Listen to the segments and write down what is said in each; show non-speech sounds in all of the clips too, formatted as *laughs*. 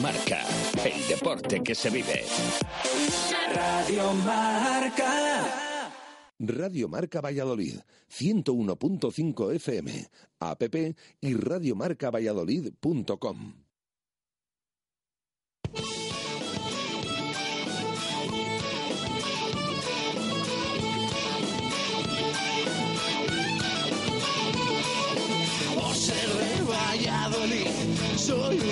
Marca, el deporte que se vive. Radio Marca. Radio Marca Valladolid, 101.5 FM, app y radiomarcavalladolid.com. Valladolid, soy.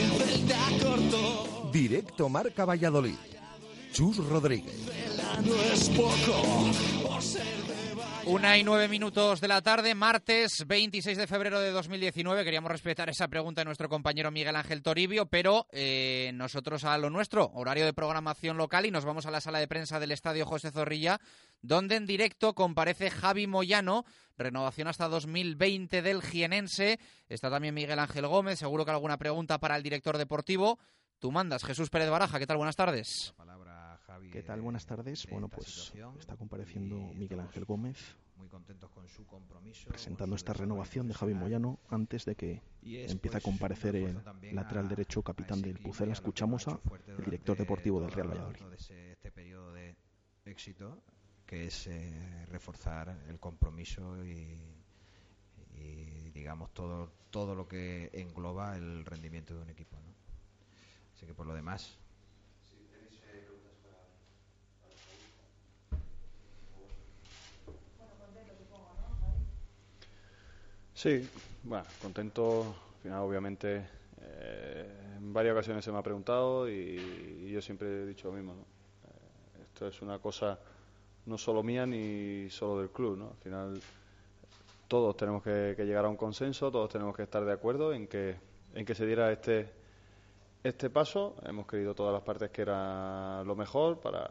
Directo Marca Valladolid. Chus Rodríguez. Una y nueve minutos de la tarde, martes 26 de febrero de 2019. Queríamos respetar esa pregunta de nuestro compañero Miguel Ángel Toribio, pero eh, nosotros a lo nuestro, horario de programación local, y nos vamos a la sala de prensa del Estadio José Zorrilla, donde en directo comparece Javi Moyano, renovación hasta 2020 del jienense. Está también Miguel Ángel Gómez, seguro que alguna pregunta para el director deportivo. Tú mandas, Jesús Pérez Baraja, ¿qué tal? Buenas tardes. ¿Qué tal? Buenas tardes. Bueno, pues está compareciendo Miguel Ángel Gómez presentando esta renovación de Javi Moyano antes de que empiece a comparecer el lateral derecho capitán del Pucela. Escuchamos a el director deportivo del Real Valladolid. de ese- este periodo de éxito que es eh, reforzar el compromiso y, y, digamos todo todo lo que engloba el rendimiento de un equipo ¿no? Así que por lo demás Sí, bueno, contento. Al final, obviamente, eh, en varias ocasiones se me ha preguntado y, y yo siempre he dicho lo mismo. ¿no? Eh, esto es una cosa no solo mía ni solo del club. ¿no? Al final, todos tenemos que, que llegar a un consenso, todos tenemos que estar de acuerdo en que, en que se diera este, este paso. Hemos creído todas las partes que era lo mejor para,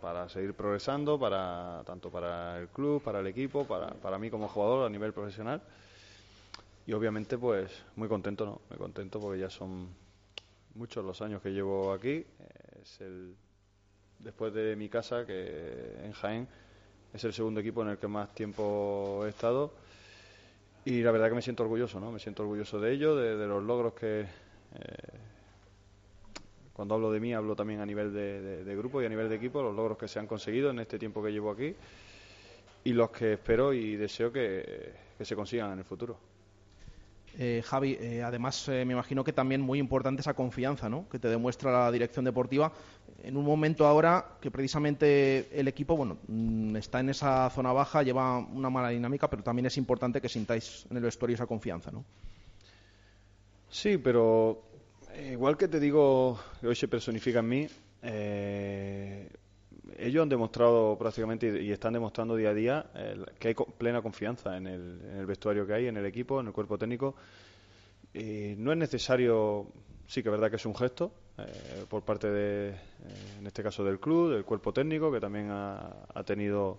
para seguir progresando, para tanto para el club, para el equipo, para, para mí como jugador a nivel profesional. Y obviamente, pues muy contento, ¿no? Muy contento porque ya son muchos los años que llevo aquí. Eh, Es el después de mi casa, que en Jaén es el segundo equipo en el que más tiempo he estado. Y la verdad que me siento orgulloso, ¿no? Me siento orgulloso de ello, de, de los logros que, eh, cuando hablo de mí, hablo también a nivel de, de- de grupo y a nivel de equipo, los logros que se han conseguido en este tiempo que llevo aquí y los que espero y deseo que, que se consigan en el futuro. Eh, Javi, eh, además eh, me imagino que también muy importante esa confianza ¿no? que te demuestra la dirección deportiva en un momento ahora que precisamente el equipo bueno mm, está en esa zona baja, lleva una mala dinámica, pero también es importante que sintáis en el vestuario esa confianza. ¿no? Sí, pero igual que te digo que hoy se personifica en mí, eh, ellos han demostrado prácticamente y están demostrando día a día eh, que hay plena confianza en el, en el vestuario que hay, en el equipo, en el cuerpo técnico. Y no es necesario, sí que es verdad que es un gesto eh, por parte de, eh, en este caso del club, del cuerpo técnico, que también ha, ha tenido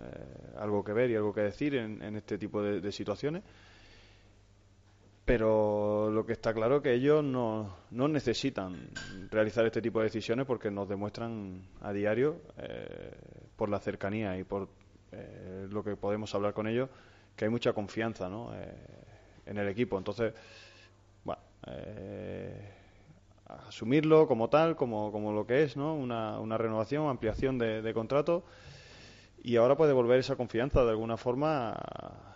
eh, algo que ver y algo que decir en, en este tipo de situaciones pero lo que está claro es que ellos no, no necesitan realizar este tipo de decisiones porque nos demuestran a diario, eh, por la cercanía y por eh, lo que podemos hablar con ellos, que hay mucha confianza ¿no? Eh, en el equipo. Entonces, bueno, eh, asumirlo como tal, como, como lo que es, ¿no? una, una renovación, ampliación de, de contrato y ahora puede devolver esa confianza de alguna forma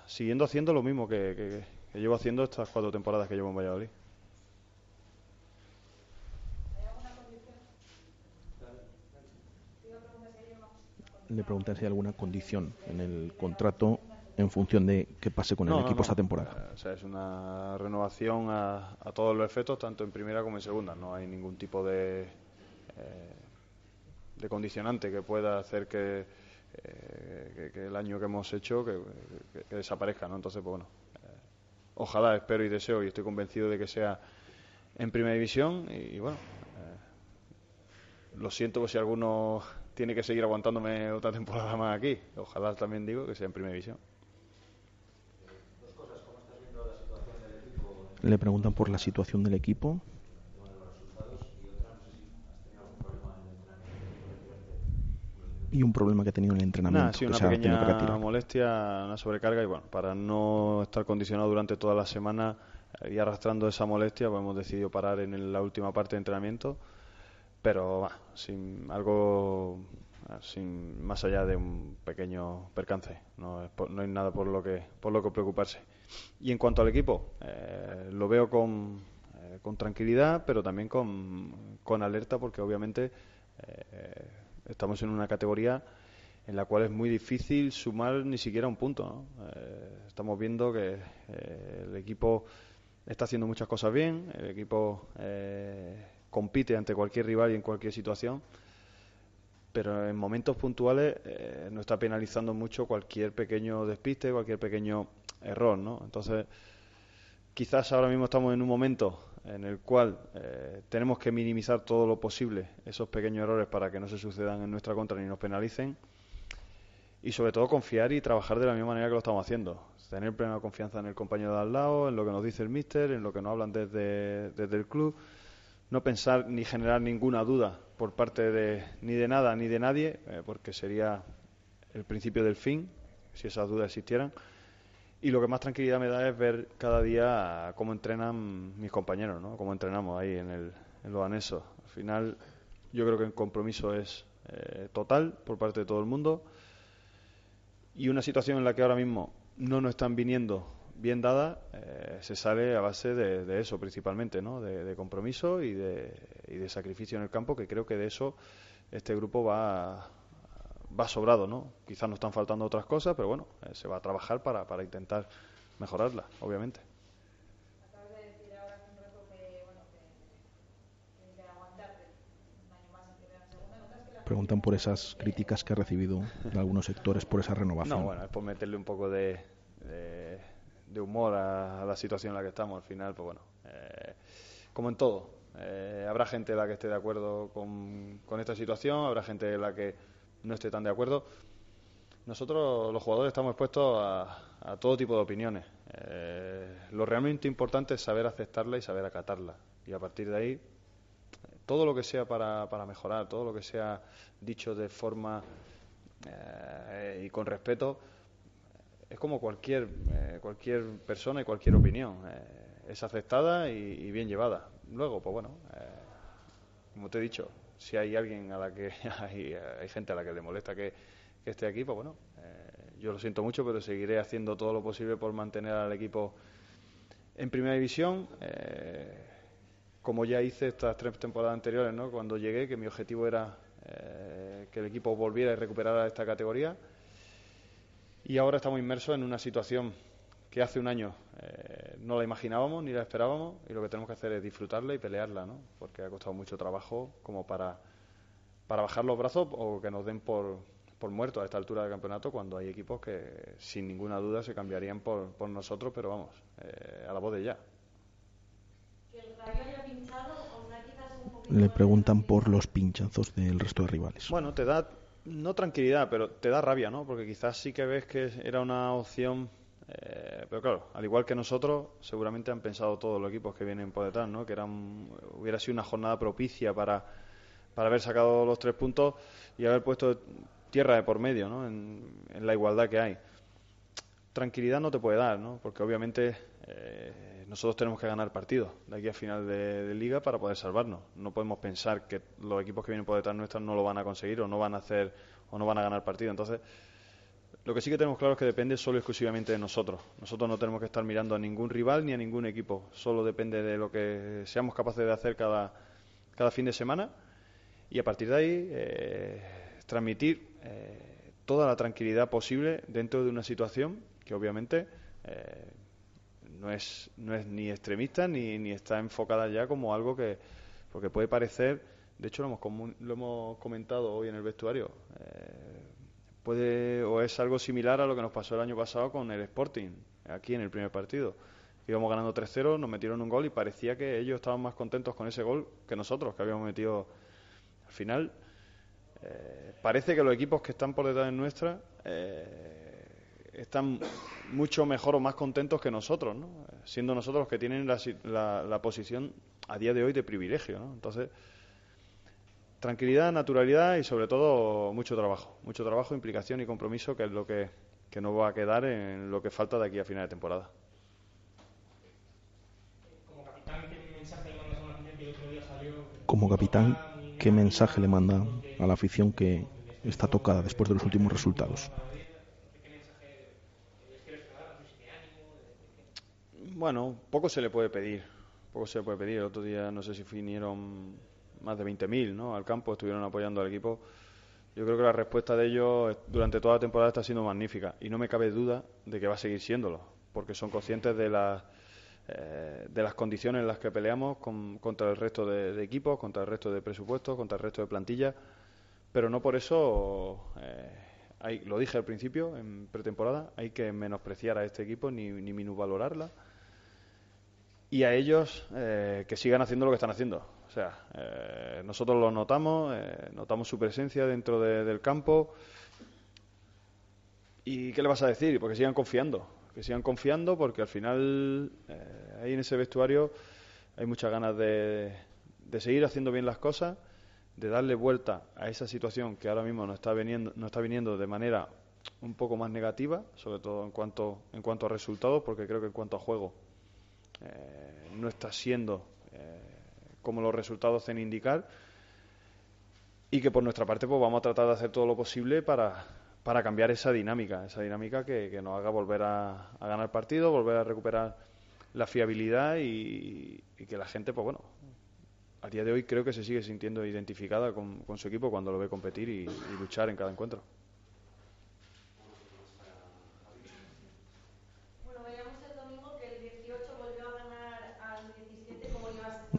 siguiendo haciendo lo mismo que, que- que llevo haciendo estas cuatro temporadas que llevo en Valladolid. Le preguntan si hay alguna condición en el contrato en función de qué pase con el No, equipo no. esta temporada. Eh, O sea, es una renovación a, a todos los efectos, tanto en primera como en segunda. No hay ningún tipo de, eh, de condicionante que pueda hacer que, eh, que, que el año que hemos hecho que, que- que desaparezca. ¿no? Entonces, pues bueno, ojalá, espero y deseo y estoy convencido de que sea en primera división. Y, bueno, eh, lo siento por si alguno tiene que seguir aguantándome otra temporada más aquí. Ojalá también digo que sea en primera división. Le preguntan por la situación del equipo. Y un problema que ha tenido en el entrenamiento. Nada, sí, una pequeña molestia, una sobrecarga y bueno, para no estar condicionado durante toda la semana y arrastrando esa molestia, pues hemos decidido parar en la última parte de entrenamiento, pero sin algo sin más allá de un pequeño percance, no, no hay nada por lo que por lo que preocuparse. Y en cuanto al equipo, eh, lo veo con, eh, con tranquilidad, pero también con, con alerta, porque obviamente eh, estamos en una categoría en la cual es muy difícil sumar ni siquiera un punto. estamos viendo que el equipo está haciendo muchas cosas bien, el equipo compite ante cualquier rival y en cualquier situación pero en momentos puntuales eh, nos está penalizando mucho cualquier pequeño despiste, cualquier pequeño error, ¿no? Entonces, quizás ahora mismo estamos en un momento en el cual eh, tenemos que minimizar todo lo posible esos pequeños errores para que no se sucedan en nuestra contra ni nos penalicen y sobre todo confiar y trabajar de la misma manera que lo estamos haciendo. Tener plena confianza en el compañero de al lado, en lo que nos dice el míster, en lo que nos hablan desde, desde el club no pensar ni generar ninguna duda por parte de ni de nada ni de nadie, eh, porque sería el principio del fin, si esas dudas existieran. Y lo que más tranquilidad me da es ver cada día cómo entrenan mis compañeros, ¿no? cómo entrenamos ahí en, el, en los anexos. Al final, yo creo que el compromiso es eh, total por parte de todo el mundo. Y una situación en la que ahora mismo no nos están viniendo bien dada, eh, se sale a base de, eso principalmente, ¿no? De, compromiso y de, y de, sacrificio en el campo, que creo que de eso este grupo va, va sobrado, ¿no? Quizás nos están faltando otras cosas, pero bueno, eh, se va a trabajar para, para intentar mejorarla, obviamente. Preguntan por esas críticas que ha recibido de algunos sectores por esa renovación. No, bueno, es por meterle un poco de de humor a, la situación en la que estamos. Al final, pues bueno, eh, como en todo, eh, habrá gente la que esté de acuerdo con, esta situación, habrá gente la que no esté tan de acuerdo. Nosotros, los jugadores, estamos expuestos a, todo tipo de opiniones. Eh, lo realmente importante es saber aceptarla y saber acatarla. Y a partir de ahí, todo lo que sea para, para mejorar, todo lo que sea dicho de forma y con respeto, es como cualquier, eh, cualquier persona y cualquier opinión. Eh, es aceptada y, bien llevada. Luego, pues bueno, eh, como te he dicho, si hay alguien a la que *laughs* hay, hay gente a la que le molesta que, esté aquí, pues bueno, yo lo siento mucho, pero seguiré haciendo todo lo posible por mantener al equipo en primera división. como ya hice estas tres temporadas anteriores, ¿no? cuando llegué, que mi objetivo era que el equipo volviera y recuperara esta categoría y ahora estamos inmersos en una situación que hace un año eh, no la imaginábamos ni la esperábamos y lo que tenemos que hacer es disfrutarla y pelearla, ¿no? Porque ha costado mucho trabajo como para, para bajar los brazos o que nos den por, por muertos a esta altura del campeonato cuando hay equipos que sin ninguna duda se cambiarían por, por nosotros, pero vamos, eh, a la voz de ya. Le preguntan por los pinchazos del resto de rivales. Bueno, te da no tranquilidad, pero te da rabia, ¿no? Porque quizás sí que ves que era una opción, eh, pero claro, al igual que nosotros, seguramente han pensado todos los equipos que vienen por detrás, ¿no? Que hubiera sido una jornada propicia para, para haber sacado los tres puntos y haber puesto tierra de por medio, ¿no? En, la igualdad que hay. Tranquilidad no te puede dar, ¿no? Porque obviamente eh, nosotros tenemos que ganar partidos de aquí a final de, liga para poder salvarnos. No podemos pensar que los equipos que vienen por detrás nuestras no lo van a conseguir o no van a hacer o no van a ganar partido. Entonces, lo que sí que tenemos claro es que depende solo y exclusivamente de nosotros. Nosotros no tenemos que estar mirando a ningún rival ni a ningún equipo. Solo depende de lo que seamos capaces de hacer cada, cada fin de semana y a partir de ahí eh, transmitir eh, toda la tranquilidad posible dentro de una situación que obviamente eh, no es, no es ni extremista ni, ni está enfocada ya como algo que, porque puede parecer, de hecho lo hemos, lo hemos comentado hoy en el vestuario, eh, puede o es algo similar a lo que nos pasó el año pasado con el Sporting, aquí en el primer partido. Íbamos ganando 3-0, nos metieron un gol y parecía que ellos estaban más contentos con ese gol que nosotros, que habíamos metido al final. Eh, parece que los equipos que están por detrás de nuestra eh, están mucho mejor o más contentos que nosotros, ¿no? siendo nosotros los que tienen la, la, posición a día de hoy de privilegio. ¿no? Entonces, tranquilidad, naturalidad y sobre todo mucho trabajo, mucho trabajo, implicación y compromiso, que es lo que, que nos va a quedar en lo que falta de aquí a final de temporada. como capitán, ¿qué mensaje le manda a la afición que está tocada después de los últimos resultados? Bueno, poco se le puede pedir. Poco se le puede pedir. El otro día no sé si vinieron más de 20.000 ¿no? al campo, estuvieron apoyando al equipo. Yo creo que la respuesta de ellos durante toda la temporada está siendo magnífica y no me cabe duda de que va a seguir siéndolo, porque son conscientes de las eh, de las condiciones en las que peleamos contra el resto de, equipos, contra el resto de presupuestos, contra el resto de plantillas, pero no por eso, eh, hay, lo dije al principio, en pretemporada, hay que menospreciar a este equipo ni, ni minusvalorarla y a ellos eh, que sigan haciendo lo que están haciendo. O sea, eh, nosotros lo notamos, eh, notamos su presencia dentro del campo. ¿Y qué le vas a decir? Porque sigan confiando, que sigan confiando porque al final ahí en ese vestuario hay muchas ganas de, de seguir haciendo bien las cosas, de darle vuelta a esa situación que ahora mismo nos está viniendo, nos está viniendo de manera un poco más negativa, sobre todo en cuanto, en cuanto a resultados, porque creo que en cuanto a juego eh, no está siendo eh, como los resultados hacen indicar y que por nuestra parte pues vamos a tratar de hacer todo lo posible para, para cambiar esa dinámica, esa dinámica que, nos haga volver a, ganar partido, volver a recuperar la fiabilidad y, que la gente, pues bueno, a día de hoy creo que se sigue sintiendo identificada con, su equipo cuando lo ve competir y luchar en cada encuentro.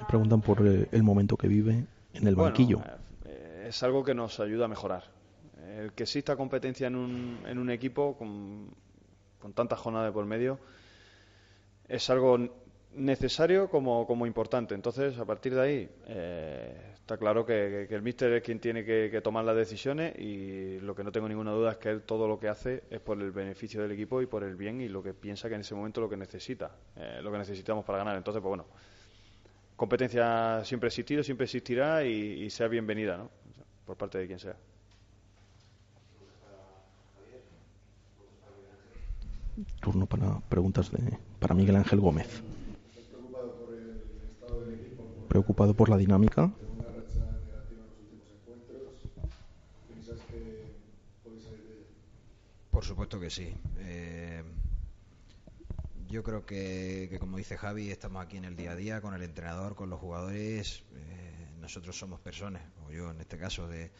Preguntan por eh, el momento que vive en el banquillo. Eh, es algo que nos ayuda a mejorar. El que exista competencia en un, en un equipo con, con tanta jornada de por medio es algo necesario como, como importante. Entonces, a partir de ahí, eh, está claro que, el míster es quien tiene que, tomar las decisiones y lo que no tengo ninguna duda es que él todo lo que hace es por el beneficio del equipo y por el bien y lo que piensa que en ese momento lo que necesita, lo que necesitamos para ganar. Entonces, pues bueno, competencia siempre ha existido, siempre existirá y, sea bienvenida ¿no? por parte de quien sea. Turno para preguntas de, para Miguel Ángel Gómez. Preocupado por la dinámica. Por supuesto que sí. Eh, yo creo que, como dice Javi, estamos aquí en el día a día con el entrenador, con los jugadores. Eh, nosotros somos personas, o yo en este caso, de,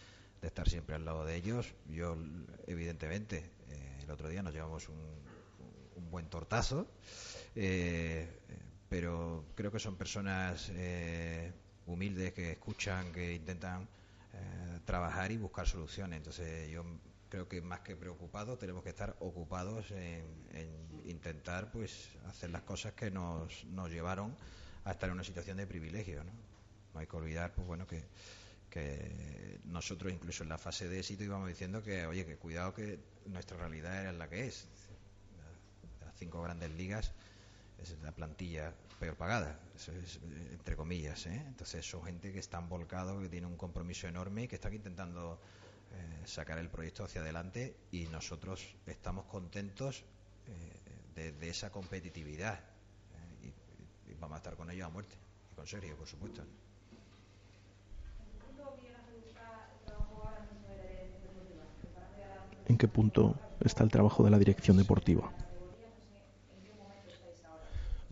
estar siempre al lado de ellos. Yo, evidentemente, eh, el otro día nos llevamos un, buen tortazo, eh, pero creo que son personas humildes que escuchan, que intentan trabajar y buscar soluciones. Entonces, yo creo que más que preocupados tenemos que estar ocupados en, intentar pues hacer las cosas que nos, nos llevaron a estar en una situación de privilegio ¿no? no hay que olvidar pues bueno que, que nosotros incluso en la fase de éxito íbamos diciendo que oye que cuidado que nuestra realidad era la que es las cinco grandes ligas es la plantilla peor pagada, eso es, entre comillas. ¿eh? Entonces son gente que están volcados, que tiene un compromiso enorme y que están intentando eh, sacar el proyecto hacia adelante y nosotros estamos contentos eh, de, esa competitividad eh, y, vamos a estar con ellos a muerte y con serio, por supuesto. ¿En qué punto está el trabajo de la dirección deportiva?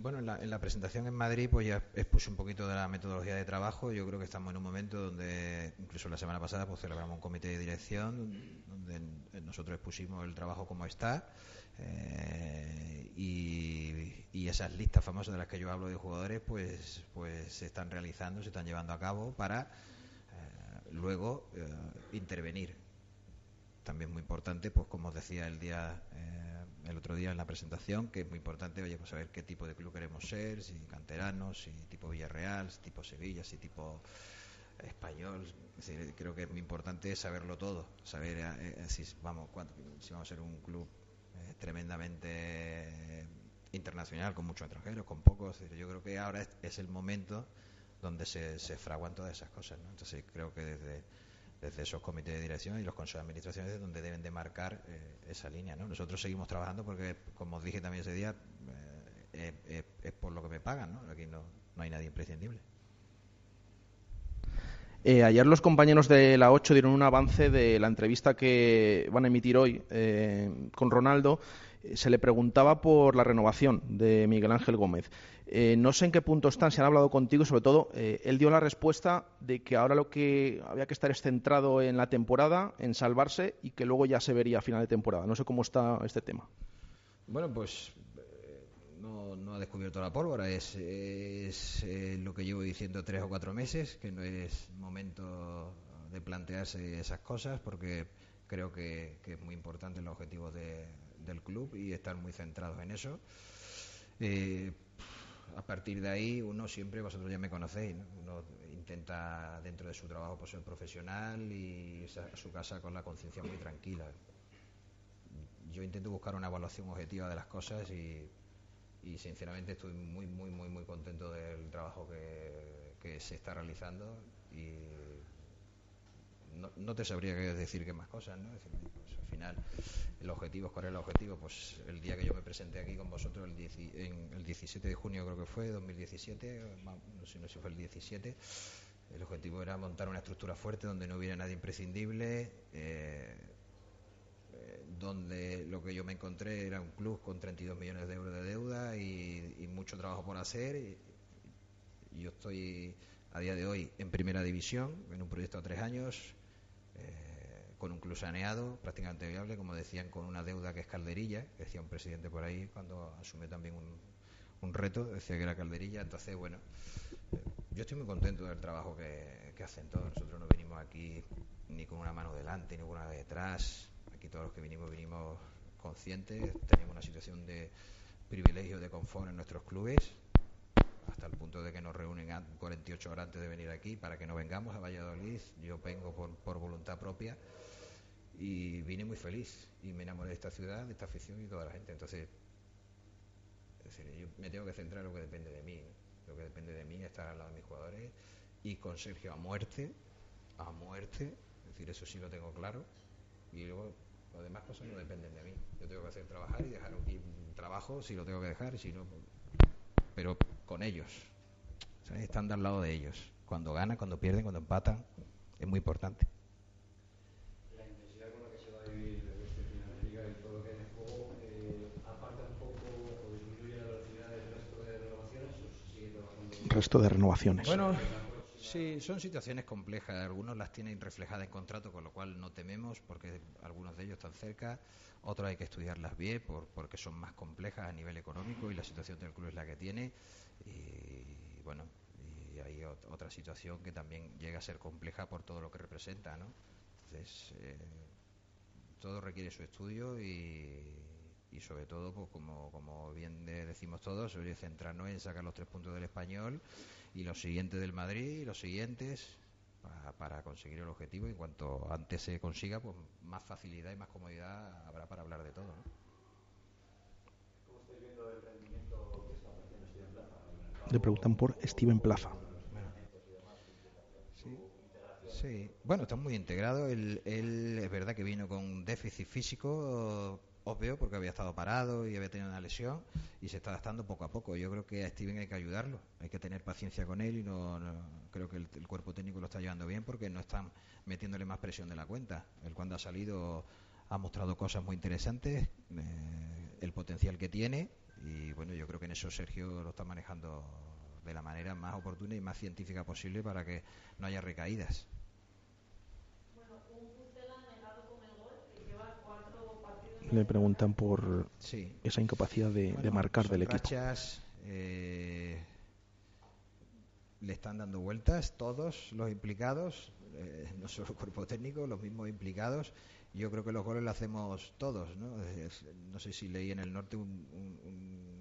Bueno, en la, presentación en Madrid pues ya expuse un poquito de la metodología de trabajo. Yo creo que estamos en un momento donde, incluso la semana pasada, pues celebramos un comité de dirección donde nosotros expusimos el trabajo como está eh, y, esas listas famosas de las que yo hablo de jugadores pues, pues se están realizando, se están llevando a cabo para eh, luego eh, intervenir. También muy importante, pues como os decía el día el otro día en la presentación, que es muy importante, oye, pues saber qué tipo de club queremos ser, si canteranos, si tipo Villarreal, si tipo Sevilla, si tipo español. creo que es muy importante saberlo todo, saber eh, eh, si, vamos, si vamos a ser un club eh, tremendamente internacional, con muchos extranjeros, con pocos. Yo creo que ahora es, el momento donde se, se fraguan todas esas cosas. ¿no? Entonces creo que desde desde esos comités de dirección y los consejos de administración es donde deben de marcar eh, esa línea. ¿no? Nosotros seguimos trabajando porque, como os dije también ese día, eh, es por lo que me pagan. ¿no? Aquí no, no hay nadie imprescindible. Eh, ayer los compañeros de la 8 dieron un avance de la entrevista que van a emitir hoy eh, con Ronaldo. Eh, se le preguntaba por la renovación de Miguel Ángel Gómez. Eh, no sé en qué punto están, si han hablado contigo, sobre todo, eh, él dio la respuesta de que ahora lo que había que estar es centrado en la temporada, en salvarse y que luego ya se vería a final de temporada. No sé cómo está este tema. Bueno, pues eh, no, no ha descubierto la pólvora, es, es lo que llevo diciendo tres o cuatro meses, que no es momento de plantearse esas cosas porque creo que, que es muy importante los objetivos de- del club y estar muy centrados en eso. Eh, a partir de ahí uno siempre, vosotros ya me conocéis, ¿no? uno intenta dentro de su trabajo pues, ser profesional y a su casa con la conciencia muy tranquila. Yo intento buscar una evaluación objetiva de las cosas y, y sinceramente estoy muy, muy, muy, muy contento del trabajo que, que se está realizando y no, no te sabría qué decir qué más cosas, ¿no? Decir, pues, al final, el objetivo cuál es el objetivo. Pues el día que yo me presenté aquí con vosotros, el, dieci- en el 17 de junio creo que fue, 2017, ma- no sé no sé si fue el 17, el objetivo era montar una estructura fuerte donde no hubiera nadie imprescindible, eh, eh, donde lo que yo me encontré era un club con 32 millones de euros de deuda y, mucho trabajo por hacer. Y, yo estoy a día de hoy en primera división, en un proyecto a tres años, con un club saneado, prácticamente viable, como decían, con una deuda que es calderilla, que decía un presidente por ahí cuando asumió también un, un reto, decía que era calderilla. Entonces, bueno, eh, yo estoy muy contento del trabajo que, que hacen todos. Nosotros no venimos aquí ni con una mano delante ni con una detrás. Aquí todos los que vinimos vinimos conscientes. Tenemos una situación de privilegio, de confort en nuestros clubes, hasta el punto de que nos reúnen a 48 horas antes de venir aquí para que no vengamos a Valladolid. Yo vengo por, por voluntad propia y vine muy feliz y me enamoré de esta ciudad, de esta afición y toda la gente. Entonces, es decir, yo me tengo que centrar en lo que depende de mí. ¿no? Lo que depende de mí es estar al lado de mis jugadores y con Sergio a muerte, a muerte. Es decir, eso sí lo tengo claro. Y luego las demás cosas no dependen de mí. Yo tengo que hacer trabajar y dejar un trabajo si lo tengo que dejar y si no, pues, pero con ellos. ¿sabes? Estando al lado de ellos. Cuando ganan, cuando pierden, cuando empatan, es muy importante. la intensidad con la que se va a vivir este final de liga y todo lo que hay en juego, eh, aparta un poco o disminuye la velocidad del resto de renovaciones o se sigue trabajando. Resto de renovaciones. Bueno, sí, son situaciones complejas. Algunos las tienen reflejadas en contrato, con lo cual no tememos porque algunos de ellos están cerca. Otros hay que estudiarlas bien por, porque son más complejas a nivel económico y la situación del club es la que tiene. Y bueno, y hay ot- otra situación que también llega a ser compleja por todo lo que representa, ¿no? Entonces, eh, todo requiere su estudio y, y sobre todo, pues como, como bien de- decimos todos, oye, centrarnos en sacar los tres puntos del español y los siguientes del Madrid y los siguientes para, para conseguir el objetivo y cuanto antes se consiga, pues más facilidad y más comodidad habrá para hablar de todo. ¿no? Le preguntan por Steven Plaza. Sí, bueno, está muy integrado. Él, él es verdad que vino con un déficit físico obvio porque había estado parado y había tenido una lesión y se está adaptando poco a poco. Yo creo que a Steven hay que ayudarlo, hay que tener paciencia con él y no, no- creo que el, cuerpo técnico lo está llevando bien porque no están metiéndole más presión de la cuenta. Él cuando ha salido ha mostrado cosas muy interesantes, eh, el potencial que tiene y bueno, yo creo que en eso Sergio lo está manejando de la manera más oportuna y más científica posible para que no haya recaídas. Le preguntan por Sí. esa incapacidad de, marcar del equipo. rachas, eh, le están dando vueltas todos los implicados, eh, no solo el cuerpo técnico, los mismos implicados. Yo creo que los goles los hacemos todos, ¿no? Es- no sé si leí en el norte un, un- un-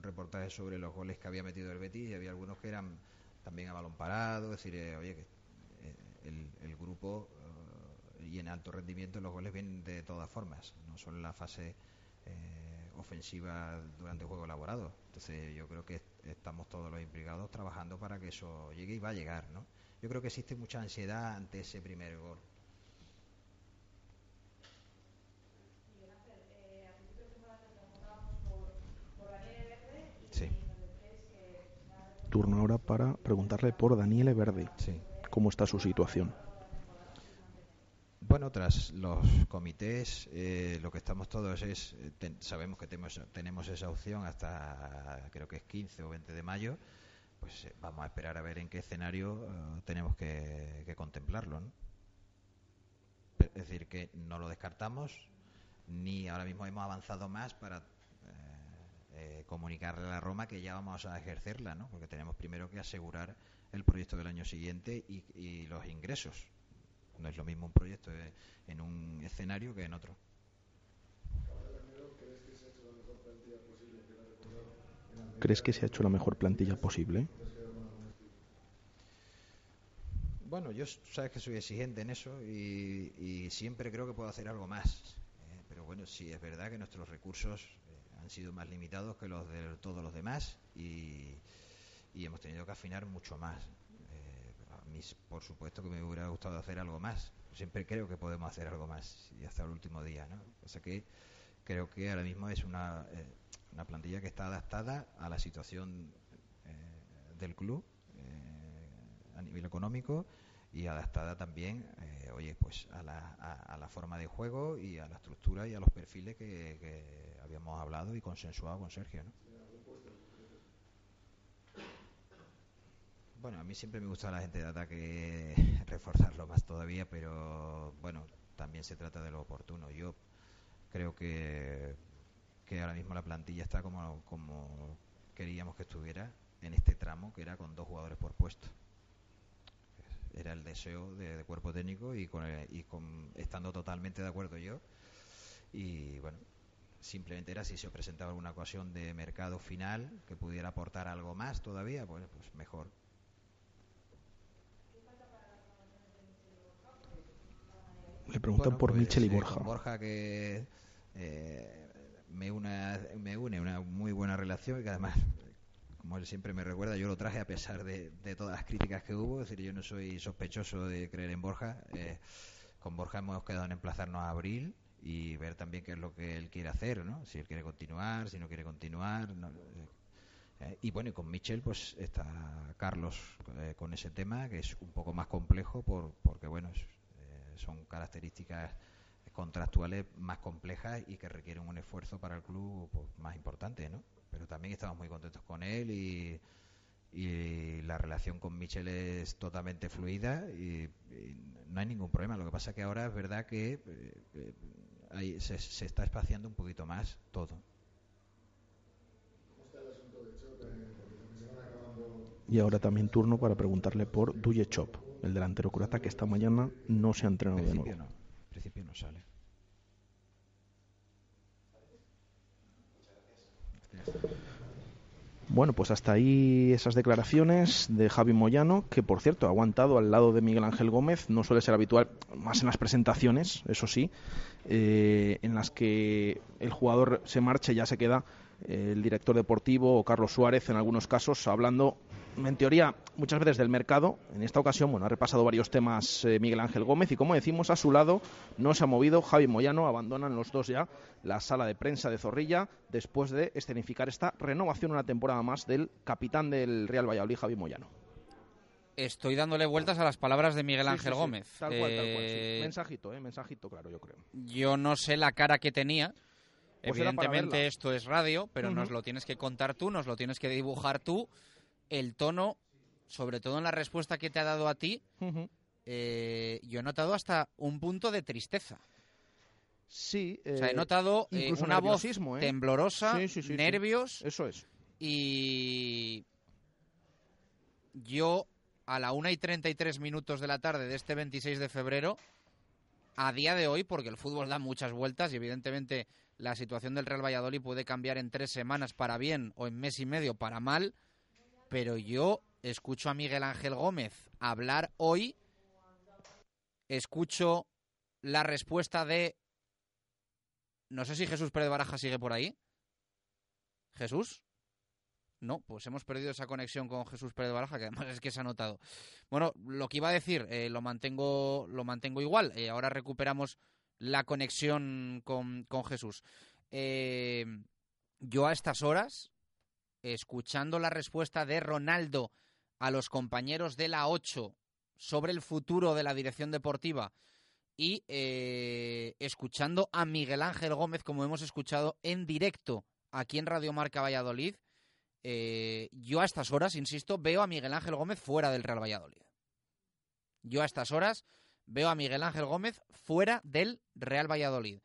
reportaje sobre los goles que había metido el Betis y había algunos que eran también a balón parado, es decir, eh, oye, que eh, el, el grupo y en alto rendimiento los goles vienen de todas formas, no solo en la fase eh, ofensiva durante el juego elaborado. Entonces yo creo que estamos todos los implicados trabajando para que eso llegue y va a llegar, ¿no? Yo creo que existe mucha ansiedad ante ese primer gol. Sí, Turno ahora para preguntarle por Daniele Verde. sí. cómo está su situación. Bueno, tras los comités, eh, lo que estamos todos es, eh, sabemos que tenemos, tenemos esa opción hasta creo que es 15 o 20 de mayo, pues eh, vamos a esperar a ver en qué escenario eh, tenemos que, contemplarlo. ¿no? Es decir, que no lo descartamos, ni ahora mismo hemos avanzado más para eh, comunicarle a Roma que ya vamos a ejercerla, ¿no? porque tenemos primero que asegurar el proyecto del año siguiente y los ingresos. No es lo mismo un proyecto en un escenario que en otro. ¿Crees que se ha hecho la mejor plantilla posible? Bueno, yo sabes que soy exigente en eso y, y siempre creo que puedo hacer algo más. eh, pero bueno, sí es verdad que nuestros recursos eh, han sido más limitados que los de todos los demás y, y hemos tenido que afinar mucho más. Por supuesto que me hubiera gustado hacer algo más. Siempre creo que podemos hacer algo más y hasta el último día, ¿no? O que creo que ahora mismo es una, eh, una plantilla que está adaptada a la situación eh, del club eh, a nivel económico y adaptada también, eh, oye, pues a la, a, a la forma de juego y a la estructura y a los perfiles que, que habíamos hablado y consensuado con Sergio, ¿no? Bueno, a mí siempre me gusta la gente de ataque *laughs* reforzarlo más todavía, pero bueno, también se trata de lo oportuno. Yo creo que, que ahora mismo la plantilla está como, como queríamos que estuviera en este tramo, que era con dos jugadores por puesto. Era el deseo de, de cuerpo técnico y, con, el- y con, estando totalmente de acuerdo yo. Y bueno, simplemente era si se presentaba alguna ocasión de mercado final que pudiera aportar algo más todavía, pues, pues mejor. Le preguntan Bueno, por pues, Michel y Borja. con Borja que eh, me, una, me une una muy buena relación y que además, como él siempre me recuerda, yo lo traje a pesar de, de todas las críticas que hubo. Es decir, yo no soy sospechoso de creer en Borja. Eh, con Borja hemos quedado en emplazarnos a abril y ver también qué es lo que él quiere hacer, ¿no? Si él quiere continuar, si no quiere continuar. no, eh, y bueno, y con Michel pues está Carlos eh, con ese tema que es un poco más complejo por, porque bueno, es- son características contractuales más complejas y que requieren un esfuerzo para el club pues, más importante, ¿no? Pero también estamos muy contentos con él y, la relación con Michel es totalmente fluida y, no hay ningún problema. Lo que pasa que ahora es verdad que eh, eh, se, se está espaciando un poquito más todo. Y ahora también turno para preguntarle por Chop, el delantero croata que esta mañana no se ha En entrenado de nuevo. no, en principio no sale. Bueno, pues hasta ahí esas declaraciones de Javi Moyano, que por cierto ha aguantado al lado de Miguel Ángel Gómez, no suele ser habitual, más en las presentaciones, eso sí, eh, en las que el jugador se marcha y ya se queda el director deportivo o Carlos Suárez en algunos casos hablando en teoría muchas veces del mercado en esta ocasión bueno ha repasado varios temas eh, Miguel Ángel Gómez y como decimos a su lado no se ha movido Javi Moyano abandonan los dos ya la sala de prensa de Zorrilla después de escenificar esta renovación una temporada más del capitán del Real Valladolid Javi Moyano Estoy dándole vueltas a las palabras de Miguel Sí, Ángel sí, sí, Gómez. tal cual, tal cual. Eh, mensajito eh, mensajito claro yo creo Yo no sé la cara que tenía. Pues Evidentemente esto es radio, pero nos Ujú. lo tienes que contar tú, nos lo tienes que dibujar tú. El tono, sobre todo en la respuesta que te ha dado a ti, Ujú. eh, yo he notado hasta un punto de tristeza. sí o sea, he eh, notado eh, una voz ¿eh? temblorosa, sí, sí, sí. nervios eso es y yo a la 1 y 33 minutos de la tarde de este 26 de febrero, a día de hoy, porque el fútbol da muchas vueltas y evidentemente la situación del Real Valladolid puede cambiar en tres semanas para bien o en mes y medio para mal, pero yo escucho a Miguel Ángel Gómez hablar hoy, escucho la respuesta de... No sé si Jesús Pérez Baraja sigue por ahí. Jesús. No, pues hemos perdido esa conexión con Jesús Pérez Baraja, que además es que se ha notado. Bueno, lo que iba a decir, eh, lo mantengo, lo mantengo igual. Eh, ahora recuperamos la conexión con, con Jesús. Eh, yo a estas horas, escuchando la respuesta de Ronaldo a los compañeros de la 8 sobre el futuro de la dirección deportiva y eh, escuchando a Miguel Ángel Gómez, como hemos escuchado en directo aquí en Radio Marca Valladolid, eh, yo a estas horas, insisto, veo a Miguel Ángel Gómez fuera del Real Valladolid. Yo a estas horas veo a Miguel Ángel Gómez fuera del Real Valladolid.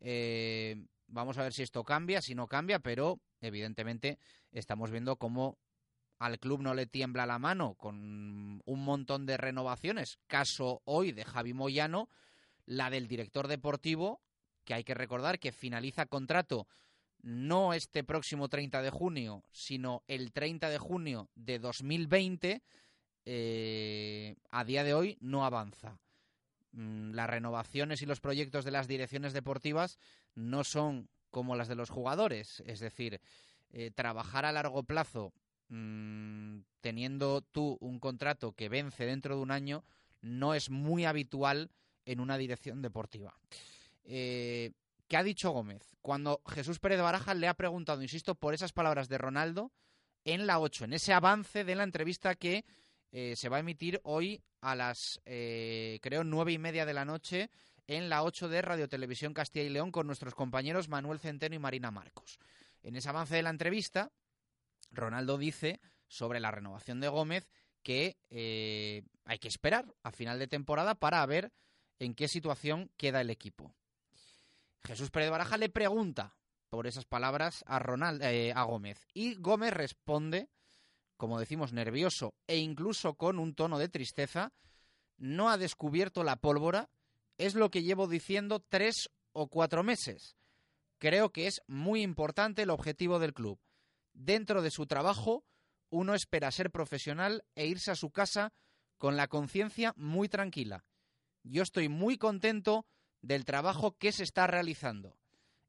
Eh, vamos a ver si esto cambia, si no cambia, pero evidentemente estamos viendo cómo al club no le tiembla la mano con un montón de renovaciones. Caso hoy de Javi Moyano, la del director deportivo, que hay que recordar que finaliza contrato no este próximo 30 de junio, sino el 30 de junio de 2020, eh, a día de hoy no avanza. Mm, las renovaciones y los proyectos de las direcciones deportivas no son como las de los jugadores, es decir, eh, trabajar a largo plazo mm, teniendo tú un contrato que vence dentro de un año no es muy habitual en una dirección deportiva. Eh, ¿Qué ha dicho Gómez? Cuando Jesús Pérez Baraja le ha preguntado, insisto, por esas palabras de Ronaldo en la 8, en ese avance de la entrevista que eh, se va a emitir hoy a las, eh, creo, nueve y media de la noche en la 8 de Radio Televisión Castilla y León con nuestros compañeros Manuel Centeno y Marina Marcos. En ese avance de la entrevista, Ronaldo dice sobre la renovación de Gómez que eh, hay que esperar a final de temporada para ver en qué situación queda el equipo. Jesús Pérez Baraja le pregunta por esas palabras a, Ronald, eh, a Gómez y Gómez responde, como decimos, nervioso e incluso con un tono de tristeza, no ha descubierto la pólvora, es lo que llevo diciendo tres o cuatro meses. Creo que es muy importante el objetivo del club. Dentro de su trabajo, uno espera ser profesional e irse a su casa con la conciencia muy tranquila. Yo estoy muy contento del trabajo que se está realizando.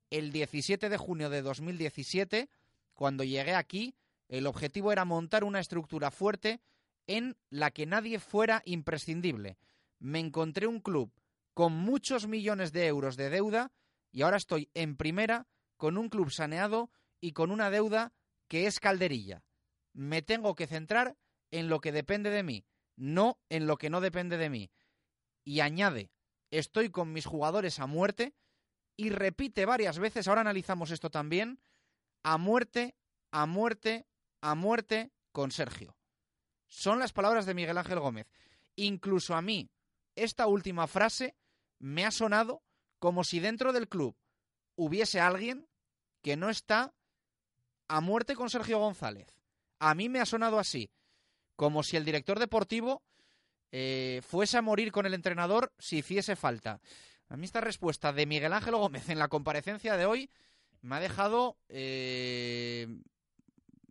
El 17 de junio de 2017, cuando llegué aquí, el objetivo era montar una estructura fuerte en la que nadie fuera imprescindible. Me encontré un club con muchos millones de euros de deuda y ahora estoy en primera con un club saneado y con una deuda que es calderilla. Me tengo que centrar en lo que depende de mí, no en lo que no depende de mí. Y añade, estoy con mis jugadores a muerte y repite varias veces, ahora analizamos esto también, a muerte, a muerte, a muerte con Sergio. Son las palabras de Miguel Ángel Gómez. Incluso a mí, esta última frase me ha sonado como si dentro del club hubiese alguien que no está a muerte con Sergio González. A mí me ha sonado así, como si el director deportivo eh, fuese a morir con el entrenador si hiciese falta. A mí esta respuesta de Miguel Ángel Gómez en la comparecencia de hoy me ha dejado eh,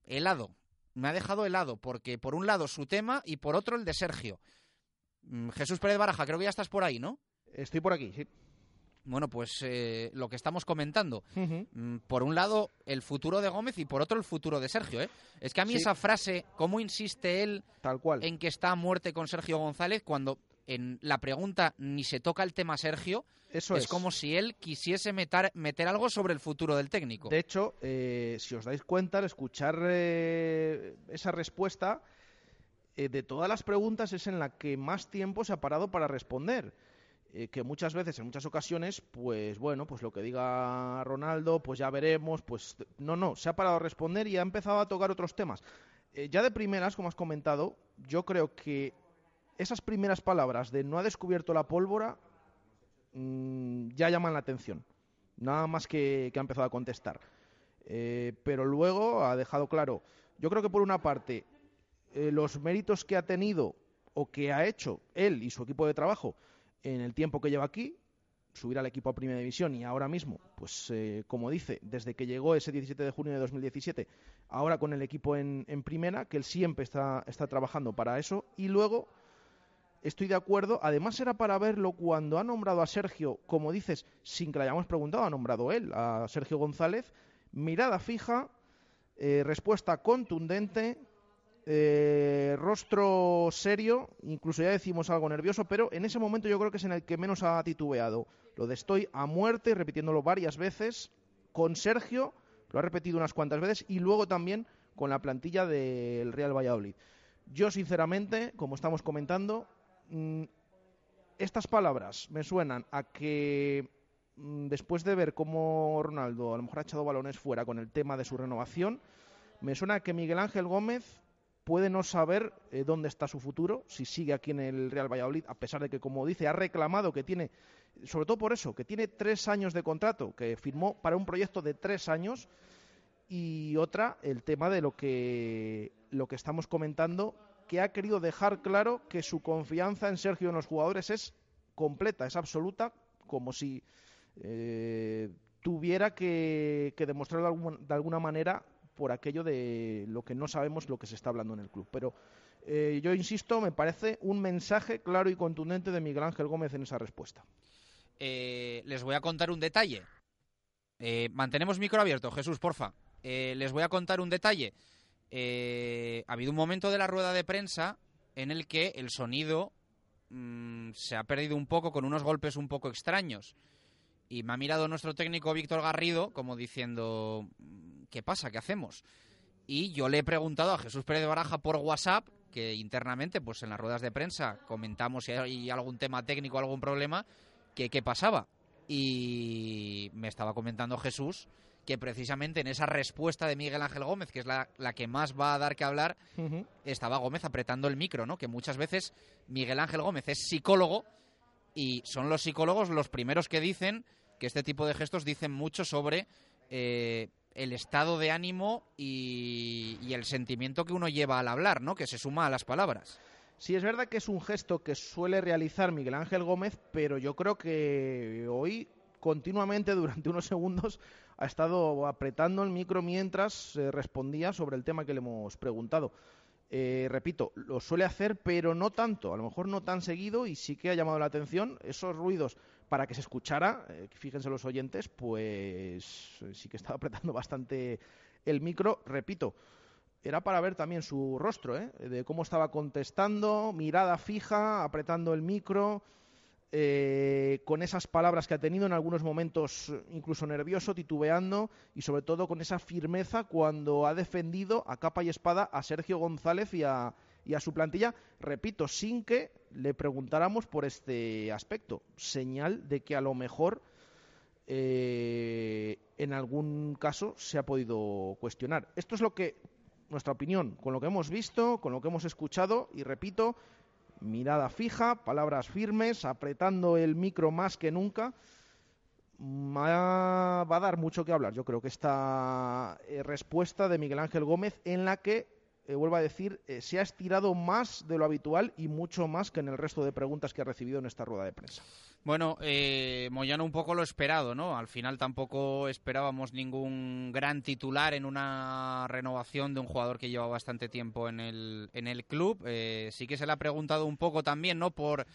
helado. Me ha dejado helado, porque por un lado su tema y por otro el de Sergio. Mm, Jesús Pérez Baraja, creo que ya estás por ahí, ¿no? Estoy por aquí, sí. Bueno, pues eh, lo que estamos comentando. Mm, por un lado, el futuro de Gómez y por otro, el futuro de Sergio. ¿eh? Es que a mí esa frase, ¿cómo insiste él Tal cual. en que está a muerte con Sergio González cuando en la pregunta ni se toca el tema Sergio? Eso es, es. como si él quisiese meter, meter algo sobre el futuro del técnico. De hecho, eh, si os dais cuenta, al escuchar eh, esa respuesta, eh, de todas las preguntas es en la que más tiempo se ha parado para responder. Eh, que muchas veces, en muchas ocasiones, pues bueno, pues lo que diga Ronaldo, pues ya veremos, pues no, no, se ha parado a responder y ha empezado a tocar otros temas. Eh, ya de primeras, como has comentado, yo creo que esas primeras palabras de no ha descubierto la pólvora mm, ya llaman la atención. Nada más que, ha empezado a contestar. Eh, pero luego ha dejado claro, yo creo que por una parte, los méritos que ha tenido o que ha hecho él y su equipo de trabajo en el tiempo que lleva aquí, subir al equipo a Primera División y ahora mismo, pues eh, como dice, desde que llegó ese 17 de junio de 2017, ahora con el equipo en, Primera, que él siempre está, está trabajando para eso, y luego estoy de acuerdo, además era para verlo cuando ha nombrado a Sergio, como dices, sin que le hayamos preguntado, ha nombrado él, a Sergio González, mirada fija, eh, respuesta contundente, eh, rostro serio, incluso ya decimos algo nervioso, pero en ese momento yo creo que es en el que menos ha titubeado. Lo de estoy a muerte, repitiéndolo varias veces, con Sergio, lo ha repetido unas cuantas veces, y luego también con la plantilla del Real Valladolid. Yo, sinceramente, como estamos comentando, mm, estas palabras me suenan a que mm, después de ver cómo Ronaldo a lo mejor ha echado balones fuera con el tema de su renovación, me suena a que Miguel Ángel Gómez puede no saber eh, dónde está su futuro, si sigue aquí en el Real Valladolid, a pesar de que, como dice, ha reclamado que tiene, sobre todo por eso, que tiene tres años de contrato, que firmó para un proyecto de tres años, y otra, el tema de lo que, lo que estamos comentando, que ha querido dejar claro que su confianza en Sergio en los jugadores es completa, es absoluta, como si eh, tuviera que, que demostrar de alguna manera por aquello de lo que no sabemos lo que se está hablando en el club. Pero eh, yo insisto, me parece un mensaje claro y contundente de Miguel Ángel Gómez en esa respuesta. Eh, les voy a contar un detalle. Eh, mantenemos micro abierto, Jesús, porfa. Eh, les voy a contar un detalle. Ha habido un momento de la rueda de prensa en el que el sonido mm, se ha perdido un poco con unos golpes un poco extraños. Y me ha mirado nuestro técnico Víctor Garrido como diciendo, "Mm, ¿qué pasa? ¿Qué hacemos? Y yo le he preguntado a Jesús Pérez de Baraja por WhatsApp, que internamente, pues en las ruedas de prensa comentamos si hay algún tema técnico, algún problema, que qué pasaba. Y me estaba comentando Jesús que precisamente en esa respuesta de Miguel Ángel Gómez, que es la, la que más va a dar que hablar, estaba Gómez apretando el micro, ¿no? Que muchas veces Miguel Ángel Gómez es psicólogo y son los psicólogos los primeros que dicen que este tipo de gestos dicen mucho sobre eh, el estado de ánimo y, el sentimiento que uno lleva al hablar, ¿no? Que se suma a las palabras. Sí, es verdad que es un gesto que suele realizar Miguel Ángel Gómez, pero yo creo que hoy continuamente durante unos segundos ha estado apretando el micro mientras eh, respondía sobre el tema que le hemos preguntado. Eh, repito, lo suele hacer, pero no tanto, a lo mejor no tan seguido y sí que ha llamado la atención esos ruidos para que se escuchara, eh, fíjense los oyentes, pues eh, sí que estaba *laughs* apretando bastante el micro, repito, era para ver también su rostro, ¿eh? de cómo estaba contestando, mirada fija, apretando el micro, eh, con esas palabras que ha tenido en algunos momentos incluso nervioso, titubeando y sobre todo con esa firmeza cuando ha defendido a capa y espada a Sergio González y a, y a su plantilla, repito, sin que le preguntáramos por este aspecto, señal de que a lo mejor eh, en algún caso se ha podido cuestionar. Esto es lo que nuestra opinión, con lo que hemos visto, con lo que hemos escuchado y repito, mirada fija, palabras firmes, apretando el micro más que nunca. Va a dar mucho que hablar, yo creo que esta eh, respuesta de Miguel Ángel Gómez en la que, eh, vuelvo a decir, eh, se ha estirado más de lo habitual y mucho más que en el resto de preguntas que ha recibido en esta rueda de prensa. Bueno, eh, Moyano un poco lo esperado, ¿no? Al final tampoco esperábamos ningún gran titular en una renovación de un jugador que lleva bastante tiempo en el, en el club. Eh, sí que se le ha preguntado un poco también, ¿no? Por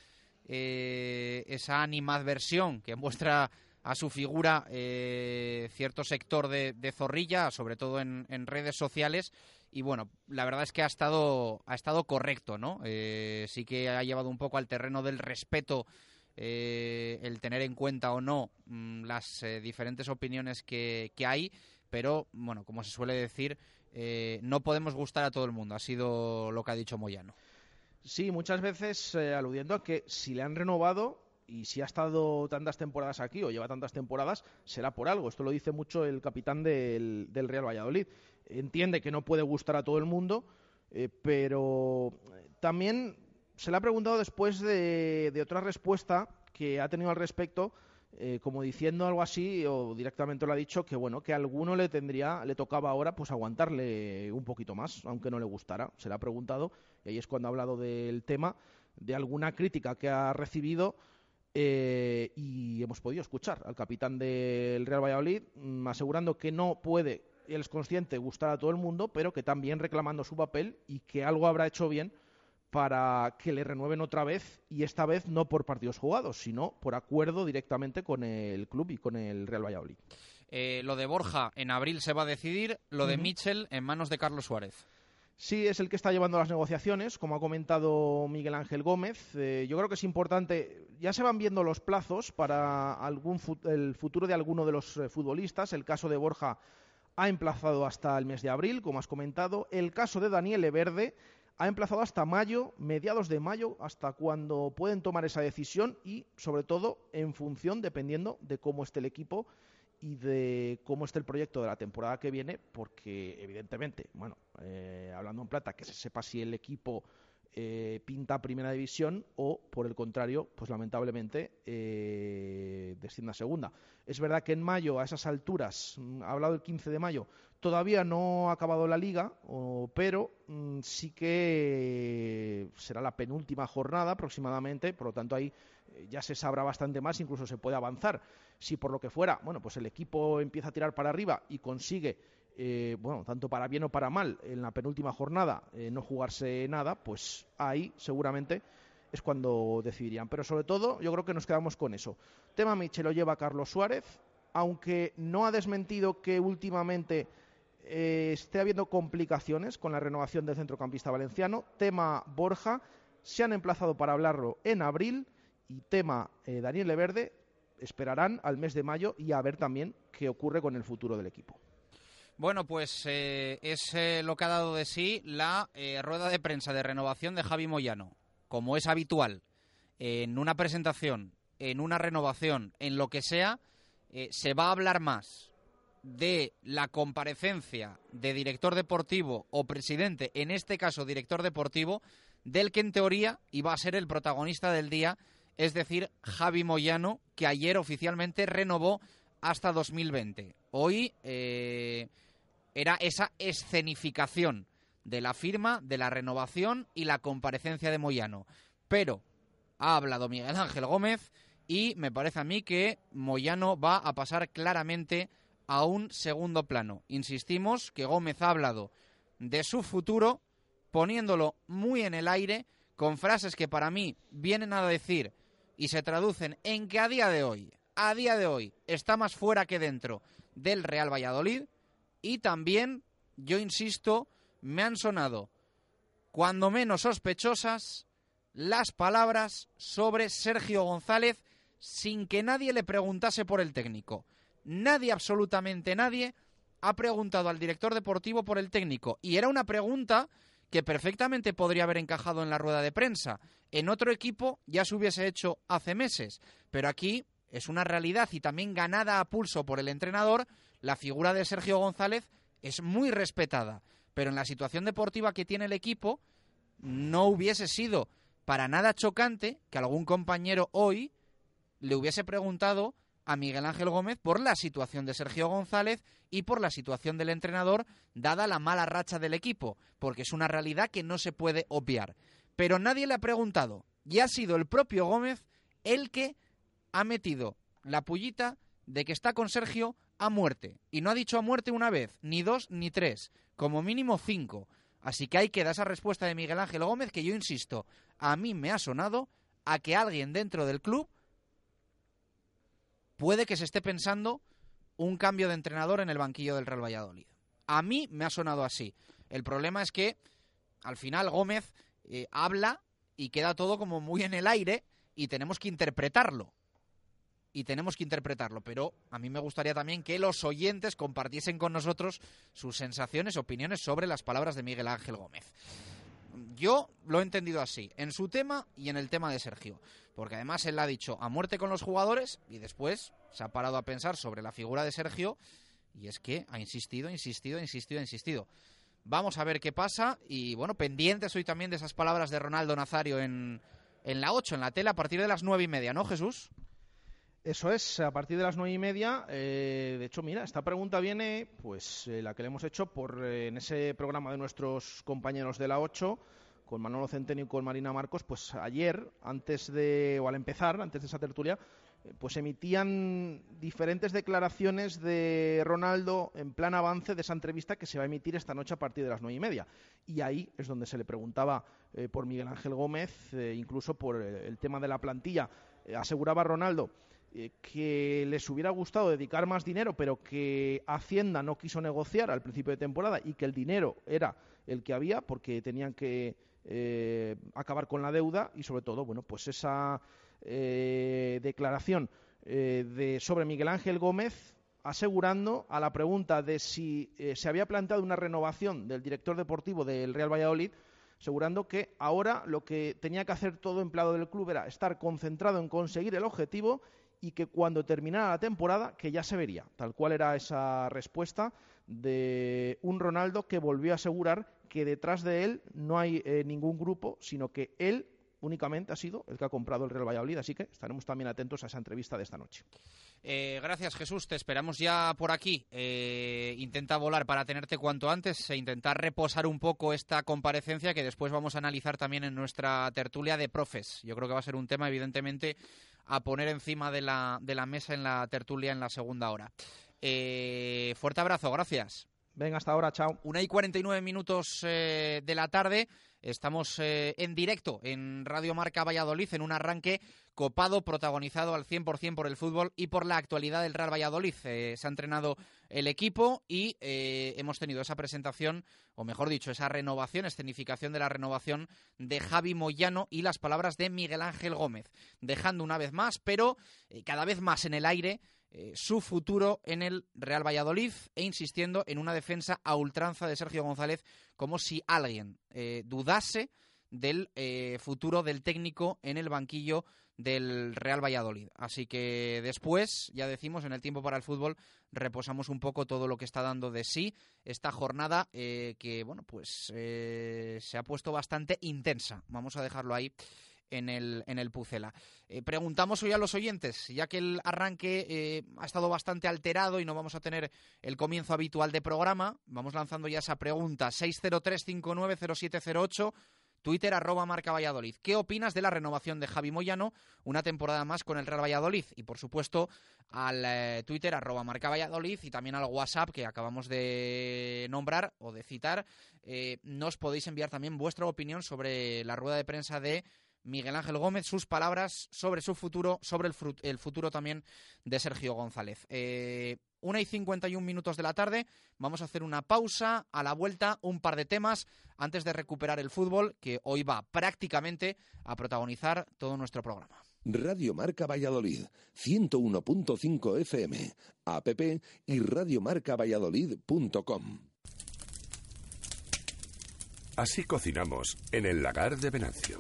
esa animadversión que muestra a su figura eh, cierto sector de, Zorrilla, sobre todo en, en redes sociales. Y bueno, la verdad es que ha estado, ha estado correcto, ¿no? Eh, sí que ha llevado un poco al terreno del respeto eh, el tener en cuenta o no mm, las diferentes opiniones que, que hay, pero bueno, como se suele decir, no podemos gustar a todo el mundo. Ha sido lo que ha dicho Moyano. Sí, muchas veces aludiendo a que si le han renovado y si ha estado tantas temporadas aquí o lleva tantas temporadas, será por algo. Esto lo dice mucho el capitán del, del Real Valladolid. Entiende que no puede gustar a todo el mundo, eh, pero también se le ha preguntado después de, de otra respuesta que ha tenido al respecto, eh, como diciendo algo así, o directamente lo ha dicho, que bueno, que alguno le tendría, le tocaba ahora pues aguantarle un poquito más, aunque no le gustara. Se le ha preguntado, y ahí es cuando ha hablado del tema, de alguna crítica que ha recibido. Eh, y hemos podido escuchar al capitán del Real Valladolid mm, asegurando que no puede, él es consciente, gustar a todo el mundo, pero que también reclamando su papel y que algo habrá hecho bien para que le renueven otra vez y esta vez no por partidos jugados, sino por acuerdo directamente con el club y con el Real Valladolid. Eh, lo de Borja en abril se va a decidir, lo de Ujú. Mitchell en manos de Carlos Suárez. Sí, es el que está llevando las negociaciones, como ha comentado Miguel Ángel Gómez. Eh, yo creo que es importante, ya se van viendo los plazos para algún el futuro de alguno de los eh, futbolistas. El caso de Borja ha emplazado hasta el mes de abril, como has comentado. El caso de Daniel Everde ha emplazado hasta mayo, mediados de mayo, hasta cuando pueden tomar esa decisión y, sobre todo, en función, dependiendo de cómo esté el equipo y de cómo esté el proyecto de la temporada que viene, porque, evidentemente, bueno, eh, hablando en plata, que se sepa si el equipo eh, pinta primera división o, por el contrario, pues lamentablemente eh, a segunda. Es verdad que en mayo, a esas alturas, mm, ha hablado el 15 de mayo, todavía no ha acabado la liga, o- pero mm, sí que será la penúltima jornada aproximadamente, por lo tanto ahí ya se sabrá bastante más, incluso se puede avanzar. Si por lo que fuera, bueno, pues el equipo empieza a tirar para arriba y consigue eh, bueno, tanto para bien o para mal, en la penúltima jornada eh, no jugarse nada, pues ahí seguramente es cuando decidirían. Pero sobre todo, yo creo que nos quedamos con eso. Tema Miche lo lleva Carlos Suárez, aunque no ha desmentido que últimamente eh, esté habiendo complicaciones con la renovación del centrocampista valenciano. Tema Borja, se han emplazado para hablarlo en abril. Tema eh, Daniel Leverde, esperarán al mes de mayo y a ver también qué ocurre con el futuro del equipo. Bueno, pues eh, es eh, lo que ha dado de sí la rueda de prensa de renovación de Javi Moyano. Como es habitual, en una presentación, en una renovación, en lo que sea, se va a hablar más de la comparecencia de director deportivo o presidente, en este caso director deportivo, del que en teoría iba a ser el protagonista del día, es decir, Javi Moyano, que ayer oficialmente renovó hasta 2020. Hoy eh, era esa escenificación de la firma, de la renovación y la comparecencia de Moyano. Pero ha hablado Miguel Ángel Gómez y me parece a mí que Moyano va a pasar claramente a un segundo plano. Insistimos que Gómez ha hablado de su futuro poniéndolo muy en el aire con frases que para mí vienen a decir y se traducen en que a día de hoy, a día de hoy, está más fuera que dentro del Real Valladolid y también, yo insisto, me han sonado cuando menos sospechosas las palabras sobre Sergio González sin que nadie le preguntase por el técnico. Nadie, absolutamente nadie, ha preguntado al director deportivo por el técnico. Y era una pregunta que perfectamente podría haber encajado en la rueda de prensa. En otro equipo ya se hubiese hecho hace meses. Pero aquí es una realidad y también ganada a pulso por el entrenador. La figura de Sergio González es muy respetada. Pero en la situación deportiva que tiene el equipo, no hubiese sido para nada chocante que algún compañero hoy le hubiese preguntado a Miguel Ángel Gómez por la situación de Sergio González y por la situación del entrenador, dada la mala racha del equipo, porque es una realidad que no se puede obviar. Pero nadie le ha preguntado, y ha sido el propio Gómez el que ha metido la pullita de que está con Sergio a muerte. Y no ha dicho a muerte una vez, ni dos, ni tres, como mínimo cinco. Así que hay que dar esa respuesta de Miguel Ángel Gómez que yo insisto, a mí me ha sonado a que alguien dentro del club puede que se esté pensando un cambio de entrenador en el banquillo del Real Valladolid. A mí me ha sonado así. El problema es que al final Gómez eh, habla y queda todo como muy en el aire y tenemos que interpretarlo. Y tenemos que interpretarlo, pero a mí me gustaría también que los oyentes compartiesen con nosotros sus sensaciones, opiniones sobre las palabras de Miguel Ángel Gómez. Yo lo he entendido así, en su tema y en el tema de Sergio. Porque además él ha dicho a muerte con los jugadores y después se ha parado a pensar sobre la figura de Sergio y es que ha insistido, insistido, insistido, insistido. Vamos a ver qué pasa y bueno, pendientes hoy también de esas palabras de Ronaldo Nazario en, en la 8, en la tele, a partir de las nueve y media, ¿no, Jesús? Eso es, a partir de las nueve y media. eh, de hecho, mira, esta pregunta viene, pues, eh, la que le hemos hecho por eh, en ese programa de nuestros compañeros de la 8, con Manolo Centeno y con Marina Marcos, pues ayer, antes de, o al empezar, antes de esa tertulia, eh, pues emitían diferentes declaraciones de Ronaldo en plan avance de esa entrevista que se va a emitir esta noche a partir de las nueve y media. Y ahí es donde se le preguntaba por Miguel Ángel Gómez, incluso por el tema de la plantilla. Aseguraba Ronaldo que les hubiera gustado dedicar más dinero, pero que Hacienda no quiso negociar al principio de temporada y que el dinero era el que había porque tenían que eh, acabar con la deuda y sobre todo, bueno, pues esa eh, declaración eh, de sobre Miguel Ángel Gómez asegurando a la pregunta de si eh, se había planteado una renovación del director deportivo del Real Valladolid asegurando que ahora lo que tenía que hacer todo empleado del club era estar concentrado en conseguir el objetivo y que cuando terminara la temporada, que ya se vería. Tal cual era esa respuesta de un Ronaldo que volvió a asegurar que detrás de él no hay eh, ningún grupo, sino que él únicamente ha sido el que ha comprado el Real Valladolid, así que estaremos también atentos a esa entrevista de esta noche. Eh, gracias Jesús, te esperamos ya por aquí. Eh, intenta volar para tenerte cuanto antes e intentar reposar un poco esta comparecencia que después vamos a analizar también en nuestra tertulia de profes. Yo creo que va a ser un tema evidentemente a poner encima de la, de la mesa en la tertulia en la segunda hora. Eh, fuerte abrazo, gracias. Venga, hasta ahora, chao. Una y 49 minutos eh, de la tarde. Estamos eh, en directo en Radio Marca Valladolid en un arranque copado, protagonizado al 100% por el fútbol y por la actualidad del Real Valladolid. Eh, se ha entrenado el equipo y eh, hemos tenido esa presentación, o mejor dicho, esa renovación, escenificación de la renovación de Javi Moyano y las palabras de Miguel Ángel Gómez, dejando una vez más, pero cada vez más en el aire, su futuro en el Real Valladolid e insistiendo en una defensa a ultranza de Sergio González como si alguien dudase del futuro del técnico en el banquillo del Real Valladolid. Así que después, ya decimos, en el tiempo para el fútbol, reposamos un poco todo lo que está dando de sí esta jornada eh, que, bueno, pues eh, se ha puesto bastante intensa. Vamos a dejarlo ahí en el, en el Pucela. Eh, preguntamos hoy a los oyentes, ya que el arranque ha estado bastante alterado y no vamos a tener el comienzo habitual de programa, vamos lanzando ya esa pregunta. 603590708 Twitter arroba Marca Valladolid. ¿Qué opinas de la renovación de Javi Moyano? Una temporada más con el Real Valladolid. Y por supuesto al eh, Twitter arroba Marca Valladolid y también al WhatsApp que acabamos de nombrar o de citar. Eh, nos podéis enviar también vuestra opinión sobre la rueda de prensa de Miguel Ángel Gómez, sus palabras sobre su futuro, sobre el, futuro también de Sergio González. Eh, una y 51 minutos de la tarde. Vamos a hacer una pausa. A la vuelta, un par de temas antes de recuperar el fútbol, que hoy va prácticamente a protagonizar todo nuestro programa. Radio Marca Valladolid, 101.5 FM, app y radiomarcavalladolid.com. Así cocinamos en el lagar de Venancio.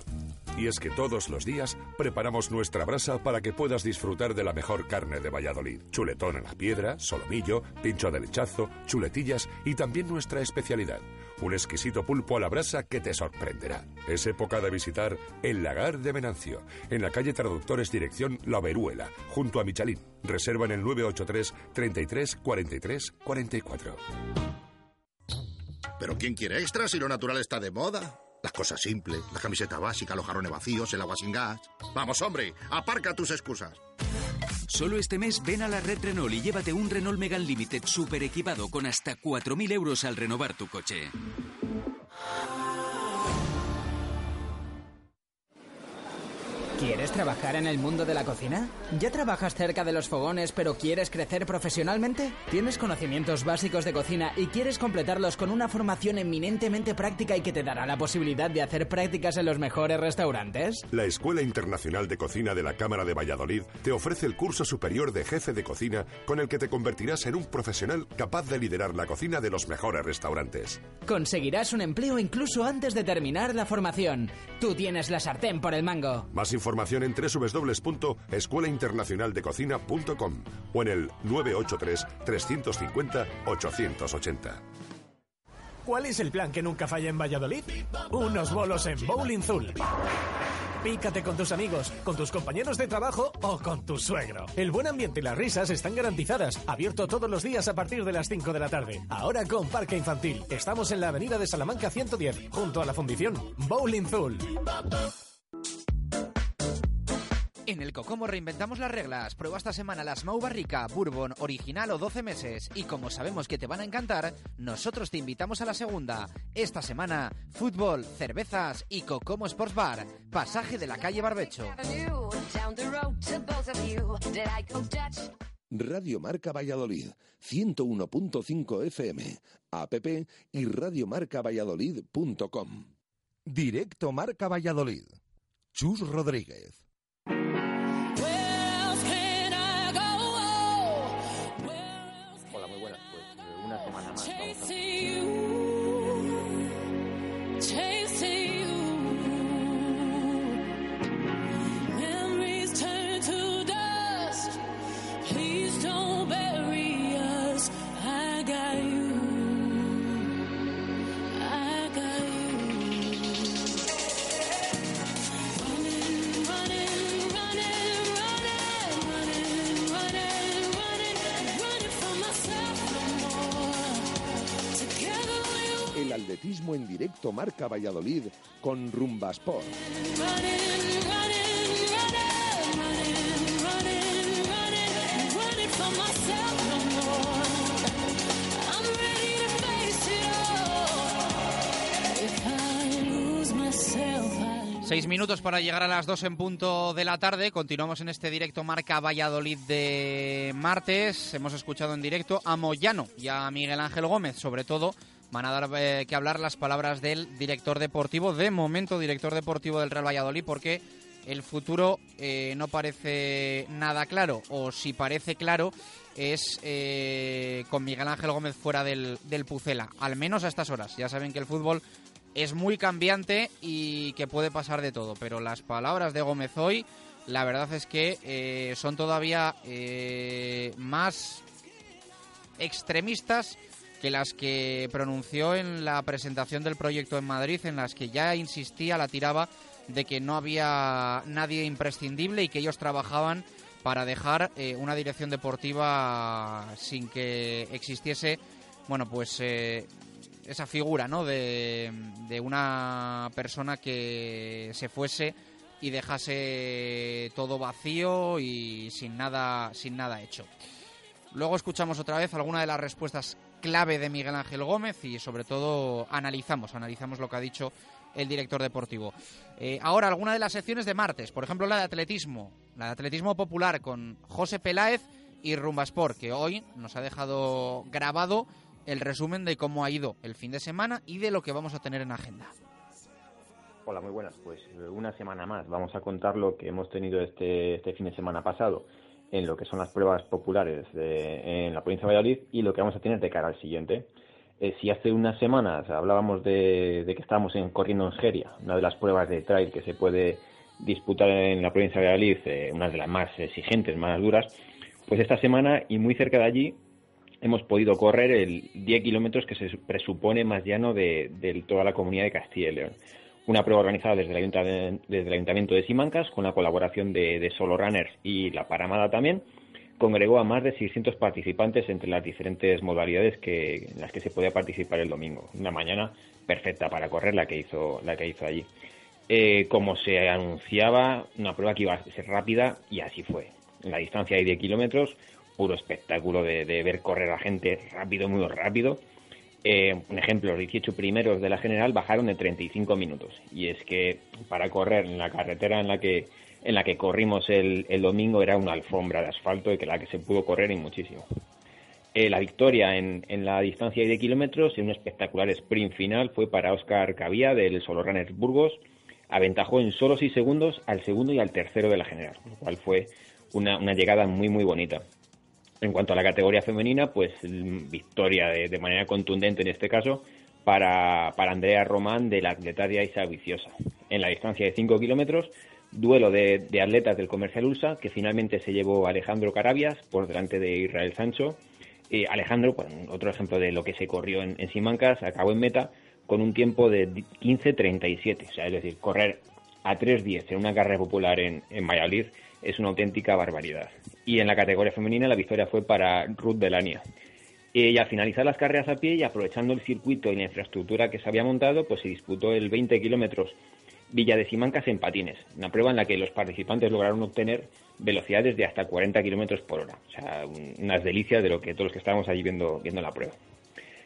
Y es que todos los días preparamos nuestra brasa para que puedas disfrutar de la mejor carne de Valladolid. Chuletón a la piedra, solomillo, pincho de lechazo, chuletillas y también nuestra especialidad, un exquisito pulpo a la brasa que te sorprenderá. Es época de visitar el lagar de Venancio, en la calle Traductores Dirección La Veruela, junto a Michalín. Reserva en el 983 33 43 44. Pero ¿quién quiere extras si lo natural está de moda? Las cosas simples, la camiseta básica, los jarrones vacíos, el agua sin gas. Vamos, hombre, aparca tus excusas. Solo este mes ven a la red Renault y llévate un Renault Megan Limited super equipado con hasta 4.000 euros al renovar tu coche. ¿Quieres trabajar en el mundo de la cocina? ¿Ya trabajas cerca de los fogones pero quieres crecer profesionalmente? ¿Tienes conocimientos básicos de cocina y quieres completarlos con una formación eminentemente práctica y que te dará la posibilidad de hacer prácticas en los mejores restaurantes? La Escuela Internacional de Cocina de la Cámara de Valladolid te ofrece el curso superior de jefe de cocina con el que te convertirás en un profesional capaz de liderar la cocina de los mejores restaurantes. Conseguirás un empleo incluso antes de terminar la formación. Tú tienes la sartén por el mango. Más información en www.escuelainternacionaldecocina.com o en el 983 350 880. ¿Cuál es el plan que nunca falla en Valladolid? Unos bolos en Bowling Zul. Pícate con tus amigos, con tus compañeros de trabajo o con tu suegro. El buen ambiente y las risas están garantizadas. Abierto todos los días a partir de las 5 de la tarde. Ahora con Parque Infantil. Estamos en la avenida de Salamanca 110, junto a la fundición Bowling Zul. En el Cocomo reinventamos las reglas. Prueba esta semana las Mau Barrica, Bourbon, original o 12 meses. Y como sabemos que te van a encantar, nosotros te invitamos a la segunda. Esta semana, fútbol, cervezas y Cocomo Sports Bar. Pasaje de la calle Barbecho. Radio Marca Valladolid, 101.5 FM, app y radiomarcavalladolid.com. Directo Marca Valladolid. Chus Rodríguez. En directo Marca Valladolid con Rumba Sport. Seis minutos para llegar a las dos en punto de la tarde. Continuamos en este directo Marca Valladolid de martes. Hemos escuchado en directo a Moyano y a Miguel Ángel Gómez, sobre todo. Van a dar eh, que hablar las palabras del director deportivo, de momento director deportivo del Real Valladolid, porque el futuro eh, no parece nada claro, o si parece claro, es eh, con Miguel Ángel Gómez fuera del, del Pucela, al menos a estas horas. Ya saben que el fútbol es muy cambiante y que puede pasar de todo, pero las palabras de Gómez hoy, la verdad es que eh, son todavía más extremistas que las que pronunció en la presentación del proyecto en Madrid, en las que ya insistía, la tiraba, de que no había nadie imprescindible y que ellos trabajaban para dejar eh, una dirección deportiva sin que existiese, bueno, pues esa figura, ¿no? De, de una persona que se fuese y dejase todo vacío y sin nada, sin nada hecho. Luego escuchamos otra vez alguna de las respuestas clave de Miguel Ángel Gómez y sobre todo analizamos, analizamos lo que ha dicho el director deportivo. Eh, ahora, alguna de las secciones de martes, por ejemplo la de atletismo, la de atletismo popular con José Peláez y Rumbasport, que hoy nos ha dejado grabado el resumen de cómo ha ido el fin de semana y de lo que vamos a tener en agenda. Hola, muy buenas. Pues eh, una semana más. Vamos a contar lo que hemos tenido este, este fin de semana pasado en lo que son las pruebas populares de, en la provincia de Valladolid y lo que vamos a tener de cara al siguiente. Eh, si hace unas semanas hablábamos de, que estábamos en, corriendo en Geria, una de las pruebas de trail que se puede disputar en la provincia de Valladolid, eh, una de las más exigentes, más duras, pues esta semana y muy cerca de allí hemos podido correr el 10 kilómetros que se presupone más llano de, toda la comunidad de Castilla y León. Una prueba organizada desde el, Ayuntamiento, de Simancas con la colaboración de, Solo Runners y la Paramada también. Congregó a más de 600 participantes entre las diferentes modalidades que, en las que se podía participar el domingo. Una mañana perfecta para correr la que hizo, la que hizo allí. Eh, como se anunciaba, una prueba que iba a ser rápida y así fue. La distancia de 10 kilómetros, puro espectáculo de, ver correr a gente rápido, muy rápido. Eh, un ejemplo, los 18 primeros de la general bajaron de 35 minutos. Y es que para correr en la carretera en la que, en la que corrimos el, domingo era una alfombra de asfalto y que la que se pudo correr y muchísimo. Eh, la victoria en, la distancia de 10 kilómetros en un espectacular sprint final fue para Oscar Cavía del Solo Runners Burgos. Aventajó en solo 6 segundos al segundo y al tercero de la general, lo cual fue una, una llegada muy, muy bonita. En cuanto a la categoría femenina, pues victoria de, manera contundente en este caso para, Andrea Román de la atletaria Isa Viciosa. En la distancia de 5 kilómetros, duelo de, atletas del Comercial Ulsa, que finalmente se llevó Alejandro Carabias por delante de Israel Sancho. Alejandro, otro ejemplo de lo que se corrió en, Simancas, acabó en meta con un tiempo de 15.37, o sea, es decir, correr a 3.10 en una carrera popular en, en Valladolid es una auténtica barbaridad. Y en la categoría femenina la victoria fue para Ruth Delania. Y al finalizar las carreras a pie y aprovechando el circuito y la infraestructura que se había montado, pues se disputó el 20 kilómetros Villa de Simancas en patines, una prueba en la que los participantes lograron obtener velocidades de hasta 40 kilómetros por hora. O sea, unas delicias de lo que todos los que estábamos allí viendo, viendo la prueba.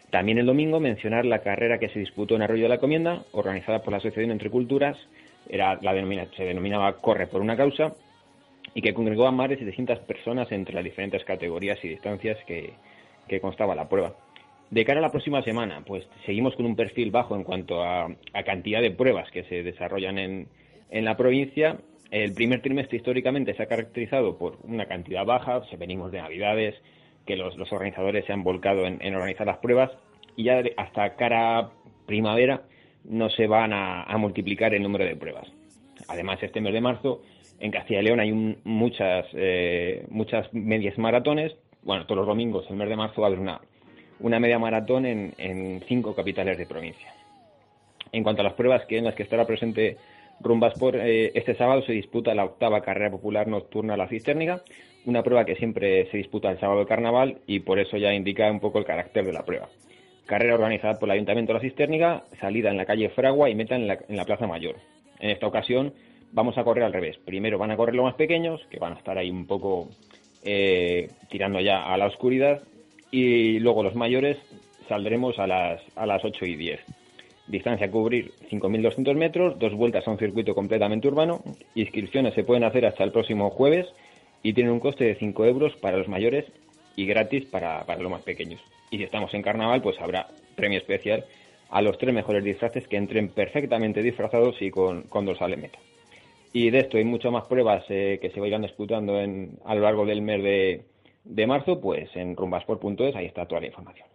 También el domingo mencionar la carrera que se disputó en Arroyo de la Comienda, organizada por la Asociación Entre Culturas, era la se denominaba Corre por una causa, y que congregó a más de 700 personas entre las diferentes categorías y distancias que, constaba la prueba. De cara a la próxima semana, pues seguimos con un perfil bajo en cuanto a, cantidad de pruebas que se desarrollan en, en, la provincia. El primer trimestre históricamente se ha caracterizado por una cantidad baja, se venimos de Navidades, que los, organizadores se han volcado en, organizar las pruebas y ya hasta cara primavera no se van a multiplicar el número de pruebas. Además, este mes de marzo en Castilla y León hay muchas, eh, muchas medias maratones. Bueno, todos los domingos, el mes de marzo, va a haber una, una media maratón en, cinco capitales de provincia. En cuanto a las pruebas que en las que estará presente Rumbasport, eh, este sábado se disputa la octava carrera popular nocturna La Cisterniga, una prueba que siempre se disputa el sábado de carnaval y por eso ya indica un poco el carácter de la prueba. Carrera organizada por el Ayuntamiento de la Cisterniga, salida en la calle Fragua y meta en la, en la Plaza Mayor. En esta ocasión vamos a correr al revés. Primero van a correr los más pequeños, que van a estar ahí un poco eh, tirando ya a la oscuridad, y luego los mayores saldremos a las, a las 8 y 10. Distancia a cubrir 5.200 metros, dos vueltas a un circuito completamente urbano. Inscripciones se pueden hacer hasta el próximo jueves y tienen un coste de 5 euros para los mayores y gratis para, para los más pequeños. Y si estamos en carnaval, pues habrá premio especial a los tres mejores disfraces que entren perfectamente disfrazados y con, con dorsal en meta. Y de esto y muchas más pruebas eh, que se vayan disputando en, a lo largo del mes de, de marzo, pues en rumbasport.es ahí está toda la información.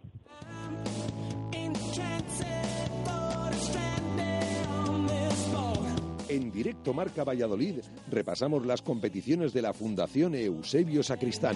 En directo Marca Valladolid repasamos las competiciones de la Fundación Eusebio Sacristán.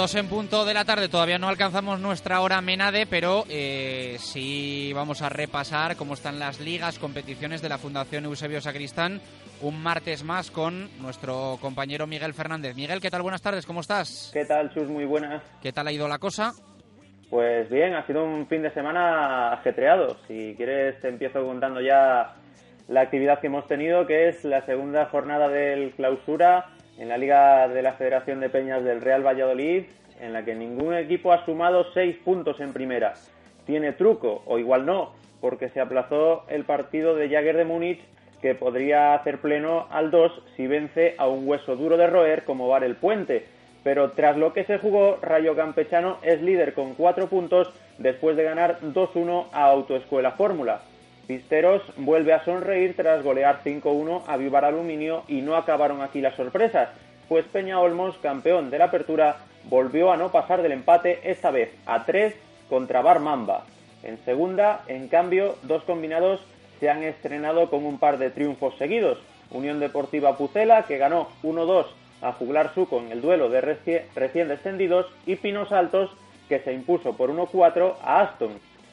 Dos en punto de la tarde, todavía no alcanzamos nuestra hora menade, pero eh, sí vamos a repasar cómo están las ligas, competiciones de la Fundación Eusebio Sacristán, un martes más con nuestro compañero Miguel Fernández. Miguel, ¿qué tal? Buenas tardes, ¿cómo estás? ¿Qué tal, Chus? Muy buenas. ¿Qué tal ha ido la cosa? Pues bien, ha sido un fin de semana ajetreado. Si quieres, te empiezo contando ya la actividad que hemos tenido, que es la segunda jornada del clausura en la Liga de la Federación de Peñas del Real Valladolid, en la que ningún equipo ha sumado seis puntos en primera. Tiene truco, o igual no, porque se aplazó el partido de Jagger de Múnich, que podría hacer pleno al 2 si vence a un hueso duro de roer como Var el Puente. Pero tras lo que se jugó, Rayo Campechano es líder con cuatro puntos después de ganar 2-1 a Autoescuela Fórmula. Pisteros vuelve a sonreír tras golear 5-1 a Vivar Aluminio y no acabaron aquí las sorpresas, pues Peña Olmos, campeón de la apertura, volvió a no pasar del empate esta vez a 3 contra Bar Mamba. En segunda, en cambio, dos combinados se han estrenado con un par de triunfos seguidos. Unión Deportiva Pucela, que ganó 1-2 a Juglar Suco en el duelo de recién descendidos, y Pinos Altos, que se impuso por 1-4 a Aston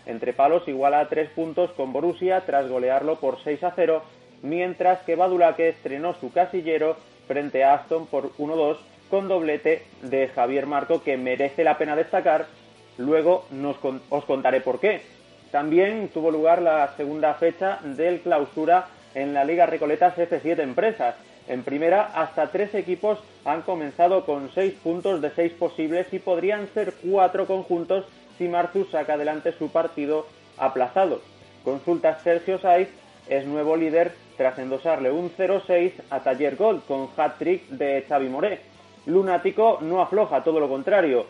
entre palos iguala a tres puntos con Borussia tras golearlo por 6 a 0, mientras que Badulaque estrenó su casillero frente a Aston por 1-2 con doblete de Javier Marco que merece la pena destacar. Luego os contaré por qué. También tuvo lugar la segunda fecha del clausura en la Liga Recoletas F7 Empresas. En primera, hasta tres equipos han comenzado con seis puntos de seis posibles y podrían ser cuatro conjuntos si Marzus saca adelante su partido aplazado. Consulta Sergio Saiz es nuevo líder tras endosarle un 0-6 a Taller Gold con hat-trick de Xavi Moré. Lunático no afloja, todo lo contrario.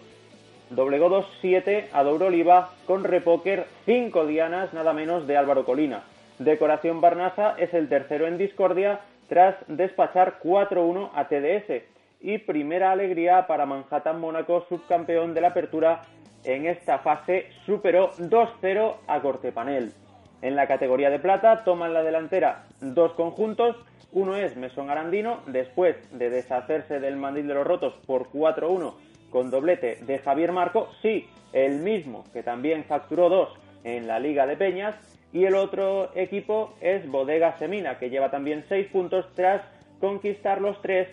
Doblegó 2-7 a Douro Oliva con repóker 5 dianas nada menos de Álvaro Colina. Decoración Barnasa es el tercero en discordia tras despachar 4-1 a TDS. Y primera alegría para Manhattan Mónaco, subcampeón de la apertura en esta fase superó 2-0 a Cortepanel. En la categoría de plata toman la delantera dos conjuntos. Uno es Mesón Arandino, después de deshacerse del mandil de los rotos por 4-1 con doblete de Javier Marco, sí, el mismo que también facturó dos en la Liga de Peñas. Y el otro equipo es Bodega Semina, que lleva también seis puntos tras conquistar los tres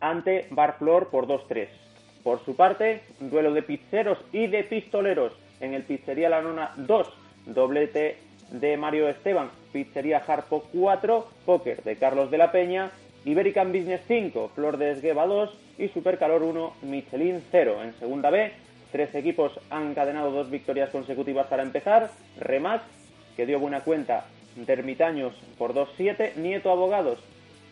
ante Barflor por 2-3. Por su parte, duelo de pizzeros y de pistoleros en el Pizzería La Nona 2, doblete de Mario Esteban, Pizzería Harpo 4, Póker de Carlos de la Peña, Iberican Business 5, Flor de Esgueva 2 y Supercalor 1, Michelin 0. En segunda B, tres equipos han encadenado dos victorias consecutivas para empezar. Remax, que dio buena cuenta de por 2-7, Nieto Abogados,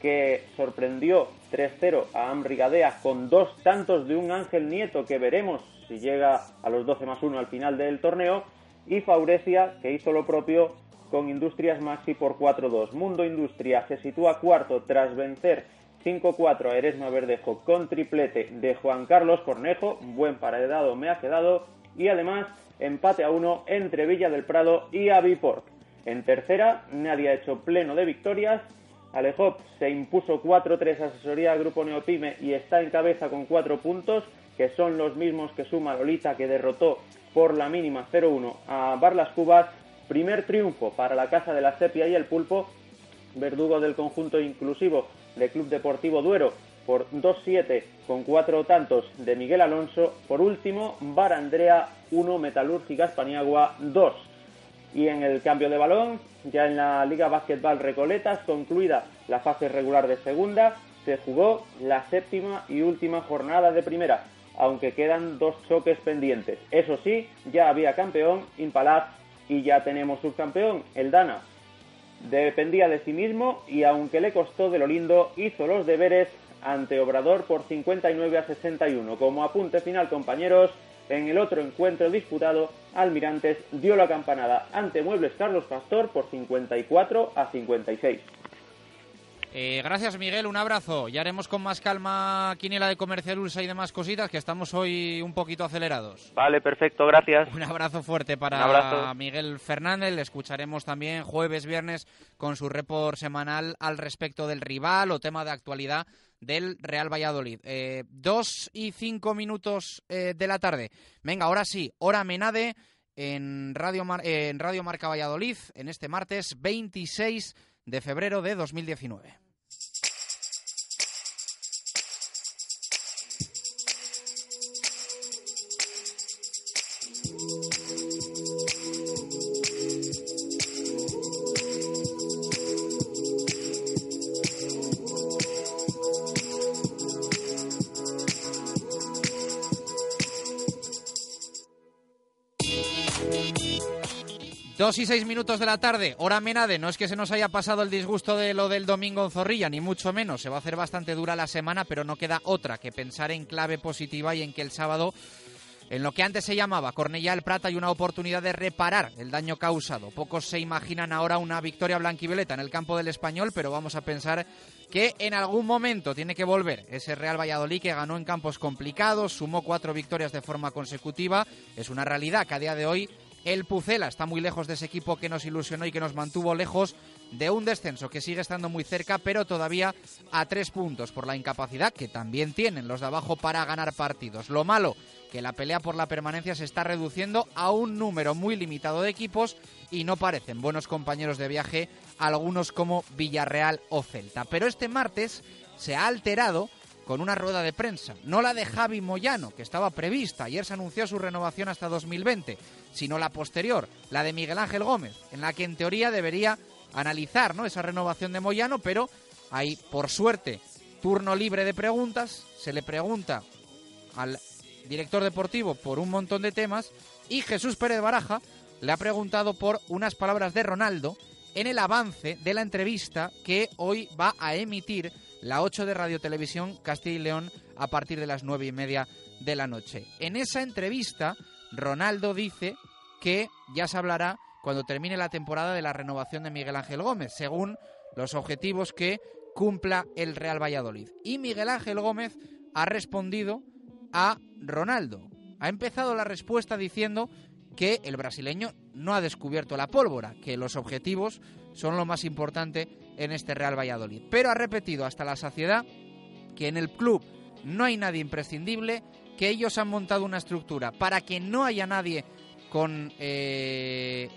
que sorprendió 3-0 a Ambrigadea con dos tantos de un Ángel Nieto que veremos si llega a los 12 más 1 al final del torneo y Faurecia que hizo lo propio con Industrias Maxi por 4-2. Mundo Industria se sitúa cuarto tras vencer 5-4 a Eresma Verdejo con triplete de Juan Carlos Cornejo, buen paredado me ha quedado, y además empate a uno entre Villa del Prado y Aviport. En tercera, nadie ha hecho pleno de victorias. Alejop se impuso 4-3 a asesoría Grupo Neopime y está en cabeza con 4 puntos, que son los mismos que suma Lolita, que derrotó por la mínima 0-1 a Barlas Cubas. Primer triunfo para la Casa de la Sepia y el Pulpo, verdugo del conjunto inclusivo del Club Deportivo Duero por 2-7 con cuatro tantos de Miguel Alonso. Por último, Bar Andrea 1, Metalúrgica Espaniagua 2. Y en el cambio de balón, ya en la Liga Básquetbol Recoletas, concluida la fase regular de segunda, se jugó la séptima y última jornada de primera, aunque quedan dos choques pendientes. Eso sí, ya había campeón, Impalaz, y ya tenemos subcampeón, el Dana. Dependía de sí mismo y aunque le costó de lo lindo, hizo los deberes ante Obrador por 59 a 61. Como apunte final, compañeros, en el otro encuentro disputado, Almirantes dio la campanada ante Muebles Carlos Pastor por 54 a 56. Eh, gracias, Miguel. Un abrazo. Ya haremos con más calma Quiniela de Comercial Ulsa y demás cositas, que estamos hoy un poquito acelerados. Vale, perfecto, gracias. Un abrazo fuerte para abrazo. Miguel Fernández. Le escucharemos también jueves, viernes con su report semanal al respecto del rival o tema de actualidad del Real Valladolid. Eh, dos y cinco minutos eh, de la tarde. Venga, ahora sí, hora Menade en Radio, eh, en Radio Marca Valladolid en este martes 26 de febrero de 2019. Dos y seis minutos de la tarde, hora Menade. No es que se nos haya pasado el disgusto de lo del domingo en Zorrilla, ni mucho menos. Se va a hacer bastante dura la semana, pero no queda otra que pensar en clave positiva y en que el sábado, en lo que antes se llamaba Cornellá el Prat, hay una oportunidad de reparar el daño causado. Pocos se imaginan ahora una victoria blanquivioleta en el campo del español, pero vamos a pensar que en algún momento tiene que volver ese Real Valladolid que ganó en campos complicados, sumó cuatro victorias de forma consecutiva. Es una realidad que a día de hoy el Pucela está muy lejos de ese equipo que nos ilusionó y que nos mantuvo lejos de un descenso que sigue estando muy cerca, pero todavía a tres puntos por la incapacidad que también tienen los de abajo para ganar partidos. Lo malo, que la pelea por la permanencia se está reduciendo a un número muy limitado de equipos y no parecen buenos compañeros de viaje algunos como Villarreal o Celta. Pero este martes se ha alterado con una rueda de prensa, no la de Javi Moyano, que estaba prevista, ayer se anunció su renovación hasta 2020, sino la posterior, la de Miguel Ángel Gómez, en la que en teoría debería analizar ¿no? esa renovación de Moyano, pero hay, por suerte, turno libre de preguntas, se le pregunta al director deportivo por un montón de temas y Jesús Pérez Baraja le ha preguntado por unas palabras de Ronaldo en el avance de la entrevista que hoy va a emitir la 8 de Radio Televisión Castilla y León a partir de las nueve y media de la noche. En esa entrevista, Ronaldo dice que ya se hablará cuando termine la temporada de la renovación de Miguel Ángel Gómez, según los objetivos que cumpla el Real Valladolid. Y Miguel Ángel Gómez ha respondido a Ronaldo. Ha empezado la respuesta diciendo que el brasileño no ha descubierto la pólvora, que los objetivos son lo más importante en este Real Valladolid. Pero ha repetido hasta la saciedad que en el club no hay nadie imprescindible, que ellos han montado una estructura para que no haya nadie con eh,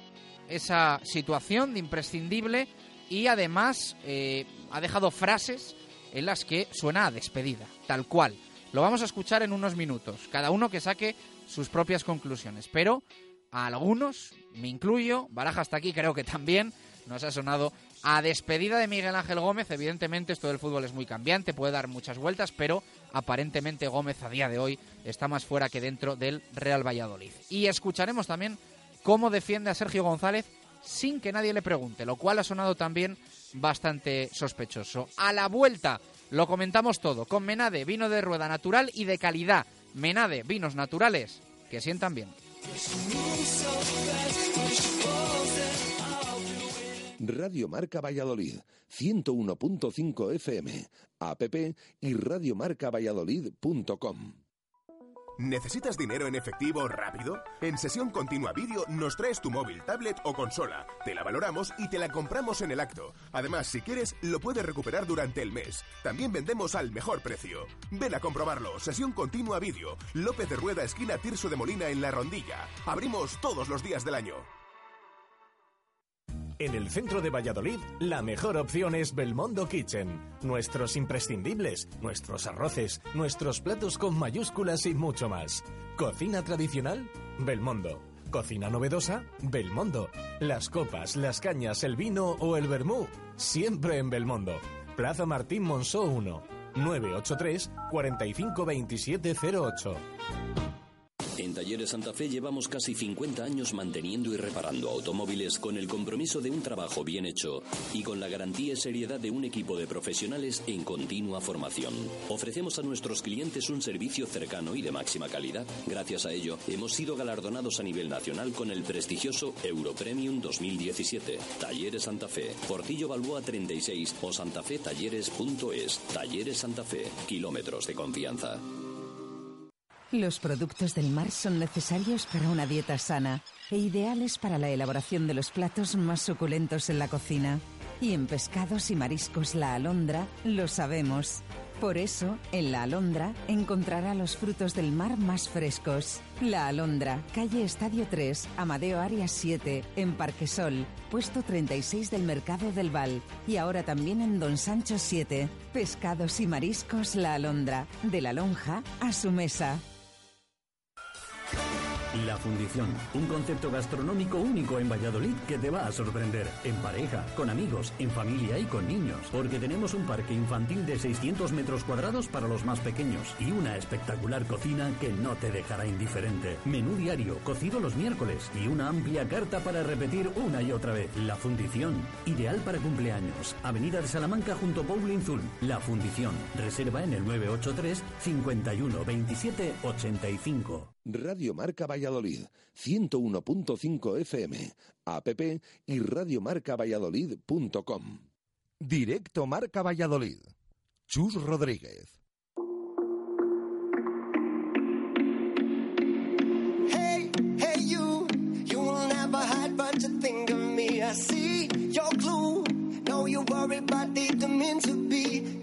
esa situación de imprescindible y además eh, ha dejado frases en las que suena a despedida, tal cual. Lo vamos a escuchar en unos minutos, cada uno que saque sus propias conclusiones, pero a algunos, me incluyo, Baraja hasta aquí creo que también, nos ha sonado a despedida de Miguel Ángel Gómez. Evidentemente esto del fútbol es muy cambiante, puede dar muchas vueltas, pero aparentemente Gómez a día de hoy está más fuera que dentro del Real Valladolid. Y escucharemos también cómo defiende a Sergio González sin que nadie le pregunte, lo cual ha sonado también bastante sospechoso. A la vuelta lo comentamos todo, con Menade, vino de rueda natural y de calidad. Menade, vinos naturales que sientan bien. Radio Marca Valladolid, 101.5 FM, app y radiomarcavalladolid.com. ¿Necesitas dinero en efectivo rápido? En Sesión Continua Vídeo nos traes tu móvil, tablet o consola. Te la valoramos y te la compramos en el acto. Además, si quieres, lo puedes recuperar durante el mes. También vendemos al mejor precio. Ven a comprobarlo. Sesión Continua Vídeo. López de Rueda, esquina Tirso de Molina en La Rondilla. Abrimos todos los días del año. En el centro de Valladolid, la mejor opción es Belmondo Kitchen. Nuestros imprescindibles, nuestros arroces, nuestros platos con mayúsculas y mucho más. Cocina tradicional, Belmondo. Cocina novedosa, Belmondo. Las copas, las cañas, el vino o el vermú, siempre en Belmondo. Plaza Martín Monzó 1, 983 452708. En Talleres Santa Fe llevamos casi 50 años manteniendo y reparando automóviles con el compromiso de un trabajo bien hecho y con la garantía y seriedad de un equipo de profesionales en continua formación. Ofrecemos a nuestros clientes un servicio cercano y de máxima calidad. Gracias a ello, hemos sido galardonados a nivel nacional con el prestigioso Europremium 2017. Talleres Santa Fe, Portillo Balboa 36 o santafetalleres.es. Talleres Santa Fe, kilómetros de confianza. Los productos del mar son necesarios para una dieta sana e ideales para la elaboración de los platos más suculentos en la cocina. Y en pescados y mariscos La Alondra lo sabemos. Por eso, en La Alondra encontrará los frutos del mar más frescos. La Alondra, calle Estadio 3, Amadeo Arias 7, en Parquesol, puesto 36 del Mercado del Val. Y ahora también en Don Sancho 7. Pescados y mariscos La Alondra, de la lonja a su mesa. La Fundición, un concepto gastronómico único en Valladolid que te va a sorprender. En pareja, con amigos, en familia y con niños. Porque tenemos un parque infantil de 600 metros cuadrados para los más pequeños y una espectacular cocina que no te dejará indiferente. Menú diario, cocido los miércoles y una amplia carta para repetir una y otra vez. La Fundición, ideal para cumpleaños. Avenida de Salamanca junto a Bowling Zul. La Fundición, reserva en el 983 51 27 85. Radio Marca Valladolid, 101.5 FM, app y radiomarcavalladolid.com. Directo Marca Valladolid. Chus Rodríguez. Hey, hey, you, you will never hide, but you think of me. I see your clue. Know you worry, but didn't mean to be.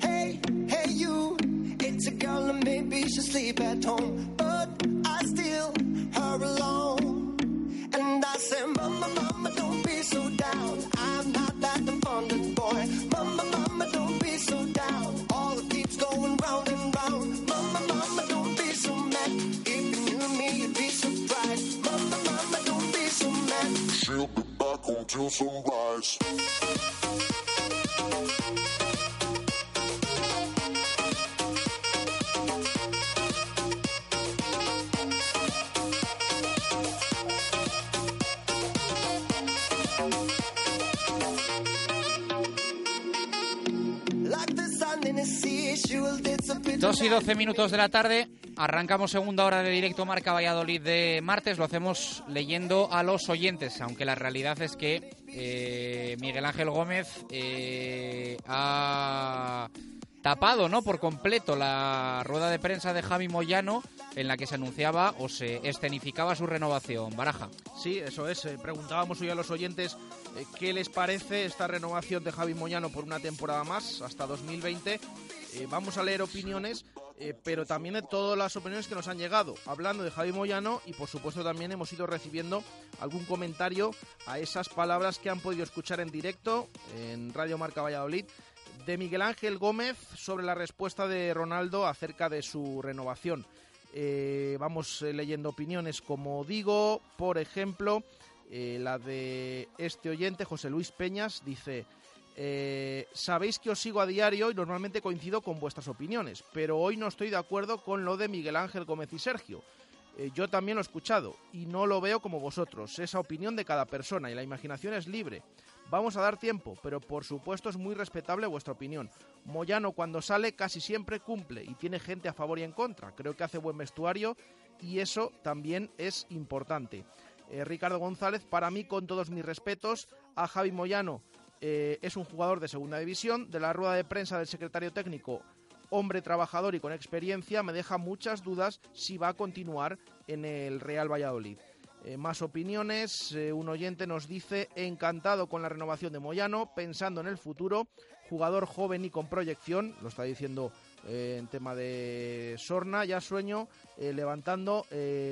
Maybe she'll sleep at home, but I still her alone. And I say, Mama, Mama, don't be so down. I'm not that abundant boy. Mama, Mama, don't be so down. All it keeps going round and round. Mama, Mama, don't be so mad. If you knew me, you'd be surprised. Mama, Mama, don't be so mad. She'll be back until sunrise. 2 y 12 minutos de la tarde, arrancamos segunda hora de directo Marca Valladolid de martes, lo hacemos leyendo a los oyentes, aunque la realidad es que eh, Miguel Ángel Gómez eh, ha tapado ¿no? por completo la rueda de prensa de Javi Moyano en la que se anunciaba o se escenificaba su renovación. Baraja. Sí, eso es. eh, preguntábamos hoy a los oyentes eh, qué les parece esta renovación de Javi Moyano por una temporada más, hasta 2020. Eh, vamos a leer opiniones, eh, pero también de todas las opiniones que nos han llegado, hablando de Javi Moyano y por supuesto también hemos ido recibiendo algún comentario a esas palabras que han podido escuchar en directo en Radio Marca Valladolid de Miguel Ángel Gómez sobre la respuesta de Ronaldo acerca de su renovación. Eh, vamos eh, leyendo opiniones, como digo, por ejemplo, eh, la de este oyente, José Luis Peñas, dice, sabéis que os sigo a diario y normalmente coincido con vuestras opiniones, pero hoy no estoy de acuerdo con lo de Miguel Ángel Gómez y Sergio. Yo también lo he escuchado y no lo veo como vosotros, esa opinión de cada persona y la imaginación es libre. Vamos a dar tiempo, pero por supuesto es muy respetable vuestra opinión. Moyano cuando sale casi siempre cumple y tiene gente a favor y en contra. Creo que hace buen vestuario y eso también es importante. Eh, Ricardo González, para mí, con todos mis respetos, a Javi Moyano Eh, es un jugador de segunda división. De la rueda de prensa del secretario técnico, hombre trabajador y con experiencia, me deja muchas dudas si va a continuar en el Real Valladolid. Eh, más opiniones. Eh, un oyente nos dice encantado con la renovación de Moyano, pensando en el futuro, jugador joven y con proyección, lo está diciendo eh, en tema de Sorna, ya sueño levantando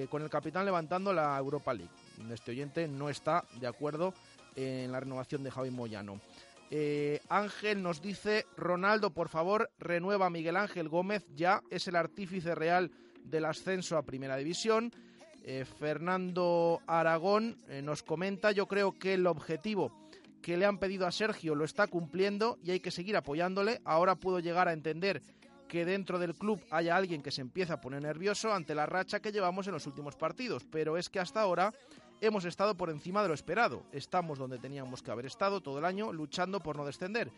con el capitán levantando la Europa League. Este oyente no está de acuerdo en la renovación de Javi Moyano. Ángel nos dice, Ronaldo, por favor, renueva a Miguel Ángel Gómez, ya es el artífice real del ascenso a Primera División. Eh, Fernando Aragón eh, nos comenta, yo creo que el objetivo que le han pedido a Sergio lo está cumpliendo y hay que seguir apoyándole. Ahora puedo llegar a entender que dentro del club haya alguien que se empieza a poner nervioso ante la racha que llevamos en los últimos partidos, pero es que hasta ahora hemos estado por encima de lo esperado. Estamos donde teníamos que haber estado todo el año luchando por no descender.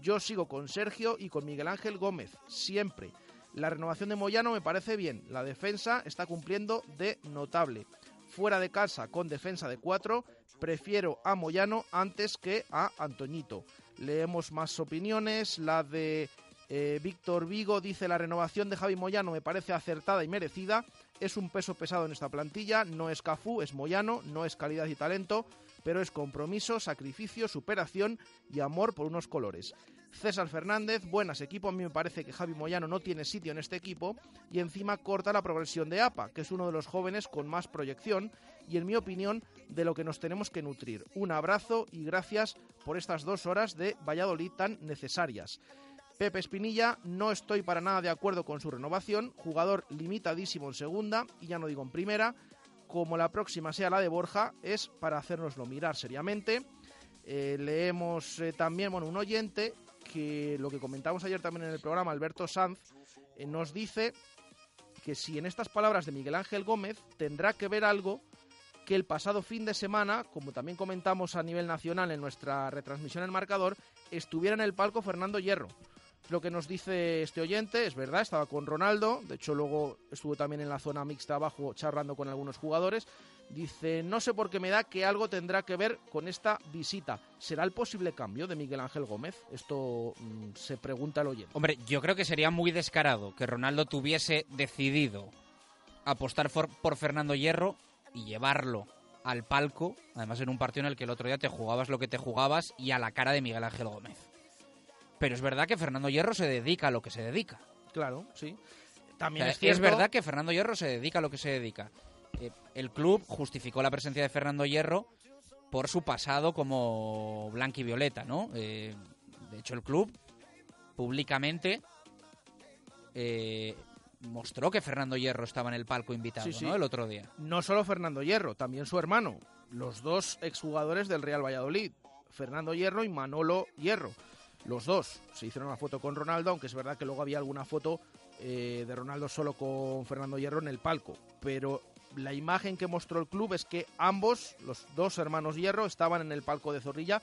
Yo sigo con Sergio y con Miguel Ángel Gómez, siempre. La renovación de Moyano me parece bien. La defensa está cumpliendo de notable. Fuera de casa con defensa de cuatro, prefiero a Moyano antes que a Antoñito. Leemos más opiniones. La de eh, Víctor Vigo dice la renovación de Javi Moyano me parece acertada y merecida. Es un peso pesado en esta plantilla. No es Cafú, es Moyano. No es calidad y talento, pero es compromiso, sacrificio, superación y amor por unos colores. César Fernández, buenas equipo. A mí me parece que Javi Moyano no tiene sitio en este equipo y encima corta la progresión de APA, que es uno de los jóvenes con más proyección y, en mi opinión, de lo que nos tenemos que nutrir. Un abrazo y gracias por estas dos horas de Valladolid tan necesarias. Pepe Espinilla, no estoy para nada de acuerdo con su renovación, jugador limitadísimo en segunda y ya no digo en primera, como la próxima sea la de Borja, es para hacernoslo mirar seriamente. Eh, leemos eh, también, un oyente que lo que comentamos ayer también en el programa, Alberto Sanz, eh, nos dice que si en estas palabras de Miguel Ángel Gómez tendrá que ver algo que el pasado fin de semana, como también comentamos a nivel nacional en nuestra retransmisión en marcador, estuviera en el palco Fernando Hierro. Lo que nos dice este oyente es verdad, estaba con Ronaldo, de hecho luego estuvo también en la zona mixta abajo charlando con algunos jugadores, Dice, no sé por qué me da que algo tendrá que ver con esta visita. ¿Será el posible cambio de Miguel Ángel Gómez? Esto mm, se pregunta el oyente. Hombre, yo creo que sería muy descarado que Ronaldo tuviese decidido apostar por, Fernando Hierro y llevarlo al palco, además en un partido en el que el otro día te jugabas lo que te jugabas y a la cara de Miguel Ángel Gómez. Pero es verdad que Fernando Hierro se dedica a lo que se dedica. Claro, sí. También es, es verdad que Fernando Hierro se dedica a lo que se dedica. Eh, el club justificó la presencia de Fernando Hierro por su pasado como blanqui violeta, ¿no? Eh, de hecho, el club públicamente eh, mostró que Fernando Hierro estaba en el palco invitado, ¿no? El otro día. No solo Fernando Hierro, también su hermano, los dos exjugadores del Real Valladolid, Fernando Hierro y Manolo Hierro. Los dos se hicieron una foto con Ronaldo, aunque es verdad que luego había alguna foto de Ronaldo solo con Fernando Hierro en el palco. Pero la imagen que mostró el club es que ambos, los dos hermanos Hierro, estaban en el palco de Zorrilla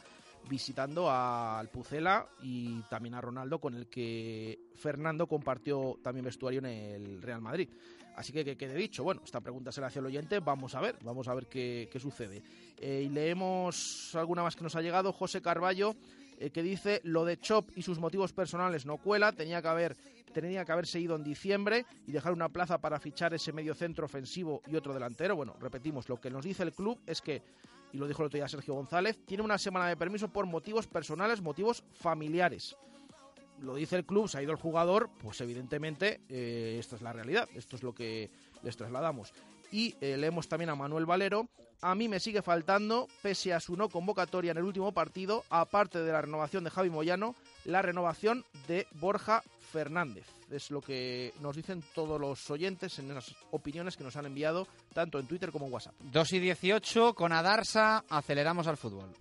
visitando al Pucela y también a Ronaldo, con el que Fernando compartió también vestuario en el Real Madrid. Así que, que quede dicho, bueno, esta pregunta se la hace el oyente, vamos a ver, vamos a ver qué, sucede. Eh, y leemos alguna más que nos ha llegado, José Carballo, eh, que dice, lo de Chop y sus motivos personales no cuela, tenía que haber tenía que haberse ido en diciembre y dejar una plaza para fichar ese medio centro ofensivo y otro delantero. Bueno, repetimos, lo que nos dice el club es que, y lo dijo el otro día Sergio González, tiene una semana de permiso por motivos personales, motivos familiares. Lo dice el club, se ha ido el jugador, pues evidentemente eh, esta es la realidad, esto es lo que les trasladamos. Y eh, leemos también a Manuel Valero. A mí me sigue faltando, pese a su no convocatoria en el último partido, aparte de la renovación de Javi Moyano, la renovación de Borja Fernández. Es lo que nos dicen todos los oyentes en las opiniones que nos han enviado tanto en Twitter como en WhatsApp. 2 y 18 con Adarsa, aceleramos al fútbol.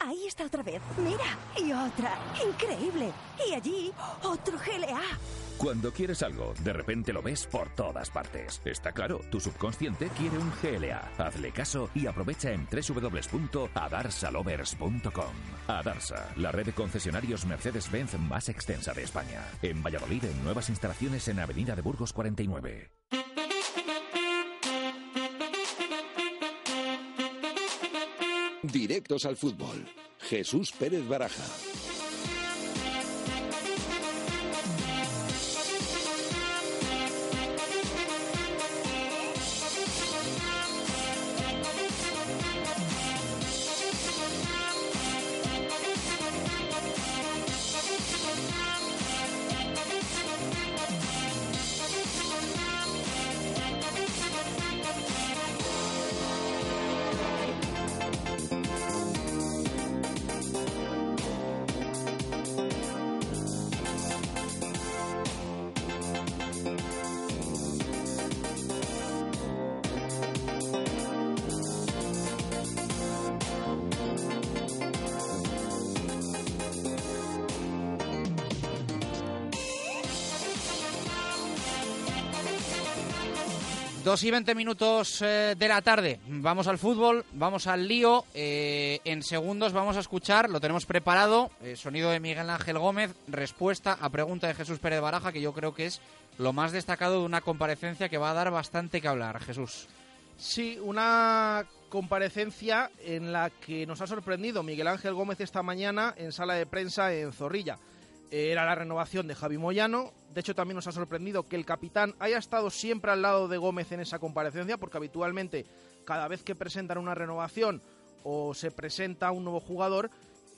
Ahí está otra vez. Mira. Y otra. Increíble. Y allí, otro GLA. Cuando quieres algo, de repente lo ves por todas partes. Está claro, tu subconsciente quiere un GLA. Hazle caso y aprovecha en www.adarsalovers.com. Adarsa, la red de concesionarios Mercedes-Benz más extensa de España. En Valladolid, en nuevas instalaciones en Avenida de Burgos 49. Directos al fútbol. Jesús Pérez Baraja. Dos y veinte minutos eh, de la tarde. Vamos al fútbol, vamos al lío. Eh, en segundos vamos a escuchar, lo tenemos preparado, eh, sonido de Miguel Ángel Gómez, respuesta a pregunta de Jesús Pérez Baraja, que yo creo que es lo más destacado de una comparecencia que va a dar bastante que hablar. Jesús. Sí, una comparecencia en la que nos ha sorprendido Miguel Ángel Gómez esta mañana en sala de prensa en Zorrilla. Era la renovación de Javi Moyano. De hecho, también nos ha sorprendido que el capitán haya estado siempre al lado de Gómez en esa comparecencia, porque habitualmente cada vez que presentan una renovación o se presenta un nuevo jugador,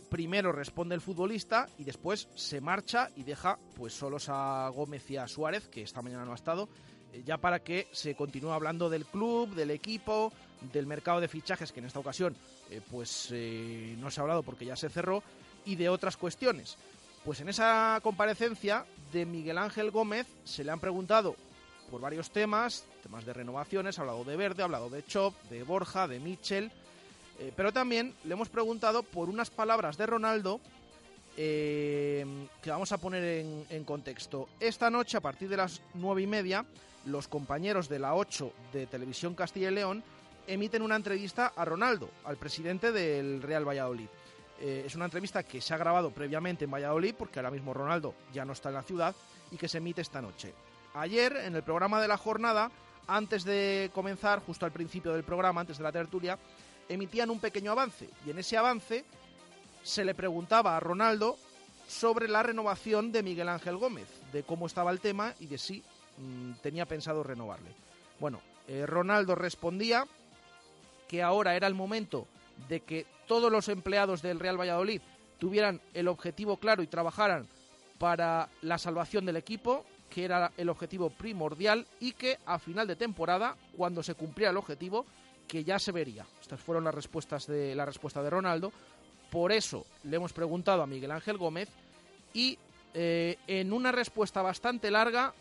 primero responde el futbolista y después se marcha y deja pues solos a Gómez y a Suárez, que esta mañana no ha estado, eh, ya para que se continúe hablando del club, del equipo, del mercado de fichajes, que en esta ocasión eh, pues eh, no se ha hablado porque ya se cerró, y de otras cuestiones. Pues en esa comparecencia de Miguel Ángel Gómez se le han preguntado por varios temas, temas de renovaciones, ha hablado de Verde, ha hablado de Chop, de Borja, de Mitchell, eh, pero también le hemos preguntado por unas palabras de Ronaldo eh, que vamos a poner en, contexto. Esta noche, a partir de las nueve y media, los compañeros de la 8 de Televisión Castilla y León emiten una entrevista a Ronaldo, al presidente del Real Valladolid. Eh, es una entrevista que se ha grabado previamente en Valladolid, porque ahora mismo Ronaldo ya no está en la ciudad, y que se emite esta noche. Ayer, en el programa de la jornada, antes de comenzar, justo al principio del programa, antes de la tertulia, emitían un pequeño avance, y en ese avance se le preguntaba a Ronaldo sobre la renovación de Miguel Ángel Gómez, de cómo estaba el tema y de si mm, tenía pensado renovarle. Bueno, eh, Ronaldo respondía que ahora era el momento de que todos los empleados del Real Valladolid tuvieran el objetivo claro y trabajaran para la salvación del equipo, que era el objetivo primordial, y que a final de temporada, cuando se cumpliera el objetivo, que ya se vería. Estas fueron las respuestas de la respuesta de Ronaldo. Por eso le hemos preguntado a Miguel Ángel Gómez y eh, en una respuesta bastante larga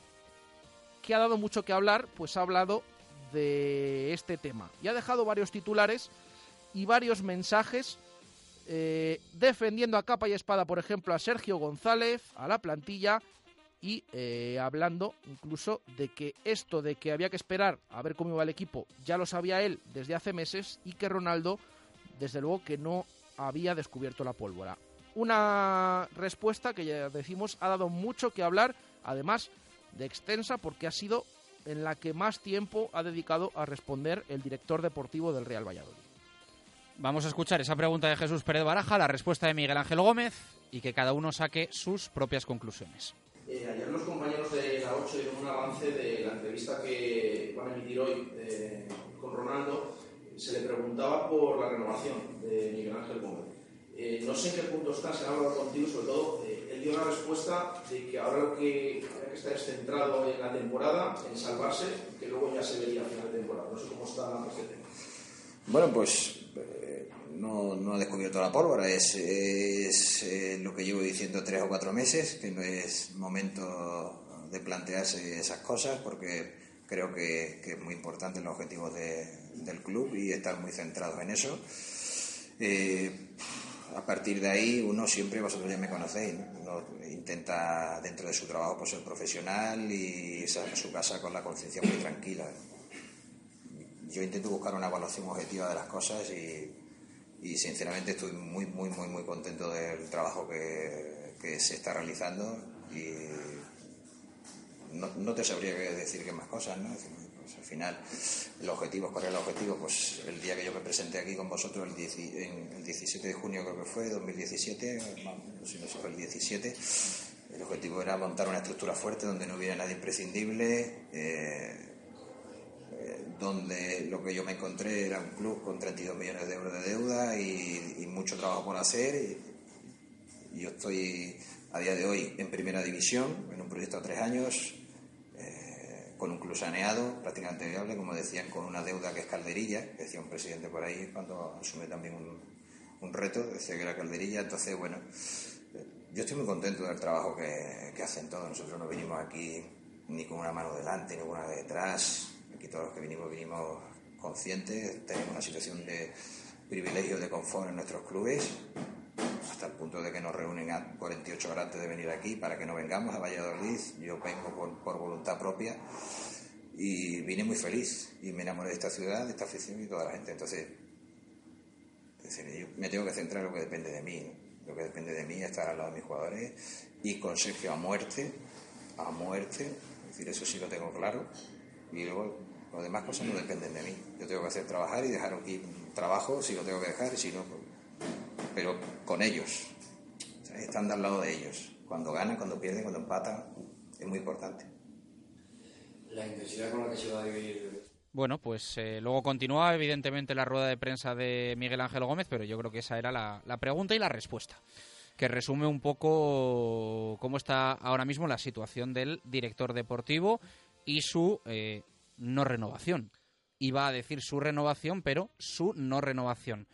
que ha dado mucho que hablar, pues ha hablado de este tema y ha dejado varios titulares y varios mensajes eh, defendiendo a capa y espada, por ejemplo, a Sergio González, a la plantilla y eh, hablando incluso de que esto de que había que esperar a ver cómo iba el equipo ya lo sabía él desde hace meses y que Ronaldo, desde luego, que no había descubierto la pólvora. Una respuesta que ya decimos ha dado mucho que hablar, además de extensa, porque ha sido en la que más tiempo ha dedicado a responder el director deportivo del Real Valladolid. Vamos a escuchar esa pregunta de Jesús Pérez Baraja, la respuesta de Miguel Ángel Gómez y que cada uno saque sus propias conclusiones. Eh, ayer los compañeros de la 8 dieron un avance de la entrevista que van a emitir hoy eh, con Ronaldo. Se le preguntaba por la renovación de Miguel Ángel Gómez. Eh, no sé en qué punto está, se ha hablado contigo, sobre todo, eh, él dio la respuesta de que ahora lo que había que estar es centrado en la temporada, en salvarse, que luego ya se vería a final de temporada. No sé cómo está este tema. Bueno, pues no, no he descubierto la pólvora, es, eh, lo que llevo diciendo tres o cuatro meses, que no es momento de plantearse esas cosas porque creo que, es muy importante los objetivos de- del club y estar muy centrados en eso. Eh, a partir de ahí uno siempre, vosotros ya me conocéis, intenta dentro de su trabajo pues, ser profesional y salir a su casa con la conciencia muy tranquila. Yo intento buscar una evaluación objetiva de las cosas y, y sinceramente estoy muy, muy, muy, muy contento del trabajo que, que se está realizando y no, no te sabría decir qué más cosas, ¿no? Pues, al final, el objetivo, ¿cuál era el objetivo? Pues el día que yo me presenté aquí con vosotros, el, 10 en el 17 de junio creo que fue, 2017, no sé si fue el 17, el objetivo era montar una estructura fuerte donde no hubiera nadie imprescindible, eh, donde lo que yo me encontré era un club con 32 millones de euros de deuda y, mucho trabajo por hacer. Yo estoy a día de hoy en primera división, en un proyecto a tres años, eh, con un club saneado, prácticamente viable, como decían, con una deuda que es calderilla, decía un presidente por ahí cuando asume también un, reto, decía que era calderilla, entonces, bueno, yo estoy muy contento del trabajo que, que hacen todos, nosotros no vinimos aquí ni con una mano delante, ni con una detrás, aquí todos los que vinimos vinimos conscientes, tenemos una situación de privilegio, de confort en nuestros clubes, hasta el punto de que nos reúnen a 48 horas antes de venir aquí para que no vengamos a Valladolid. Yo vengo por, por voluntad propia y vine muy feliz y me enamoré de esta ciudad, de esta afición y toda la gente. Entonces, es decir, yo me tengo que centrar en lo que depende de mí. Lo que depende de mí es estar al lado de mis jugadores y con Sergio a muerte, a muerte. Es decir, eso sí lo tengo claro. Y luego las demás cosas no dependen de mí. Yo tengo que hacer trabajar y dejar aquí un trabajo si lo tengo que dejar y si no, pues, pero con ellos. O sea, estando al lado de ellos. Cuando ganan, cuando pierden, cuando empatan, es muy importante. La intensidad con la que se va a vivir Bueno, pues eh, luego continúa evidentemente la rueda de prensa de Miguel Ángel Gómez, pero yo creo que esa era la, la pregunta y la respuesta, que resume un poco cómo está ahora mismo la situación del director deportivo y su eh, no renovación. Iba a decir su renovación, pero su no renovación.